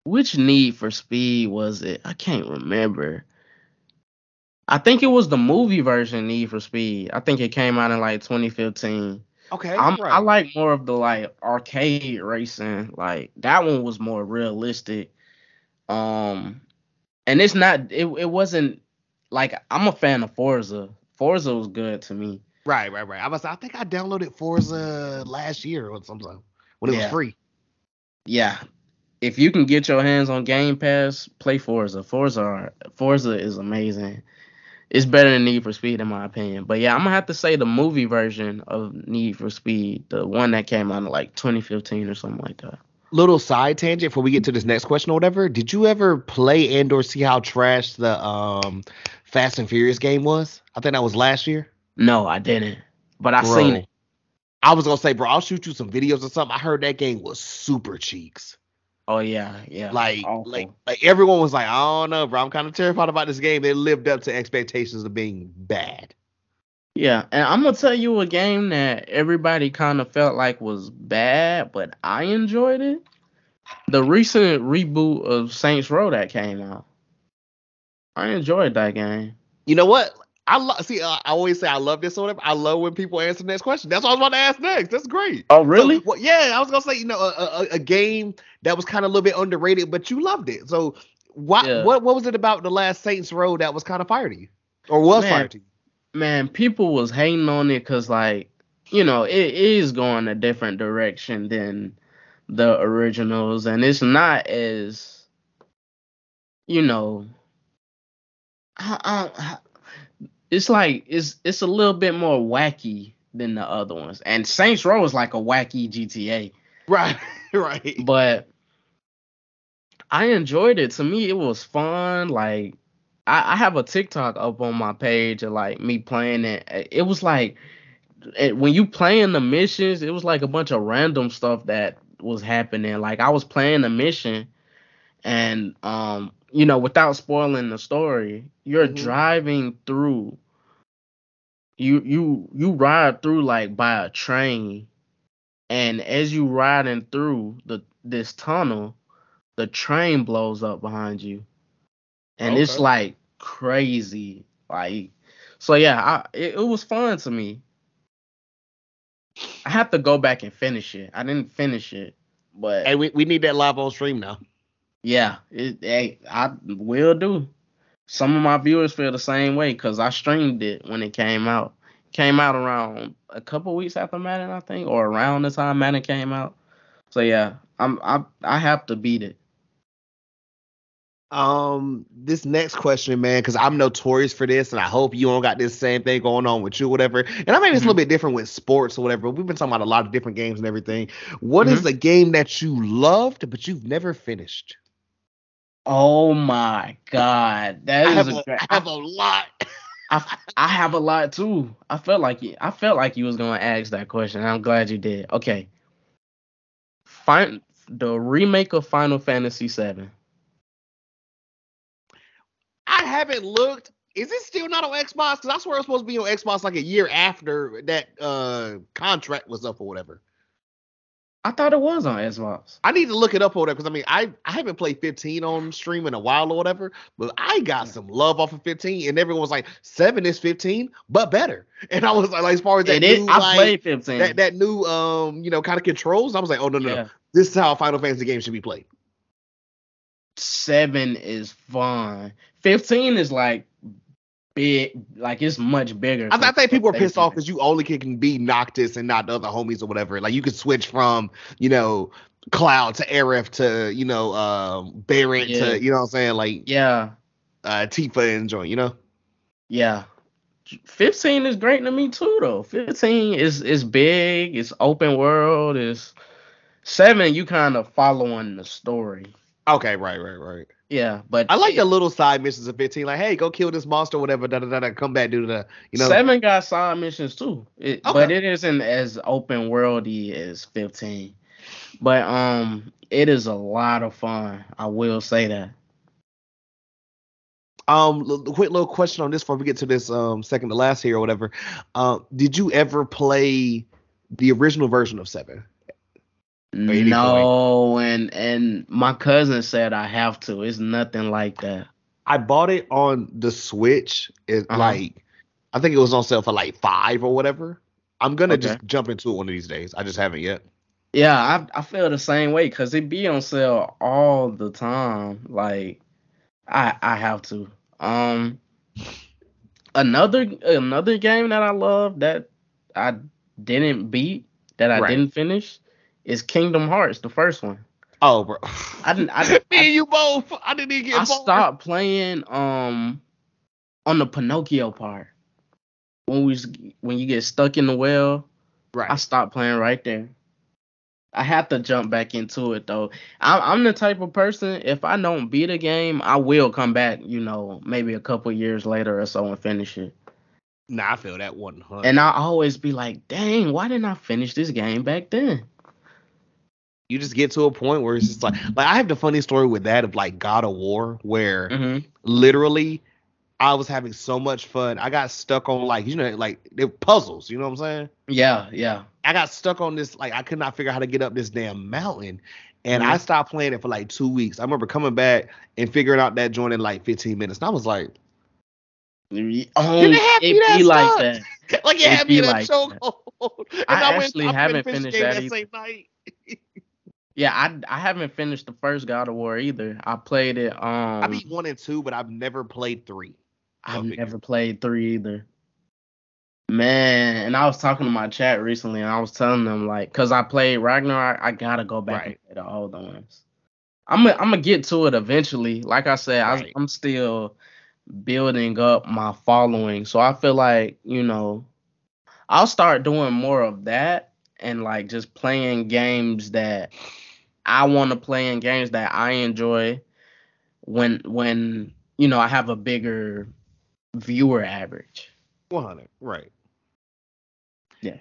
which Need for Speed was it? I can't remember. I think it was the movie version Need for Speed. I think it came out in like 2015. okay, I'm, right. I like more of the like arcade racing. Like that one was more realistic. Um, and it's not. It it wasn't like I'm a fan of Forza. Forza was good to me. Right, right, right. I was. I think I downloaded Forza last year or something when it Yeah. was free. Yeah, if you can get your hands on Game Pass, play Forza. Forza are, Forza is amazing. It's better than Need for Speed in my opinion. But yeah, I'm gonna have to say the movie version of Need for Speed, the one that came out in like 2015 or something like that. Little side tangent before we get to this next question or whatever. Did you ever play and or see how trash the um Fast and Furious game was? I think that was last year. No, I didn't. But I Bro, seen it. I was gonna say, bro, I'll shoot you some videos or something. I heard that game was super cheeks. Oh yeah, yeah. Like, Awful. like, like everyone was like, I don't know, bro. I'm kind of terrified about this game. It lived up to expectations of being bad. Yeah, and I'm gonna tell you a game that everybody kind of felt like was bad, but I enjoyed it. The recent reboot of Saints Row that came out. I enjoyed that game. You know what? I lo- see. Uh, I always say I love this or whatever. I love when people answer the next question. That's what I was about to ask next. That's great. Oh So, well, yeah, I was gonna say, you know, a, a, a game that was kind of a little bit underrated, but you loved it. So, what Yeah. what what was it about the last Saints Row that was kind of fire to you, or was Man. fire to you? Man, people was hating on it because like, you know, it is going a different direction than the originals, and it's not as, you know, I, I, it's like it's it's a little bit more wacky than the other ones. And Saints Row is like a wacky GTA, Right, right. but I enjoyed it. To me, it was fun. Like I, I have a TikTok up on my page of like me playing it. It was like it, when you playing the missions, it was like a bunch of random stuff that was happening. Like I was playing the mission, and um, you know, without spoiling the story, you're Mhm. driving through. You you you ride through like by a train, and as you riding through the this tunnel, the train blows up behind you, and it's like crazy. Like so, yeah, I, it, it was fun to me. I have to go back and finish it. I didn't finish it, but Hey, we, we need that live on stream now. Yeah, it, hey, I will do. Some of my viewers feel the same way because I streamed it when it came out. Came out around a couple weeks after Madden, I think, or around the time Madden came out. So yeah, I'm I I have to beat it. Um, this next question, man, because I'm notorious for this, and I hope you don't got this same thing going on with you, whatever. And I mean, it's a little bit different with sports or whatever. But we've been talking about a lot of different games and everything. What is a game that you loved but you've never finished? Oh my god, that I is have, a a. I have a lot. I, I have a lot too. I felt like you, I felt like you was gonna ask that question. I'm glad you did. Okay. Fin- the remake of Final Fantasy VII. I haven't looked. Is it still not on Xbox? Because I swear it's supposed to be on Xbox like a year after that uh contract was up or whatever. I thought it was on Xbox. I need to look it up whatever. Because I mean, I, I haven't played 15 on stream in a while or whatever, but I got some love off of 15, and everyone was like, seven is 15, but better. And I was like, as far as that It is. new, I like, played 15. that that new um you know kind of controls, I was like, oh no no, yeah. no, this is how Final Fantasy game should be played. Seven is fun. 15 is like big, like it's much bigger. I, I think people are pissed off because you only can, be Noctis and not the other homies or whatever. Like you can switch from you know Cloud to Aerith to you know um Barret Yeah. to you know what I'm saying like Yeah, uh Tifa and joint. You know. yeah, 15 is great to me too though. 15 is is big, it's open world, it's seven you kind of following the story. Okay, right, right, right. Yeah, but I like it- the little side missions of 15. Like, hey, go kill this monster, whatever. Da da da. da come back, do the, you know. seven got side missions too. It, Okay. But it isn't as open worldy as 15. But um, it is a lot of fun. I will say that. Um, l- quick little question on this before we get to this um second to last here or whatever. Um, did you ever play the original version of Seven? No, and and my cousin said I have to. It's nothing like that. I bought it on the Switch. It Uh-huh. like, I think it was on sale for like five or whatever. I'm gonna Okay. just jump into it one of these days. I just haven't yet. Yeah, I I feel the same way because it be on sale all the time. Like, I I have to. Um, another another game that I love that I didn't beat that I Right. didn't finish is Kingdom Hearts, the first one. Oh, bro. I didn't. I, Me I, and you both. I didn't even get I involved. stopped playing um on the Pinocchio part when we was, when you get stuck in the well. Right. I stopped playing right there. I have to jump back into it though. I'm, I'm the type of person if I don't beat a game, I will come back. You know, maybe a couple years later or so and finish it. nah, I feel that one. huh? And I always be like, dang, why didn't I finish this game back then? You just get to a point where it's just like, like I have the funny story with that of like God of War, where Mm-hmm. literally I was having so much fun. I got stuck on like you know like they're puzzles. You know what I'm saying? Yeah, yeah. I got stuck on this like I could not figure out how to get up this damn mountain, and Mhm. I stopped playing it for like two weeks. I remember coming back and figuring out that joint in like 15 minutes, and I was like, Oh, it have it that be like that. like it It had me in like chokehold. I went- actually went haven't and finished that that same night. Yeah, I I haven't finished the first God of War either. I played it. Um, I beat one and two, but I've never played three. I've never played three either. Man, and I was talking to my chat recently, and I was telling them like, cause I played Ragnarok, I gotta go back and play the older ones. I'm gonna I'm gonna get to it eventually. Like I said, I, I'm still building up my following, so I feel like you know, I'll start doing more of that and like just playing games that I want to play in games that I enjoy when when you know I have a bigger viewer average. 100, right? Yeah.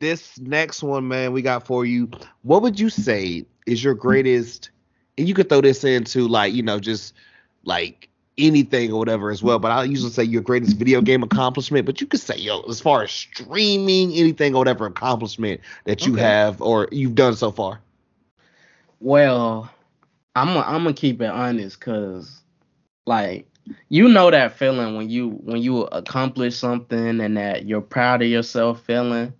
This next one, man, we got for you. What would you say is your greatest? And you could throw this into like you know just like anything or whatever as well. But I usually say your greatest video game accomplishment. But you could say yo, as far as streaming, anything or whatever accomplishment that you Okay. have or you've done so far. Well, I'm i I'm gonna keep it honest, cause like you know that feeling when you when you accomplish something and that you're proud of yourself feeling.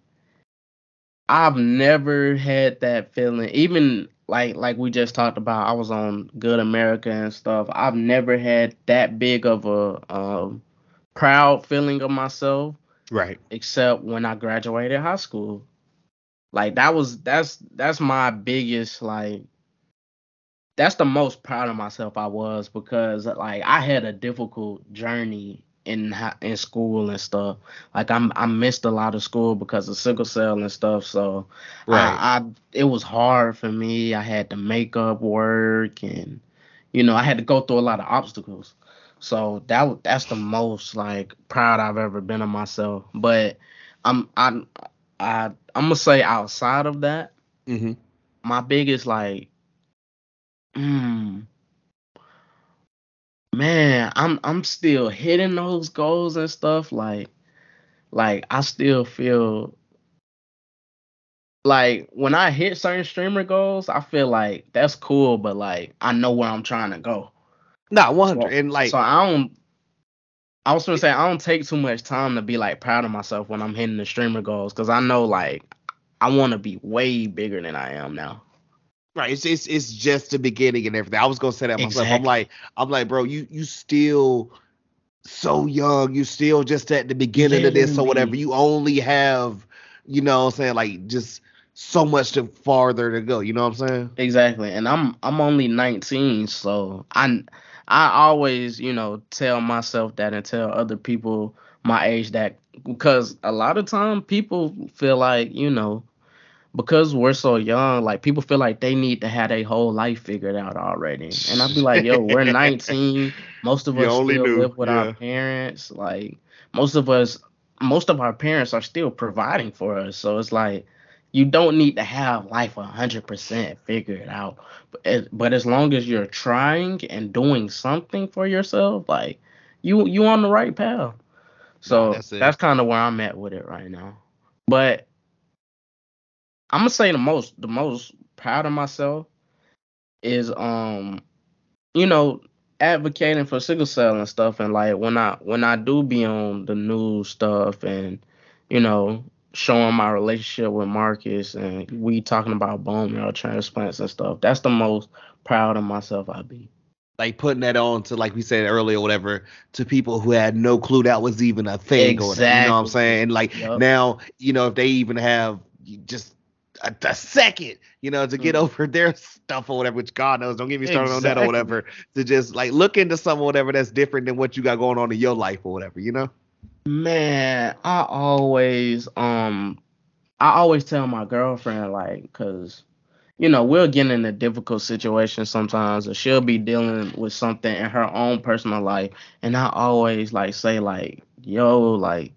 I've never had that feeling. Even like like we just talked about, I was on Good America and stuff. I've never had that big of a um, proud feeling of myself Right. except when I graduated high school. Like that was that's that's my biggest like that's the most proud of myself I was because like I had a difficult journey in in school and stuff. Like I'm I missed a lot of school because of sickle cell and stuff. So Right. I, I it was hard for me. I had to make up work and you know I had to go through a lot of obstacles. So that that's the most like proud I've ever been of myself. But I'm I I I'm gonna say outside of that, mm-hmm. my biggest like, mm, man, I'm I'm still hitting those goals and stuff. Like, like I still feel like when I hit certain streamer goals, I feel like that's cool, but like I know where I'm trying to go. Not 100. and like so I don't. I was gonna say I don't take too much time to be like proud of myself when I'm hitting the streamer goals because I know like I want to be way bigger than I am now. Right. It's, it's it's just the beginning and everything. I was gonna say that myself. I'm like, I'm like, bro, you you still so young. You still just at the beginning of this or whatever. You only have, you know what I'm saying, like just so much to farther to go. You know what I'm saying? Exactly, and I'm I'm only 19, so I I always you know tell myself that and tell other people my age that because a lot of time people feel like you know because we're so young, like people feel like they need to have their whole life figured out already. And I'd be like, yo, we're 19. Most of You us only still live with yeah. our parents. Like most of us, most of our parents are still providing for us. So it's like you don't need to have life 100% figured out. But, it- but as long as you're trying and doing something for yourself, like you you on the right path. So that's that's, kind of where I'm at with it right now. But I'm gonna say the most the most proud of myself is um you know advocating for sickle cell and stuff and like when I when I do be on the news stuff and you know showing my relationship with Marcus and we talking about bone marrow transplants and stuff that's the most proud of myself I be like putting that on to like we said earlier, whatever, to people who had no clue that was even a thing going on. You know what I'm saying? Like Yup. now, you know, if they even have just a, a second, you know, to get Mhm. over their stuff or whatever, which God knows, don't get me started on that or whatever, to just like look into something whatever that's different than what you got going on in your life or whatever, you know? Man, I always um I always tell my girlfriend like cuz you know, we'll get in a difficult situation sometimes or she'll be dealing with something in her own personal life and I always like say like, yo, like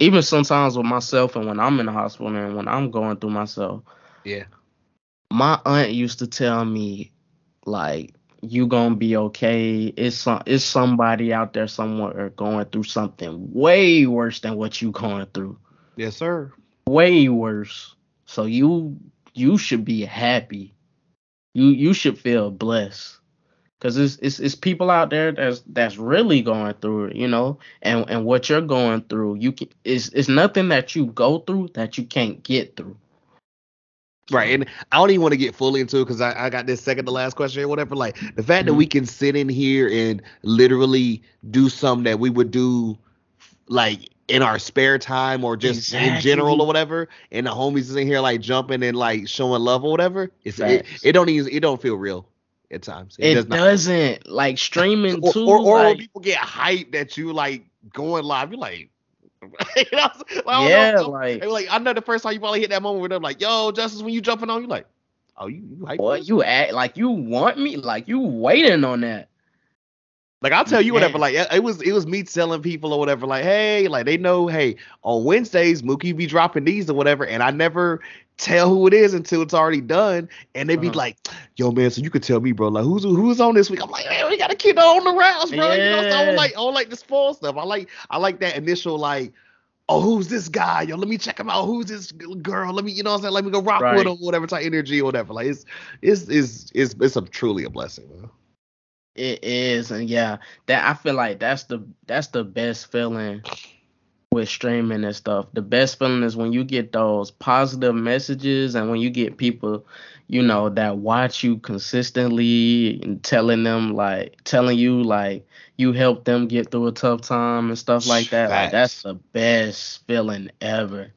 even sometimes with myself and when I'm in the hospital and when I'm going through myself, Yeah. my aunt used to tell me like you gonna be okay. It's some it's somebody out there somewhere going through something way worse than what you going through. Yes, sir. way worse. So you you should be happy. You you should feel blessed because it's, it's it's people out there that's that's really going through it you know and and what you're going through you can it's it's nothing that you go through that you can't get through Right. And I don't even want to get fully into it because I, I got this second to last question or whatever. Like the fact that Mhm. we can sit in here and literally do something that we would do like in our spare time or just in general or whatever, and the homies is in here like jumping and like showing love or whatever. It's it, it don't even it don't feel real at times. it, does not. doesn't like streaming Or, too or, or when like, people get hyped that you like going live, you're like, you know, I'm? Like, yeah know, like like, I know the first time you probably hit that moment where they're like, "Yo, Justice, when you jumping on, you like, oh, you, you hype boy you act like you want me like you waiting on that Like I'll tell you whatever. Like it was, it was me telling people or whatever. Like, hey, like they know, hey, on Wednesdays Mookie be dropping these or whatever, and I never tell who it is until it's already done, and they be Uh-huh. like, yo, man, so you could tell me, bro, like who's who's on this week? I'm like, man, we gotta keep it on the rounds, bro. You know, so I don't like, I don't like the spoil stuff. I like, I like that initial like. Oh, who's this guy? Yo, let me check him out. Who's this girl? Let me, you know what I'm saying? Let me go rock with Right. him, whatever type energy or whatever. Like it's it's it's it's it's a truly a blessing, man. It is and yeah that i feel like that's the that's the best feeling with streaming and stuff. The best feeling is when you get those positive messages and when you get people you know that watch you consistently and telling them like telling you like you helped them get through a tough time and stuff like that. Like that's the best feeling ever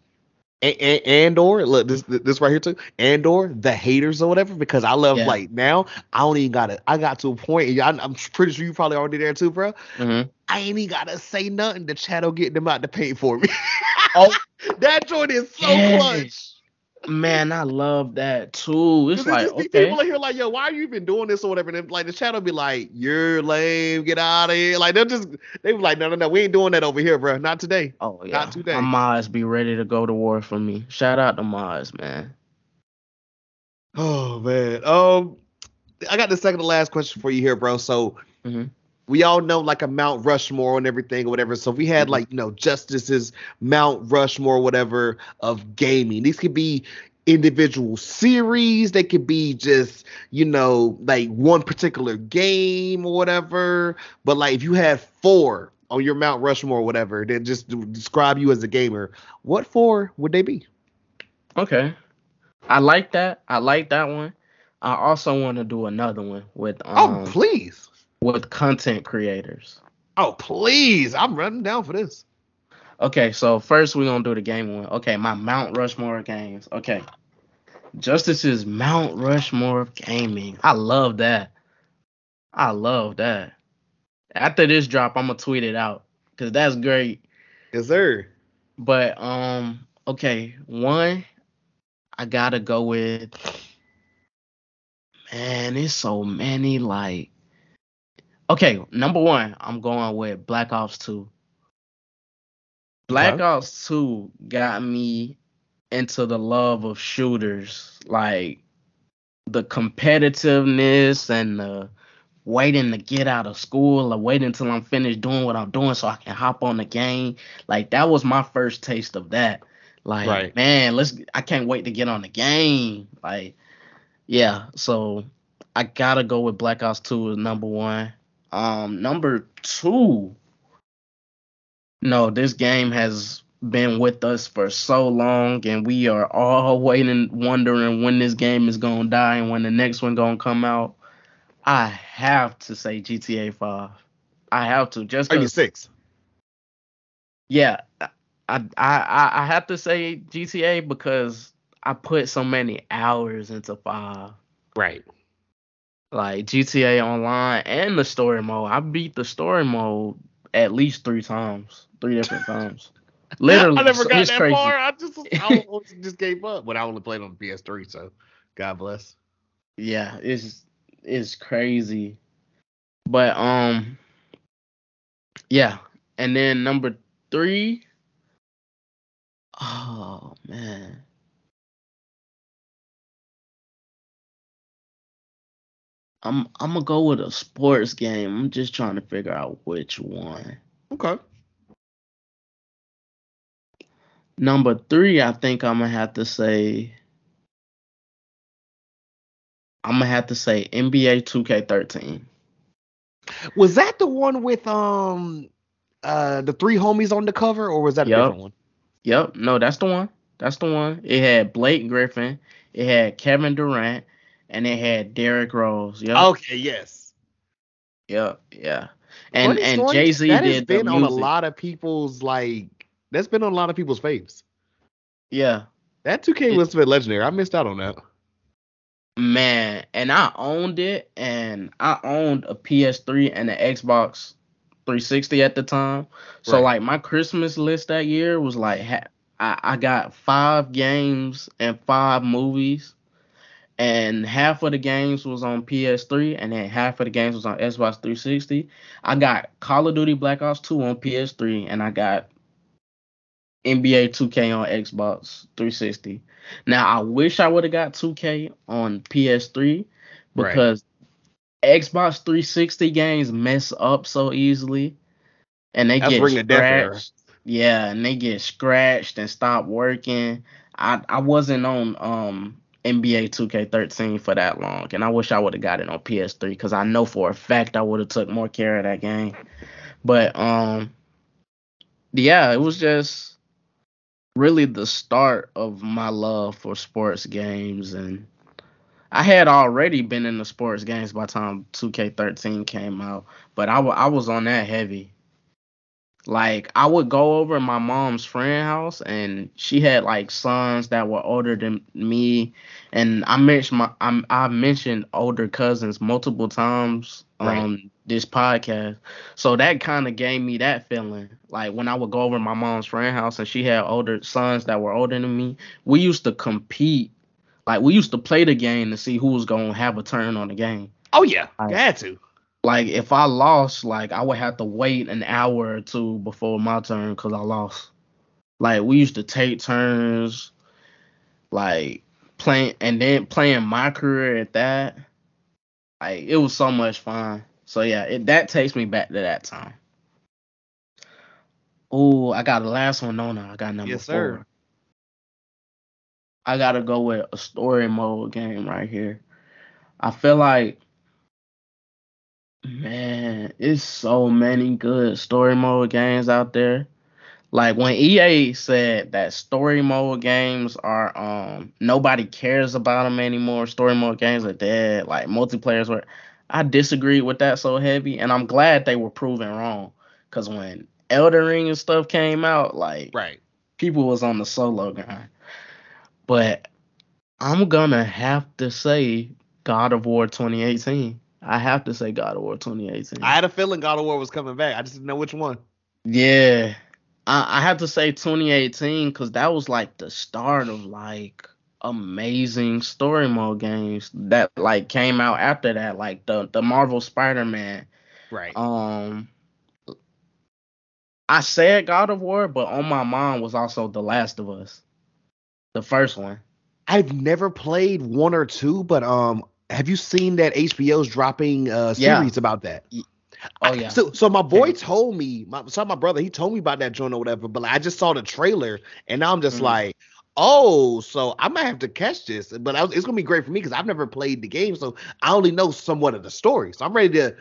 and, and, and or look this this right here too and or the haters or whatever because I love Yeah. like now I don't even gotta I got to a point and I'm, I'm pretty sure you probably already there too bro Mhm. I ain't even gotta say nothing the chat'll get them out to paint for me Oh. that joint is so Yes. clutch man i love that too It's like okay people are here like yo why are you even doing this or whatever and then, like the chat'll be like you're lame get out of here like they'll just they be like no no no we ain't doing that over here bro not today Oh yeah, Not today. my Maz be ready to go to war for me. Shout out to Maz, man. Oh man. Um, I got the second to last question for you here, bro. So Mhm. We all know like a Mount Rushmore and everything or whatever. So we had Mhm. like you know Justice's Mount Rushmore, whatever of gaming. These could be individual series. They could be just you know like one particular game or whatever. But like if you had four on your Mount Rushmore, or whatever, then just describe you as a gamer. What four would they be? Okay, I like that. I like that one. I also want to do another one with oh um please. With content creators. Oh please. I'm running down for this. Okay, so first we're gonna do the game one. Okay, my Mount Rushmore games. Okay. Justice's Mount Rushmore of gaming. I love that. I love that. After this drop, I'm gonna tweet it out. Cause that's great. Yes, sir. But um, okay, one, I gotta go with. Man, it's so many. Like, okay, number one, I'm going with Black Ops Two. Black. Ops Two got me into the love of shooters, like the competitiveness and the waiting to get out of school or waiting until I'm finished doing what I'm doing so I can hop on the game. Like that was my first taste of that. Like, Right. man, let's I can't wait to get on the game. Like, yeah, so I gotta go with Black Ops 2 as number one. Um, number two. No, this game has been with us for so long, and we are all waiting, wondering when this game is gonna die and when the next one gonna come out. I have to say GTA 5. I have to just Are you 'cause- six? yeah, I, I I I have to say GTA because I put so many hours into five. Right. Like GTA Online and the story mode. I beat the story mode at least three times, three different times. Literally, I never got that crazy. far. I just I just gave up, but I only played on the PS3, so God bless. Yeah, it's it's crazy. But um, yeah, and then number three. Oh man. I'm I'm gonna go with a sports game. I'm just trying to figure out which one. Okay. Number three, I think I'm gonna have to say. I'm gonna have to say NBA 2K13. Was that the one with um uh the three homies on the cover, or was that a Yup. different one? Yep, no, that's the one. That's the one. It had Blake Griffin, it had Kevin Durant, and it had Derrick Rose. Yep, Okay, yes. yep, yeah. And and Jay Z did. that has been on a lot of people's like that's been on a lot of people's faves. Yeah, That 2K It- must have been legendary. I missed out on that. man. And I owned it, and I owned a PS3 and an Xbox 360 at the time. So Right. like my Christmas list that year was like ha- I, I got five games and five movies, and half of the games was on PS3, and then half of the games was on Xbox 360. I got Call of Duty Black Ops 2 on PS3, and I got NBA 2K on Xbox 360. Now I wish I would have got 2K on PS3 Right. because Xbox 360 games mess up so easily, and they That's get Ring of Death era. scratched. Yeah, and they get scratched and stop working. I I wasn't on um NBA 2K13 for that long, and I wish I would have got it on PS3 because I know for a fact I would have took more care of that game. But um, yeah, it was just really the start of my love for sports games, and I had already been in the sports games by the time 2K13 came out, but I wa- I was on that heavy. Like I would go over my mom's friend house and she had like sons that were older than me and I mentioned my I'm I mentioned older cousins multiple times Right. on this podcast. So that kind of gave me that feeling. Like when I would go over my mom's friend house and she had older sons that were older than me, we used to compete. Like we used to play the game to see who was gonna have a turn on the game. Oh yeah, I- had to. Like if I lost, like I would have to wait an hour or two before my turn because I lost. Like we used to take turns, like playing and then playing my career at that. Like it was so much fun. So yeah, it that takes me back to that time. Oh, I got the last one on I got number Yes, four. sir. I gotta go with a story mode game right here. I feel like Man, it's so many good story mode games out there. Like when EA said that story mode games are um nobody cares about them anymore. Story mode games are dead. Like multiplayers were. I disagree with that so heavy, and I'm glad they were proven wrong. Cause when Elden Ring and stuff came out, like Right. people was on the solo grind. But I'm gonna have to say God of War 2018. I have to say God of War 2018. I had a feeling God of War was coming back. I just didn't know which one. yeah, I, I have to say 2018 because that was like the start of like amazing story mode games that like came out after that, like the the Marvel Spider Man. Right. Um, I said God of War, but on my mind was also The Last of Us, the first one. I've never played one or two, but um, have you seen that HBO's dropping uh Yeah. series about that? Oh yeah. So so my boy Okay. told me, my so my brother, he told me about that joint or whatever, but like, I just saw the trailer and now I'm just Mhm. like, oh, so I might have to catch this. But I was, it's gonna be great for me because I've never played the game, so I only know somewhat of the story. So I'm ready to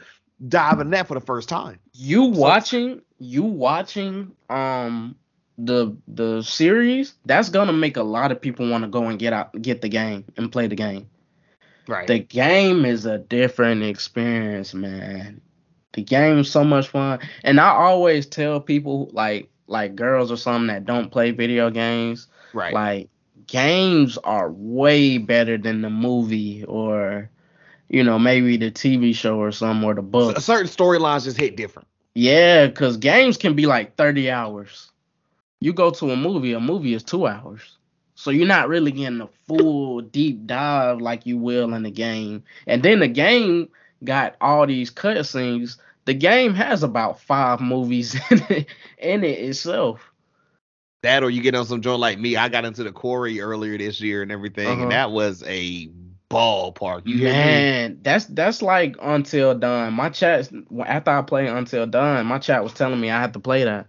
dive in that for the first time. you So- watching you watching um the the series that's gonna make a lot of people want to go and get out get the game and play the game Right. the game is a different experience man the game's so much fun and i always tell people like like girls or something that don't play video games right. like games are way better than the movie or you know maybe the tv show or something or the book certain storylines just hit different. yeah, because games can be like 30 hours. You go to a movie, a movie is two hours. So you're not really getting a full deep dive like you will in the game. And then the game got all these cutscenes. The game has about five movies in it, in it itself. That or you get on some joint like me. I got into the quarry earlier this year and everything, Uh-huh. and that was a ballpark. You? Man, that's that's like Until Dawn. My chat after I played Until Dawn, my chat was telling me I had to play that.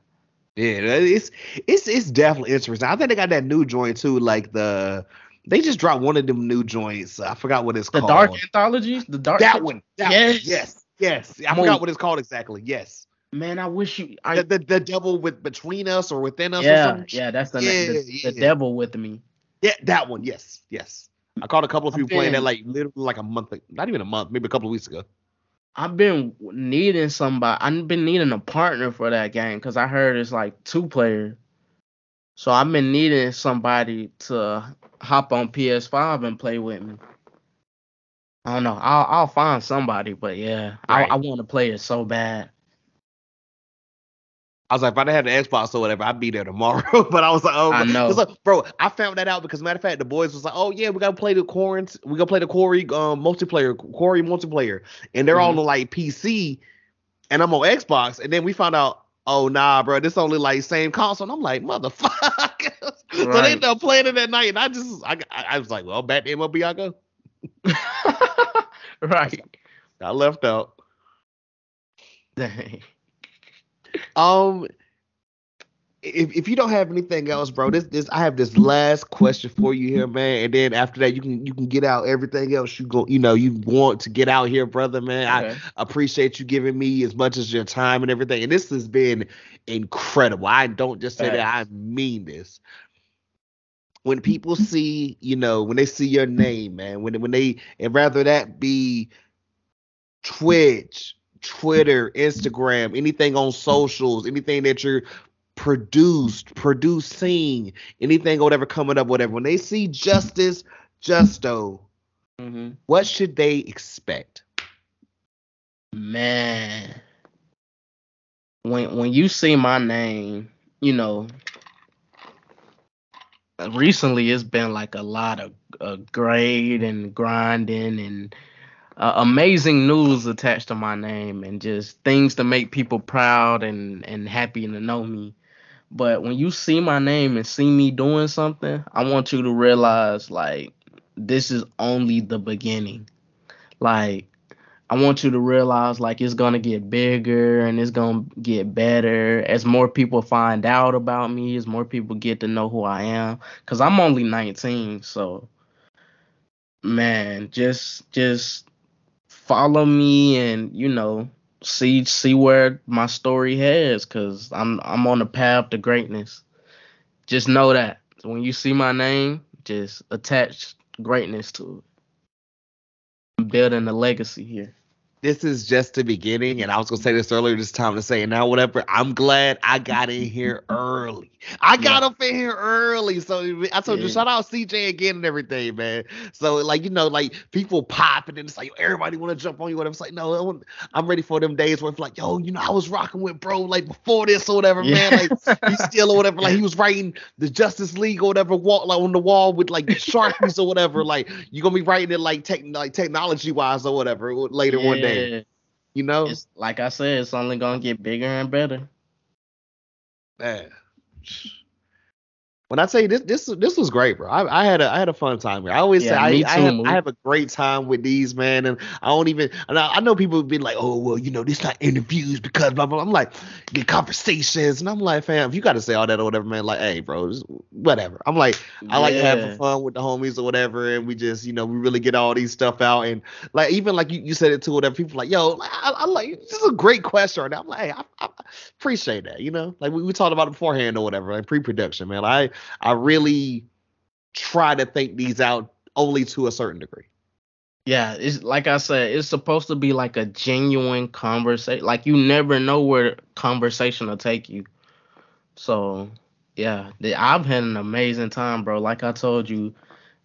Yeah, it's it's it's definitely interesting. I think they got that new joint too, like the they just dropped one of them new joints. I forgot what it's The called. The Dark Anthologies, the Dark that one. That Yes. one. Yes. Yes. I Mo- forgot what it's called exactly. Yes. Man, I wish you. I, The, the the devil with between us or within us or yeah, something. yeah, that's the, Yeah, the, yeah. the devil with me. Yeah, that one. Yes. Yes. I caught a couple of people playing that like literally like a month, not even a month, maybe a couple of weeks ago. I've been needing somebody. I've been needing a partner for that game because I heard it's like two player. So I've been needing somebody to hop on PS5 and play with me. I don't know. I'll I'll find somebody, but yeah, Right. I I want to play it so bad. I was like, if I didn't have the Xbox or whatever, I'd be there tomorrow. but I was like, oh, I know. like, bro. I found that out because matter of fact, the boys was like, oh yeah, we gotta play the quarant, we gotta play the Quarry um, multiplayer, Quarry multiplayer, and they're all Mhm. on like PC, and I'm on Xbox, and then we found out, oh nah, bro, this only like same console. And I'm like, motherfucker. so they Right. ended up playing it that night, and I just, I, I I was like, well, back to MLB I go. right. I left out. Dang. Um, if if you don't have anything else, bro, this this I have this last question for you here, man, and then after that you can you can get out everything else you go you know you want to get out here, brother, man. I appreciate you giving me as much as your time and everything, and this has been incredible. I don't just say that, I mean this. When people see, you know, when they see your name, man, when when they and rather that be Twitch, Twitter, Instagram, anything on socials, anything that you're produced, producing, anything or whatever coming up, whatever. When they see Justice Justo, hmm what should they expect? Man, when when you see my name, you know, recently it's been like a lot of uh, grade and grinding and uh, amazing news attached to my name and just things to make people proud and and happy to know me. But when you see my name and see me doing something, I want you to realize like this is only the beginning. Like I want you to realize like it's gonna get bigger and it's gonna get better as more people find out about me, as more people get to know who I am. Cause I'm only 19, so man, just just follow me and you know see see where my story heads. Cause I'm I'm on the path to greatness. Just know that when you see my name, just attach greatness to it. I'm building a legacy here. This is just the beginning, and I was gonna say this earlier. This time to say it now. Whatever. I'm glad I got in here early. I got yeah. up in here early, so I told yeah. you shout out CJ again and everything, man. So like you know, like people popping and it's like everybody want to jump on you. Whatever. It's like no, I'm ready for them days where it's like yo, you know, I was rocking with bro like before this or whatever, yeah. man. Like he's still or whatever. Like he was writing the Justice League or whatever, walk like on the wall with like sharpies or whatever. Like you're gonna be writing it like tech like technology wise or whatever later one day. You know, it's, like I said, it's only gonna get bigger and better. Man, when I tell you this, this this was great, bro. I, I had a I had a fun time here. I always yeah, say I, I, have, I, have, a great time with these, man. And I don't even. And I, I know people have been like, oh well, you know, this not interviews because blah blah. I'm like, get conversations, and I'm like, fam, if you got to say all that or whatever, man, like, hey, bro, whatever. I'm like, I like having fun with the homies or whatever, and we just, you know, we really get all these stuff out, and like even like you, you said it to whatever. People like, yo, I, I like this is a great question. I'm like, hey, I, I, appreciate that, you know, like we, we talked about it beforehand or whatever, like pre-production, man. I I really try to think these out only to a certain degree. Yeah, it's like I said, it's supposed to be like a genuine conversation. Like you never know where conversation will take you. So yeah, I've had an amazing time, bro. Like I told you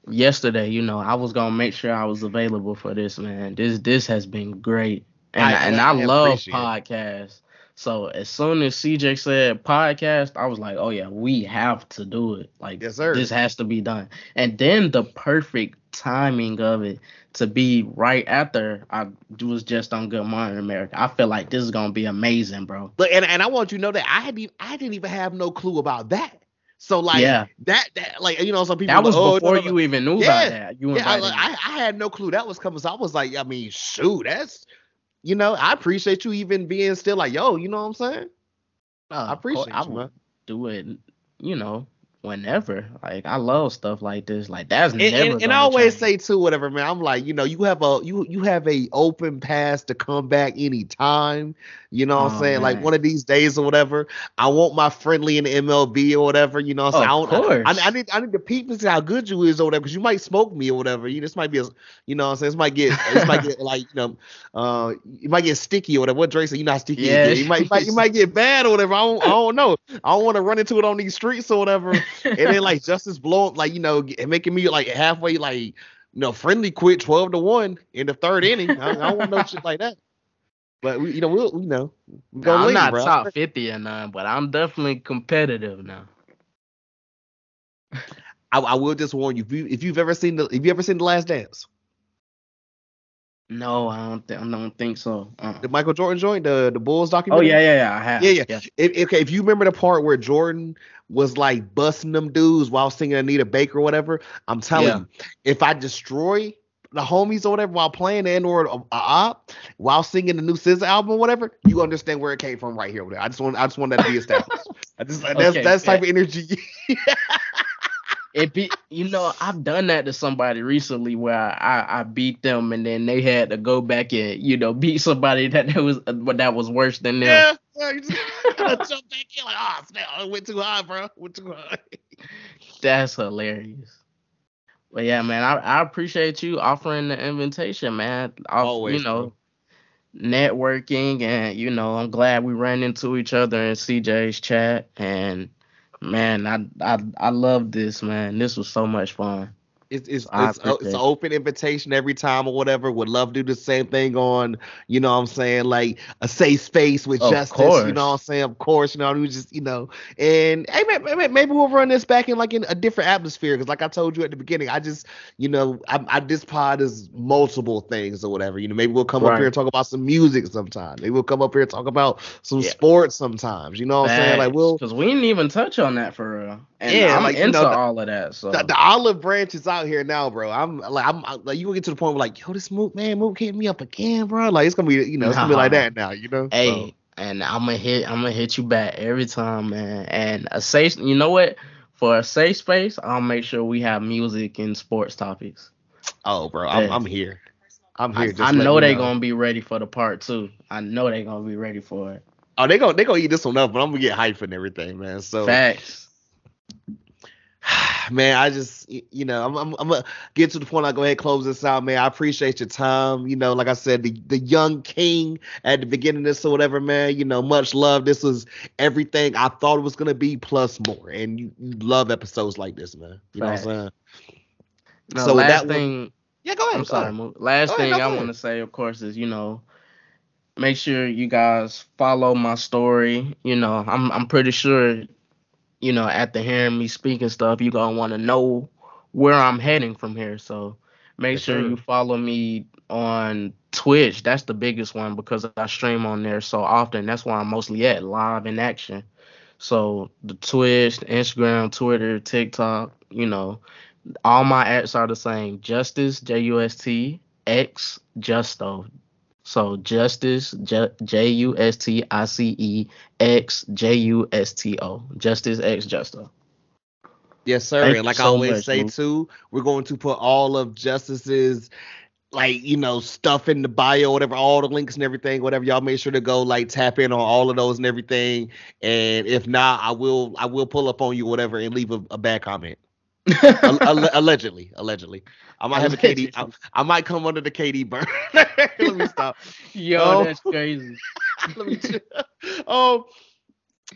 yesterday, you know, I was gonna make sure I was available for this, man. This this has been great, and I, and I, I love podcasts. So as soon as CJ said podcast, I was like, oh yeah, we have to do it. Like yes, sir. this has to be done. And then the perfect timing of it to be right after I was just on Good Morning America. I feel like this is gonna be amazing, bro. Look, and, and I want you to know that I had I didn't even have no clue about that. So like yeah. that that like you know some people that was like, oh, before no, no, you even knew yeah, about that. You yeah, I, I, I, had no clue that was coming. So I was like, I mean, shoot, that's you know, I appreciate you even being still like, yo, you know what I'm saying? Uh, I appreciate I you, Do it, you know, whenever. Like I love stuff like this. Like that's and, never. And, and I always change. say too, whatever, man. I'm like, you know, you have a you you have a open pass to come back anytime. You know what oh, I'm saying? Man. Like one of these days or whatever. I want my friendly in MLB or whatever. You know what I'm saying? Of I, I, I, need I need to peep and see how good you is or whatever, because you might smoke me or whatever. You this might be a you know what I'm saying? This might get this might get like, you know, uh you might get sticky or whatever. What Drake said, you not sticky yeah. You might, you might you might get bad or whatever. I don't, I don't know. I don't want to run into it on these streets or whatever. and then like justice blow up, like, you know, making me like halfway like you know, friendly quit 12 to 1 in the third inning. I, I don't want no shit like that. But we, you know, we'll, you know, we I'm not bro. top fifty or none, uh, but I'm definitely competitive now. I, I, will just warn you if you if you've ever seen the if you ever seen the Last Dance. No, I don't. Th- I don't think so. Uh-uh. The Michael Jordan joint, the the Bulls documentary. Oh yeah, yeah, yeah. I have. Yeah, yeah. yeah. If, okay, if you remember the part where Jordan was like busting them dudes while singing Anita Baker or whatever, I'm telling yeah. you, if I destroy the homies or whatever while playing and or a, op while singing the new SZA album or whatever, you understand where it came from right here. I just want I just want that to be established. I just that's okay, that's type of energy. it be you know I've done that to somebody recently where I, I beat them and then they had to go back and you know beat somebody that, that was that was worse than them. Yeah, yeah you just jump back in like oh snap, I went too high, bro, went too high. That's hilarious. But yeah, man, I, I appreciate you offering the invitation, man. Always, you know, bro. networking, and you know, I'm glad we ran into each other in CJ's chat, and man, I I I love this, man. This was so much fun. It's it's it's, uh, a, it's an open invitation every time or whatever. Would love to do the same thing on, you know what I'm saying, like a safe space with of justice. Course. You know what I'm saying? Of course, you know, we just, you know, and hey, maybe, maybe we'll run this back in like in a different atmosphere. Cause like I told you at the beginning, I just, you know, I, I this pod is multiple things or whatever. You know, maybe we'll come right. up here and talk about some music sometime. Maybe we'll come up here and talk about some yeah. sports sometimes. You know what I'm saying? Like we'll because we didn't even touch on that for real. And yeah, I'm like, into you know, the, all of that. So the, the olive branch is out here now, bro. I'm like, I'm, I'm like, you will get to the point where like, yo, this Mook man, Mook hit me up again, bro. Like, it's gonna be, you know, it's gonna be like that now, you know. Hey, so. and I'm gonna hit, I'm gonna hit you back every time, man. And a safe, you know what? For a safe space, I'll make sure we have music and sports topics. Oh, bro, I'm, I'm here. I'm here. I, I know they're gonna be ready for the part two. I know they're gonna be ready for it. Oh, they gonna they gonna eat this one up, but I'm gonna get hyped and everything, man. So facts. man, I just you know I'm, I'm I'm gonna get to the point. I go ahead and close this out, man. I appreciate your time. You know, like I said, the the young king at the beginning of this or whatever, man. You know, much love. This was everything I thought it was gonna be plus more, and you, you love episodes like this, man. You know what I'm saying? No, So last that thing, one- Yeah, go ahead. I'm sorry. Last Go thing I want to say, of course, is you know, make sure you guys follow my story. You know, I'm I'm pretty sure, you know, after hearing me speaking stuff, you gonna want to know where I'm heading from here. So make sure you follow me on Twitch. That's the biggest one because I stream on there so often. That's why I'm mostly at live in action. So the Twitch, the Instagram, Twitter, TikTok, you know, all my acts are the same. Justice, J U S T X Justo. So Justice, J U S T I C E X J U S T O. Justice X Justo. Yes, sir. Thank and like you I always much, say Luke. too, we're going to put all of Justice's like you know stuff in the bio, whatever, all the links and everything, whatever. Y'all make sure to go like tap in on all of those and everything. And if not, I will I will pull up on you, whatever, and leave a, a bad comment. Al- alle- allegedly, allegedly. I might have a KD. I, I might come under the KD burn. Let me stop. Yo, Oh. that's crazy. Let me oh,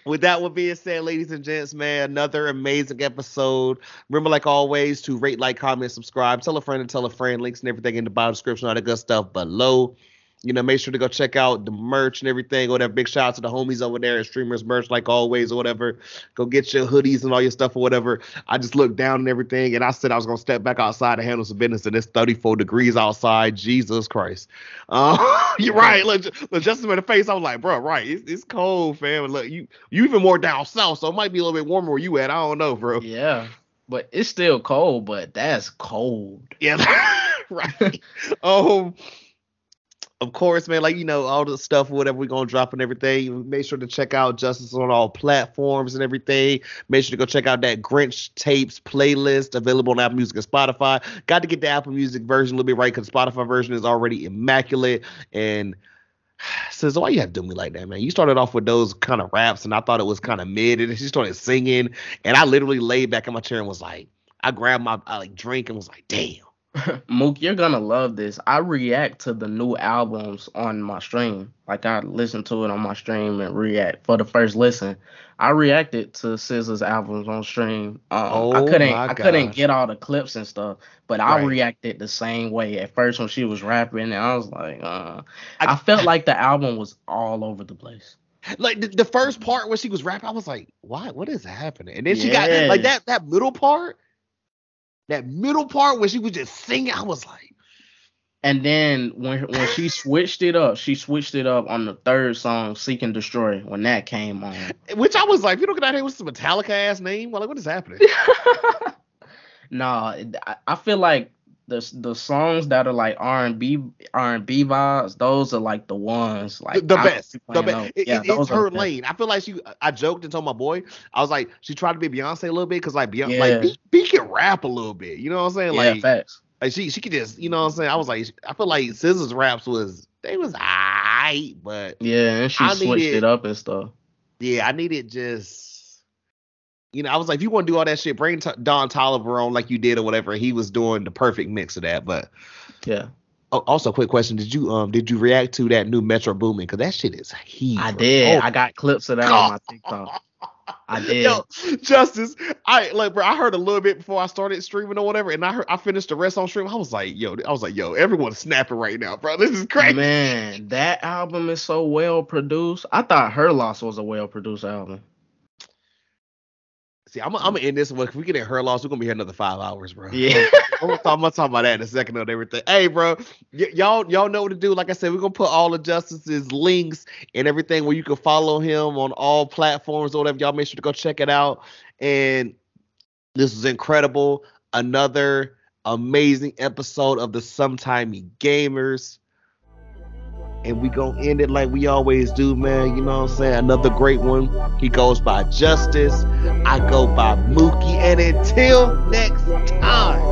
with that one being said, ladies and gents, man, another amazing episode. Remember, like always, to rate, like, comment, subscribe, tell a friend and tell a friend. Links and everything in the bio description, all the good stuff below. You know, make sure to go check out the merch and everything. Whatever. Big shout out to the homies over there at Streamers Merch, like always, or whatever. Go get your hoodies and all your stuff or whatever. I just looked down and everything, and I said I was gonna step back outside to handle some business, and it's 34 degrees outside. Jesus Christ. Uh, you're right. Look, look, just in the face, I was like, bro, right. It's, it's cold, fam. And look, you you even more down south, so it might be a little bit warmer where you at. I don't know, bro. Yeah. But it's still cold, but that's cold. Yeah, right. um, of course, man. Like you know, all the stuff, whatever we're gonna drop and everything. Make sure to check out Justice on all platforms and everything. Make sure to go check out that Grinch tapes playlist available on Apple Music and Spotify. Got to get the Apple Music version a little bit right because Spotify version is already immaculate. And says, why you have to do me like that, man? You started off with those kind of raps, and I thought it was kind of mid, and she started singing, and I literally laid back in my chair and was like, I grabbed my I, like drink and was like, damn. Mook, you're gonna love this. I react to the new albums on my stream. Like I listen to it on my stream and react for the first listen. I reacted to SZA's albums on stream. Um, Oh I couldn't I couldn't get all the clips and stuff, but I Right. reacted the same way at first when she was rapping, and I was like, uh, I- I, felt like the album was all over the place. Like the, the first part when she was rapping, I was like, why? What is happening? And then she got like that that middle part, that middle part where she was just singing, I was like, And then when when she switched it up, she switched it up on the third song, "Seek and Destroy," when that came on. which I was like, you don't get out here with some Metallica ass name. Well, like, what is happening? no, it- I, I feel like the the songs that are like R and B R and B vibes, those are like the ones like the, best, the best. It, Yeah, it- it's her lane. I feel like she. I joked and told my boy, I was like, she tried to be Beyonce a little bit because like Beyonce, Yeah. like B, B can rap a little bit. You know what I'm saying? Yeah, Like, facts. like she she could just, you know what I'm saying? I was like, I feel like SZA's raps was they was alright, but Yeah, and she I switched needed- it up and stuff. yeah, I needed just. You know, I was like, if you want to do all that shit, bring T- Don Toliver on like you did or whatever. He was doing the perfect mix of that. But Yeah, oh, also, quick question: Did you um did you react to that new Metro Boomin? Because that shit is heat. I did. Oh I got clips of that on my TikTok. I did. Yo, Justice, I like, bro. I heard a little bit before I started streaming or whatever, and I heard I finished the rest on stream. I was like, yo, I was like, yo, everyone's snapping right now, bro. This is crazy. Man, that album is so well produced. I thought Her Loss was a well produced album. See, I'm, I'm gonna mm. end this one. If we get in her loss, we're gonna be here another five hours, bro. Yeah. I'm gonna talk, I'm gonna talk about that in a second on everything. Hey, bro, y- y'all y'all know what to do. Like I said, we're gonna put all the Justice's links and everything where you can follow him on all platforms or whatever. Y'all make sure to go check it out. And this is incredible. Another amazing episode of the Sometimey Gamers. And we gonna end it like we always do, man. You know what I'm saying? Another great one. He goes by Justice. I go by Mookie. And until next time.